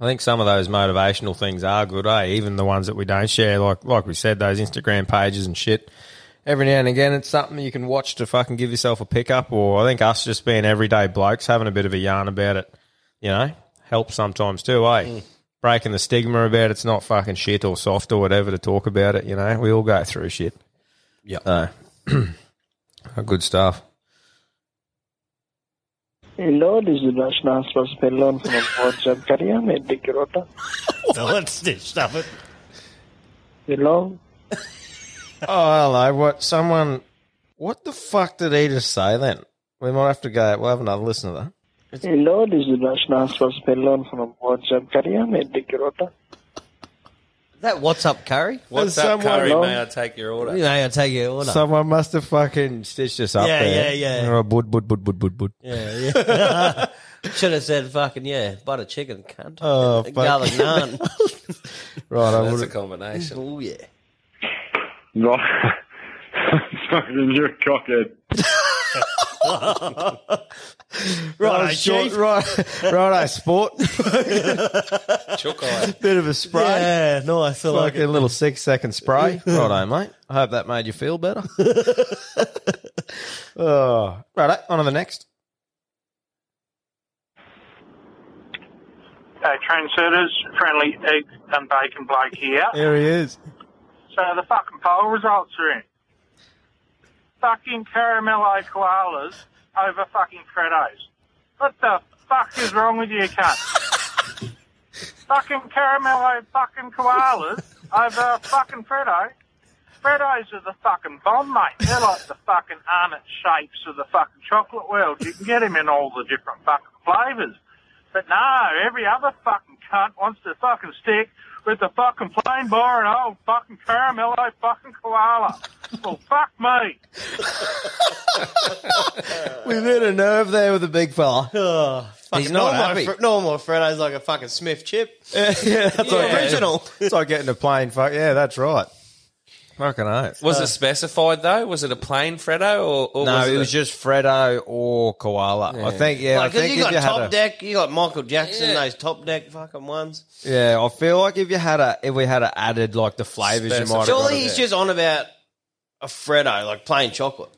I think some of those motivational things are good, eh? Even the ones that we don't share, like like we said, those Instagram pages and shit. Every now and again, it's something you can watch to fucking give yourself a pickup. Or I think us just being everyday blokes having a bit of a yarn about it, you know, helps sometimes too, eh? Breaking the stigma about it's not fucking shit or soft or whatever to talk about it. You know, we all go through shit. Yeah. Uh, good stuff. Hello, this is Rashna Spelon from WhatsApp Korea, Medicarota. Let's stitch up it. Hello. Oh, hello. What? Someone. What the fuck did he just say then? We might have to go. We'll have another listen to that. Hello, this is Rashna Spelon from WhatsApp Korea, Medicarota. That what's up, curry? What's up, someone- Curry? May I take your order? Yeah, I take your order. Someone must have fucking stitched us up Yeah, there. yeah, yeah. Oh, bud, bud, bud, bud, bud, bud. Yeah, yeah. Should have said fucking yeah, butter chicken, cunt. Oh, fuck. garlic naan. Right, I That's a would. combination. oh yeah. Right. Fucking you're a cockhead. Right, Righto, short, Chief. right, right, sport. Chook eye. Bit of a spray. Yeah, nice. I like Fucking it. little six second spray. Righto, mate. I hope that made you feel better. oh, right, on to the next. Hey, trendsetters, friendly egg and bacon bloke here. Here he is. So the fucking poll results are in. Fucking caramello koalas over fucking Freddos. What the fuck is wrong with you, cunt? fucking caramello fucking koalas over fucking Freddo. Freddos are the fucking bomb, mate. They're like the fucking Arnott shapes of the fucking chocolate world. You can get them in all the different fucking flavours. But no, every other fucking cunt wants to fucking stick with the fucking plain boring old fucking caramello fucking koala. Well, fuck me. We've hit a nerve there with the big fella. Oh, He's not normal, happy. Fre- normal Freddo's like a fucking Smith chip. yeah, that's like original. It's like getting a plane. Fuck yeah, that's right. Fucking oath. Was it specified though? Was it a plain Freddo or, or no, was it it was just Freddo or koala. I think. Yeah, Like, I 'cause think you if got you had top a, deck, you got Michael Jackson, Yeah. those top deck fucking ones. yeah, I feel like if you had a, if we had a added like the flavors, you might. have got Surely it. he's just on about a Freddo, like plain chocolate.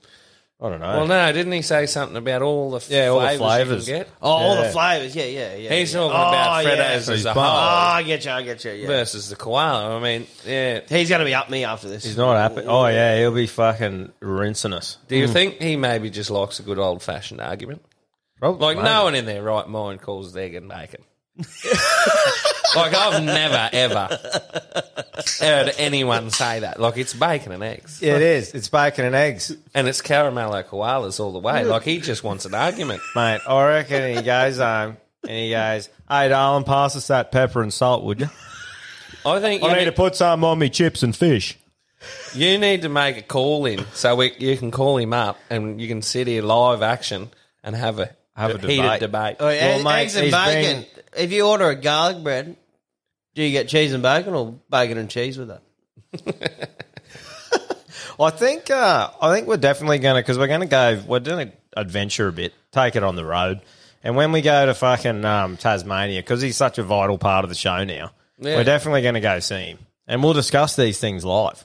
I don't know. Well, no, didn't he say something about all the Yeah, all the flavours flavours. you can get? Oh, all Yeah. the flavors. Yeah, yeah, yeah. He's yeah. talking oh, about yeah. Freddos So as he's a bummed. Oh, I get you, I get you, yeah. versus the koala. I mean, yeah. He's going to be up me after this. He's not happy. Oh yeah, he'll be fucking rinsing us. Do you think he maybe just likes a good old fashioned argument? Probably. Like no one in their right mind calls it egg and bacon. Like I've never ever heard anyone say that. Like it's bacon and eggs. Yeah, it is. It's bacon and eggs, And it's caramello koalas all the way. Like he just wants an argument. mate. I reckon he goes home and he goes, "Hey, darling, pass us that pepper and salt, would you? I think you I need to put some on me chips and fish." you need to make a call in so we, you can call him up and you can sit here live action and have a have a heated debate. debate. Oh, eggs, mate, eggs and he's bacon. If you order a garlic bread, do you get cheese and bacon or bacon and cheese with that? I think uh, I think we're definitely going to because we're going to go. We're doing to adventure a bit, take it on the road, and when we go to fucking um, Tasmania because he's such a vital part of the show now, Yeah. we're definitely going to go see him, and we'll discuss these things live.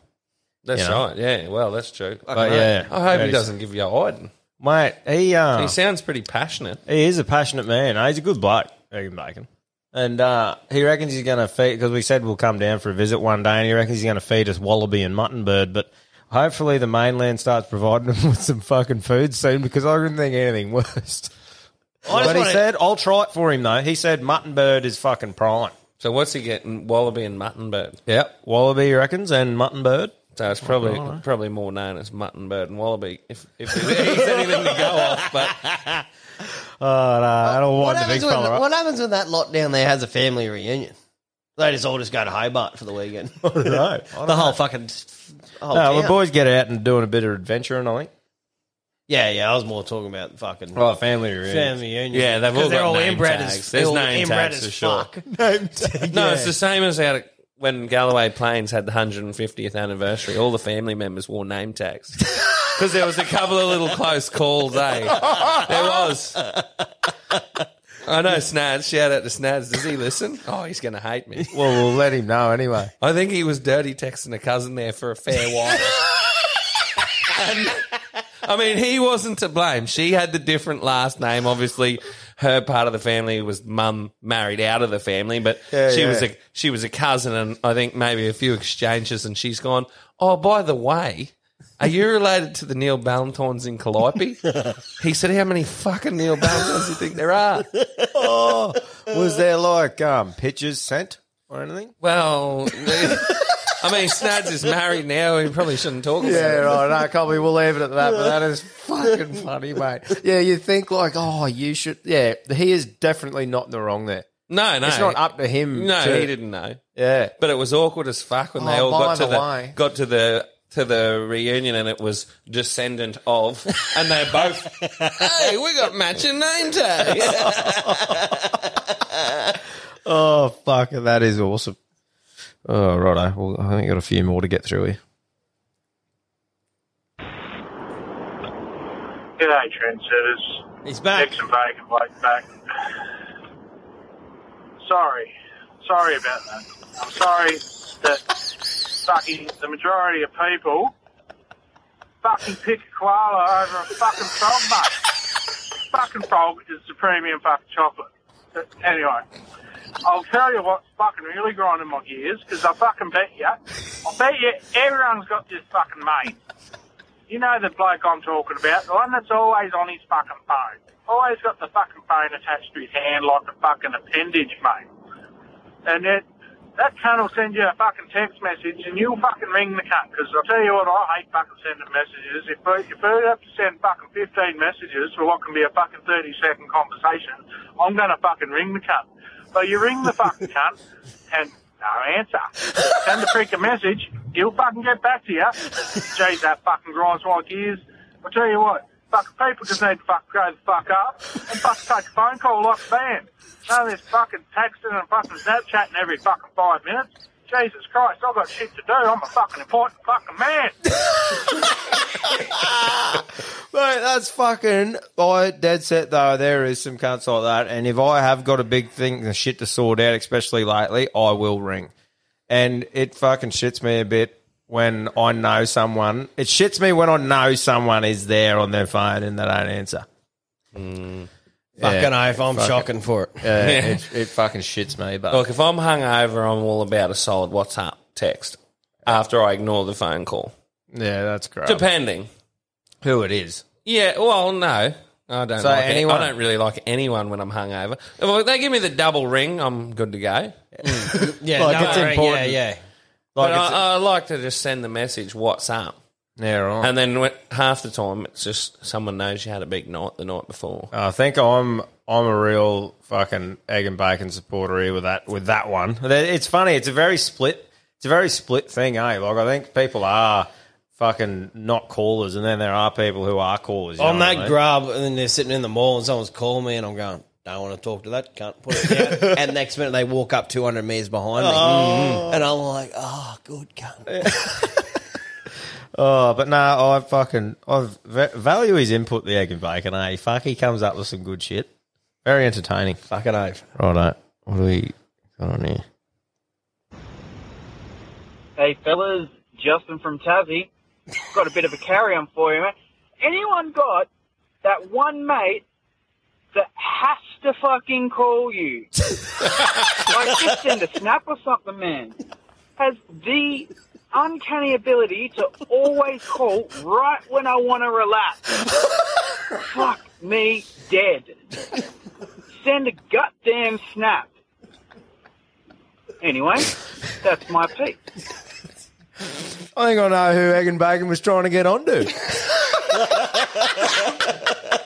That's you know? right. Yeah, well, that's true. But yeah, I hope he doesn't give you a hiding. mate. He uh, He sounds pretty passionate. He is a passionate man. He's a good bloke, Egan Bacon. And uh, he reckons he's going to feed, because we said we'll come down for a visit one day, and he reckons he's going to feed us wallaby and mutton bird. But hopefully the mainland starts providing him with some fucking food soon, because I couldn't think of anything worse. But he wanna- said, I'll try it for him, though. He said mutton bird is fucking prime. So what's he getting? Wallaby and mutton bird. Yep, wallaby, he reckons, and mutton bird. So it's probably probably more known as mutton bird and wallaby. If if there's anything to go off, but Oh, no, that'll What wind the big happens, when, fella up. what happens when that lot down there has a family reunion? They just all just go to Hobart for the weekend. I don't know. I don't the whole fucking whole No, the town. boys get out and doing a bit of adventuring, I think. Yeah, yeah. I was more talking about fucking Oh, family reunion. family reunion. yeah, they've all 'Cause they're got all name inbred tags. as There's all name inbred tags as for sure. fuck. No, it's the same as out when Galloway Plains had the 150th anniversary. All the family members wore name tags because there was a couple of little close calls. Eh, there was. I know Snads. Shout out to Snads. Does he listen? Oh, he's going to hate me. Well, we'll let him know anyway. I think he was dirty texting a cousin there for a fair while. and, I mean, he wasn't to blame. She had the different last name. Obviously, her part of the family was mum married out of the family, but Yeah, she yeah. was a she was a cousin, and I think maybe a few exchanges, and she's gone. Oh, by the way. Are you related to the Neil Ballantynes in Calliope? He said, How many fucking Neil Ballantynes do you think there are? oh, was there like um, pictures sent or anything? Well, I mean, Snads is married now. He probably shouldn't talk about Yeah, it. right. No, Colby, we'll leave it at that. But that is fucking funny, mate. Yeah, you think like, oh, you should. Yeah, he is definitely not in the wrong there. No, no. It's not up to him. No, to- he didn't know. Yeah. But it was awkward as fuck when they Oh, all got to the the, way. got to the to the reunion and it was descendant of and they're both Hey, we got matching name tags. Oh, fuck. That is awesome. Oh, righto. Well, I think i got a few more to get through here. G'day, trendsetters. He's back. Eggs and bacon, Blake back. Sorry. Sorry about that. I'm sorry that fucking the majority of people fucking pick a koala over a fucking frog, mate. fucking frog is the premium fucking chocolate. But anyway, I'll tell you what's fucking really grinding my gears, because I fucking bet you, I bet you everyone's got this fucking mate. You know the bloke I'm talking about, the one that's always on his fucking phone. Always got the fucking phone attached to his hand like a fucking appendage, mate. And it, that cunt will send you a fucking text message and you'll fucking ring the cunt. Because I'll tell you what, I hate fucking sending messages. If, we- if have to send fucking 15 messages for what can be a fucking 30 second conversation, I'm going to fucking ring the cunt. So you ring the fucking cunt and no answer. Send the freaking message, he'll fucking get back to you. Jeez, that fucking grinds my gears. I'll tell you what, fucking people just need to fucking grow the fuck up and fuck take a phone call like man. None of this fucking texting and fucking Snapchatting every fucking five minutes. Jesus Christ, I've got shit to do. I'm a fucking important fucking man. Mate, that's fucking. I dead set though. There is some cunts like that, and if I have got a big thing and shit to sort out, especially lately, I will ring. And it fucking shits me a bit when I know someone. It shits me when I know someone is there on their phone and they don't answer. Mm. Fucking oath, I'm fucking- shocking for it. Yeah, it, it fucking shits me. But Look, if I'm hungover, I'm all about a solid WhatsApp text after I ignore the phone call. yeah, that's great. Depending. Who it is? Yeah, well, no. I don't So like it. I don't really like anyone when I'm hungover. If they give me the double ring, I'm good to go. Mm. Yeah, Like, no, it's right, important. Yeah, yeah. But Like it's- I, I like to just send the message WhatsApp. Yeah, right. And then when, half the time, it's just someone knows you had a big night the night before. I think I'm I'm a real fucking egg and bacon supporter here with that with that one. It's funny. It's a very split. It's a very split thing, eh? Like I think people are fucking not callers, and then there are people who are callers. you I'm know what that I mean? grub, and then they're sitting in the mall, and someone's calling me, and I'm going, "Don't want to talk to that cunt." Put it down. and next minute, they walk up 200 meters behind me, Oh. and I'm like, "Oh, good cunt." Oh, but no, I fucking I value his input. The egg and bacon. Eh? Fuck, he comes up with some good shit. Very entertaining. Fucking oath. Righto. What do we got on here? Hey fellas, Justin from Tassie. Got a bit of a carry on for you, man. Anyone got that one mate that has to fucking call you? like just send a snap or something, man. Has the uncanny ability to always call right when I want to relax. Fuck me dead. Send a goddamn snap. Anyway, that's my piece. I think I know who Egg and Bacon was trying to get onto.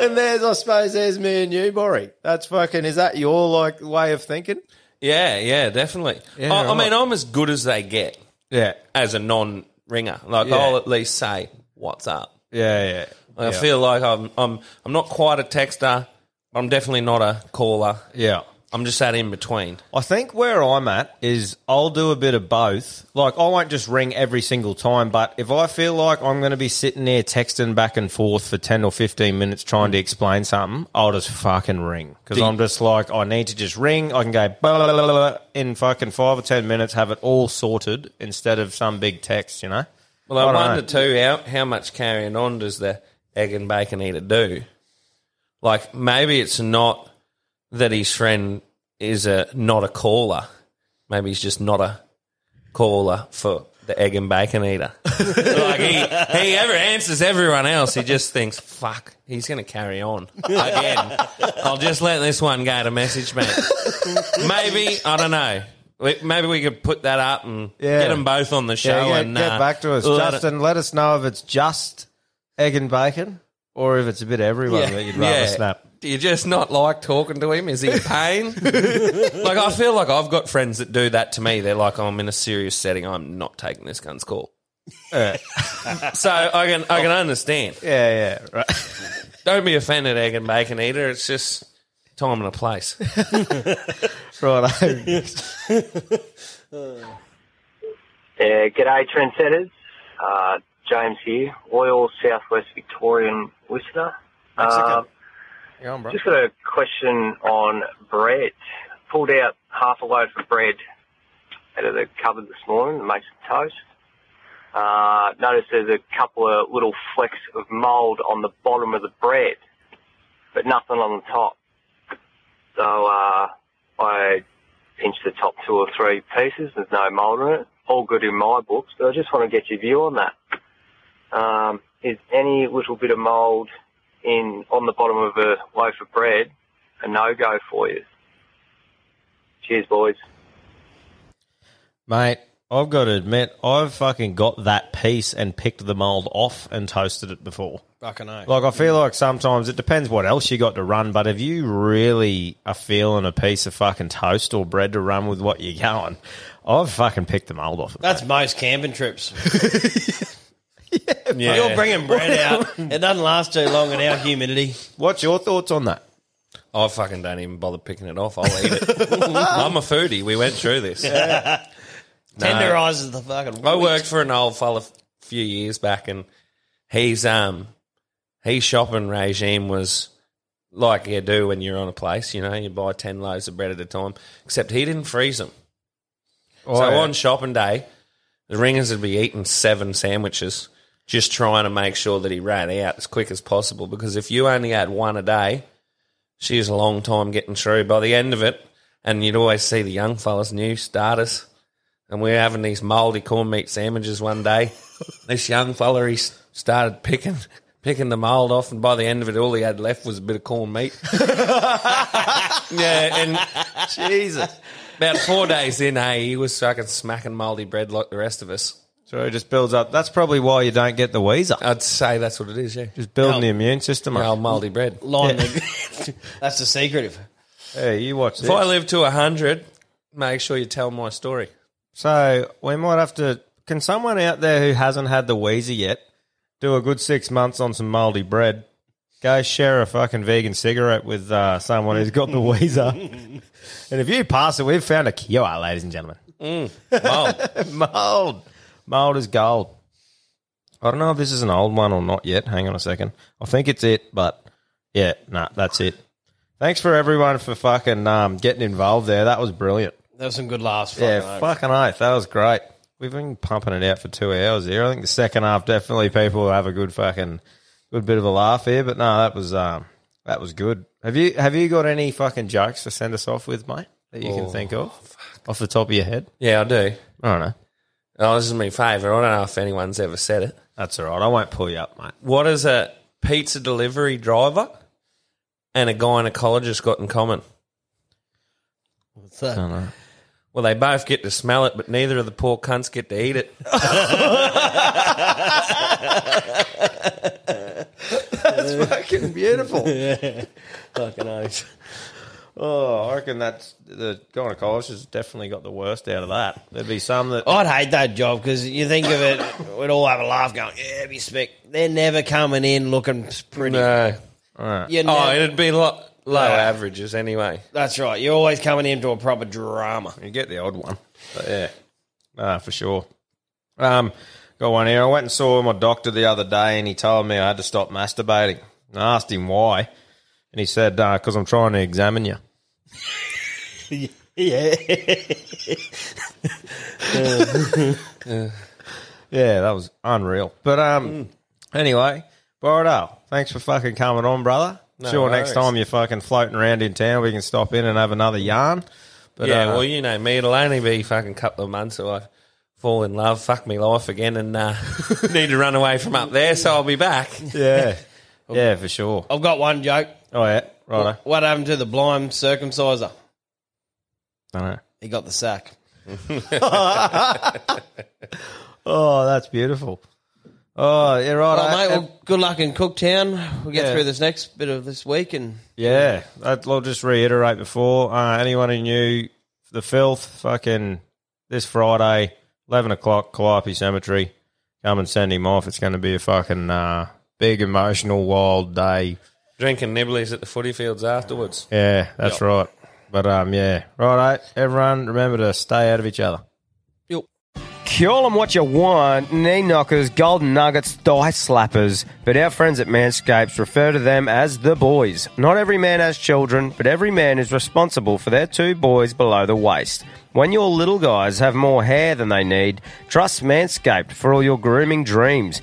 and there's, I suppose, there's me and you, Borry. That's fucking. Is that your like way of thinking? Yeah, yeah, definitely. Yeah, I, I right. mean, I'm as good as they get. Yeah. As a non-ringer, like Yeah. I'll at least say what's up. Yeah, yeah. I Yeah. feel like I'm I'm I'm not quite a texter. But I'm definitely not a caller. Yeah. I'm just that in between. I think where I'm at is I'll do a bit of both. Like I won't just ring every single time, but if I feel like I'm going to be sitting there texting back and forth for 10 or 15 minutes trying to explain something, I'll just fucking ring because I'm just like I need to just ring. I can go blah, blah, blah, blah, blah, in fucking 5 or 10 minutes have it all sorted instead of some big text, you know? Well, I, don't wonder know. too how how much carrying on does the egg and bacon eater do? Like maybe it's not that his friend is a not a caller. Maybe he's just not a caller for the egg and bacon eater. like he he ever answers everyone else. He just thinks, "Fuck, he's going to carry on again." I'll just let this one go to message me. Maybe I don't know. We- Maybe we could put that up and Yeah. get them both on the show Yeah, get, and get uh, back to us, let it- Justin. Let us know if it's just egg and bacon or if it's a bit of everyone that you'd rather snap. Do you just not like talking to him? Is he in pain? like I feel like I've got friends that do that to me. They're like, I'm in a serious setting. I'm not taking this gun's call. so I can I can understand. Yeah, yeah, right. Don't be offended, egg and bacon eater. It's just time and a place. right. Yeah, g'day trendsetters. Uh, James here, loyal Southwest Victorian listener. Uh, Go on, bro. just got a question on bread. Pulled out half a loaf of bread out of the cupboard this morning to make some toast. Uh, noticed there's a couple of little flecks of mould on the bottom of the bread, but nothing on the top. So uh, I pinched the top two or three pieces. There's no mould in it. All good in my books, but I just want to get your view on that. Um, is any little bit of mould in on the bottom of a loaf of bread a no go for you? Cheers, boys. Mate, I've got to admit, I've fucking got that piece and picked the mold off and toasted it before. Fucking oath. Like, I feel like sometimes it depends what else you got to run, but if you really are feeling a piece of fucking toast or bread to run with what you're going, I've fucking picked the mold off. That's most camping trips. Yeah. You're bringing bread out. It doesn't last too long in our humidity. What's your thoughts on that? I fucking don't even bother picking it off. I'll eat it. I'm a foodie. We went through this. Yeah. No. Tenderises the fucking. I worked for an old fella a few years back, and he's um his shopping regime was like you do when you're on a place. You know, you buy ten loaves of bread at a time. Except he didn't freeze them. Oh, so yeah. on shopping day, the ringers would be eating seven sandwiches, just trying to make sure that he ran out as quick as possible. Because if you only had one a day, she was a long time getting through. By the end of it, and you'd always see the young fellas, new starters, and we are having these mouldy corn meat sandwiches one day. this young fella, he started picking picking the mould off, and by the end of it, all he had left was a bit of corn meat. yeah, and Jesus. About four days in, hey, he was fucking smacking mouldy bread like the rest of us. So it just builds up. That's probably why you don't get the wheezer. I'd say that's what it is, yeah. Just building the immune system. The up. old mouldy bread. Line Yeah. the- That's the secret. Of, Hey, you watch this. If I live to 100, make sure you tell my story. So we might have to can someone out there who hasn't had the Wheezy yet do a good six months on some mouldy bread? Go share a fucking vegan cigarette with uh, someone who's got the Weezer. and if you pass it, we've found a cure, ladies and gentlemen. Mm, mold. mold. Mold is gold. I don't know if this is an old one or not yet. Hang on a second. I think it's it, but yeah, nah, that's it. Thanks for everyone for fucking um, getting involved there. That was brilliant. There was some good laughs. Yeah, fucking oath. fucking oath. That was great. We've been pumping it out for two hours here. I think the second half definitely people will have a good fucking good bit of a laugh here. But no, that was um that was good. Have you have you got any fucking jokes to send us off with, mate? That you can Oh, think of off the top of your head? Yeah, I do. I don't know. Oh, this is my favourite. I don't know if anyone's ever said it. That's all right. I won't pull you up, mate. What does a pizza delivery driver and a gynecologist got in common? What's that? I don't know. Well, they both get to smell it, but neither of the poor cunts get to eat it. That's fucking beautiful. fucking oath. Oh, I reckon that's the gynecologist has definitely got the worst out of that. There'd be some that I'd hate that job because you think of it, we'd all have a laugh going, yeah, be spec. They're never coming in looking pretty. No. Alright. You oh, never- it'd be lo- low Yeah. averages anyway. That's right. You're always coming into a proper drama. You get the odd one. But yeah. Ah, for sure. Um, got one here. I went and saw my doctor the other day and he told me I had to stop masturbating. I asked him why. And he said, because I'm trying to examine you. yeah. Yeah, that was unreal. But um, anyway, Bordo, thanks for fucking coming on, brother. No sure, next time you're fucking floating around in town, we can stop in and have another yarn. But yeah, uh, well, you know me. It'll only be fucking couple of months till I fall in love, fuck me life again, and uh, need to run away from up there. So I'll be back. yeah, yeah, for sure. I've got one joke. Oh yeah, right. What happened to the blind circumciser? I know. He got the sack. Oh, that's beautiful. Oh, yeah, right. Well, mate, well, good luck in Cooktown. We'll get Yeah. through this next bit of this week and Yeah, that- I'll just reiterate before uh, anyone who knew the filth, fucking this Friday, eleven o'clock, Calliope Cemetery. Come and send him off. It's going to be a fucking uh, big, emotional, wild day. Drinking nibblies at the footy fields afterwards. Yeah, that's Yep. right. But um, yeah, right. Everyone, remember to stay out of each other. Call them what you want, knee knockers, golden nuggets, thigh slappers, but our friends at Manscapes refer to them as the boys. Not every man has children, but every man is responsible for their two boys below the waist. When your little guys have more hair than they need, trust Manscaped for all your grooming dreams.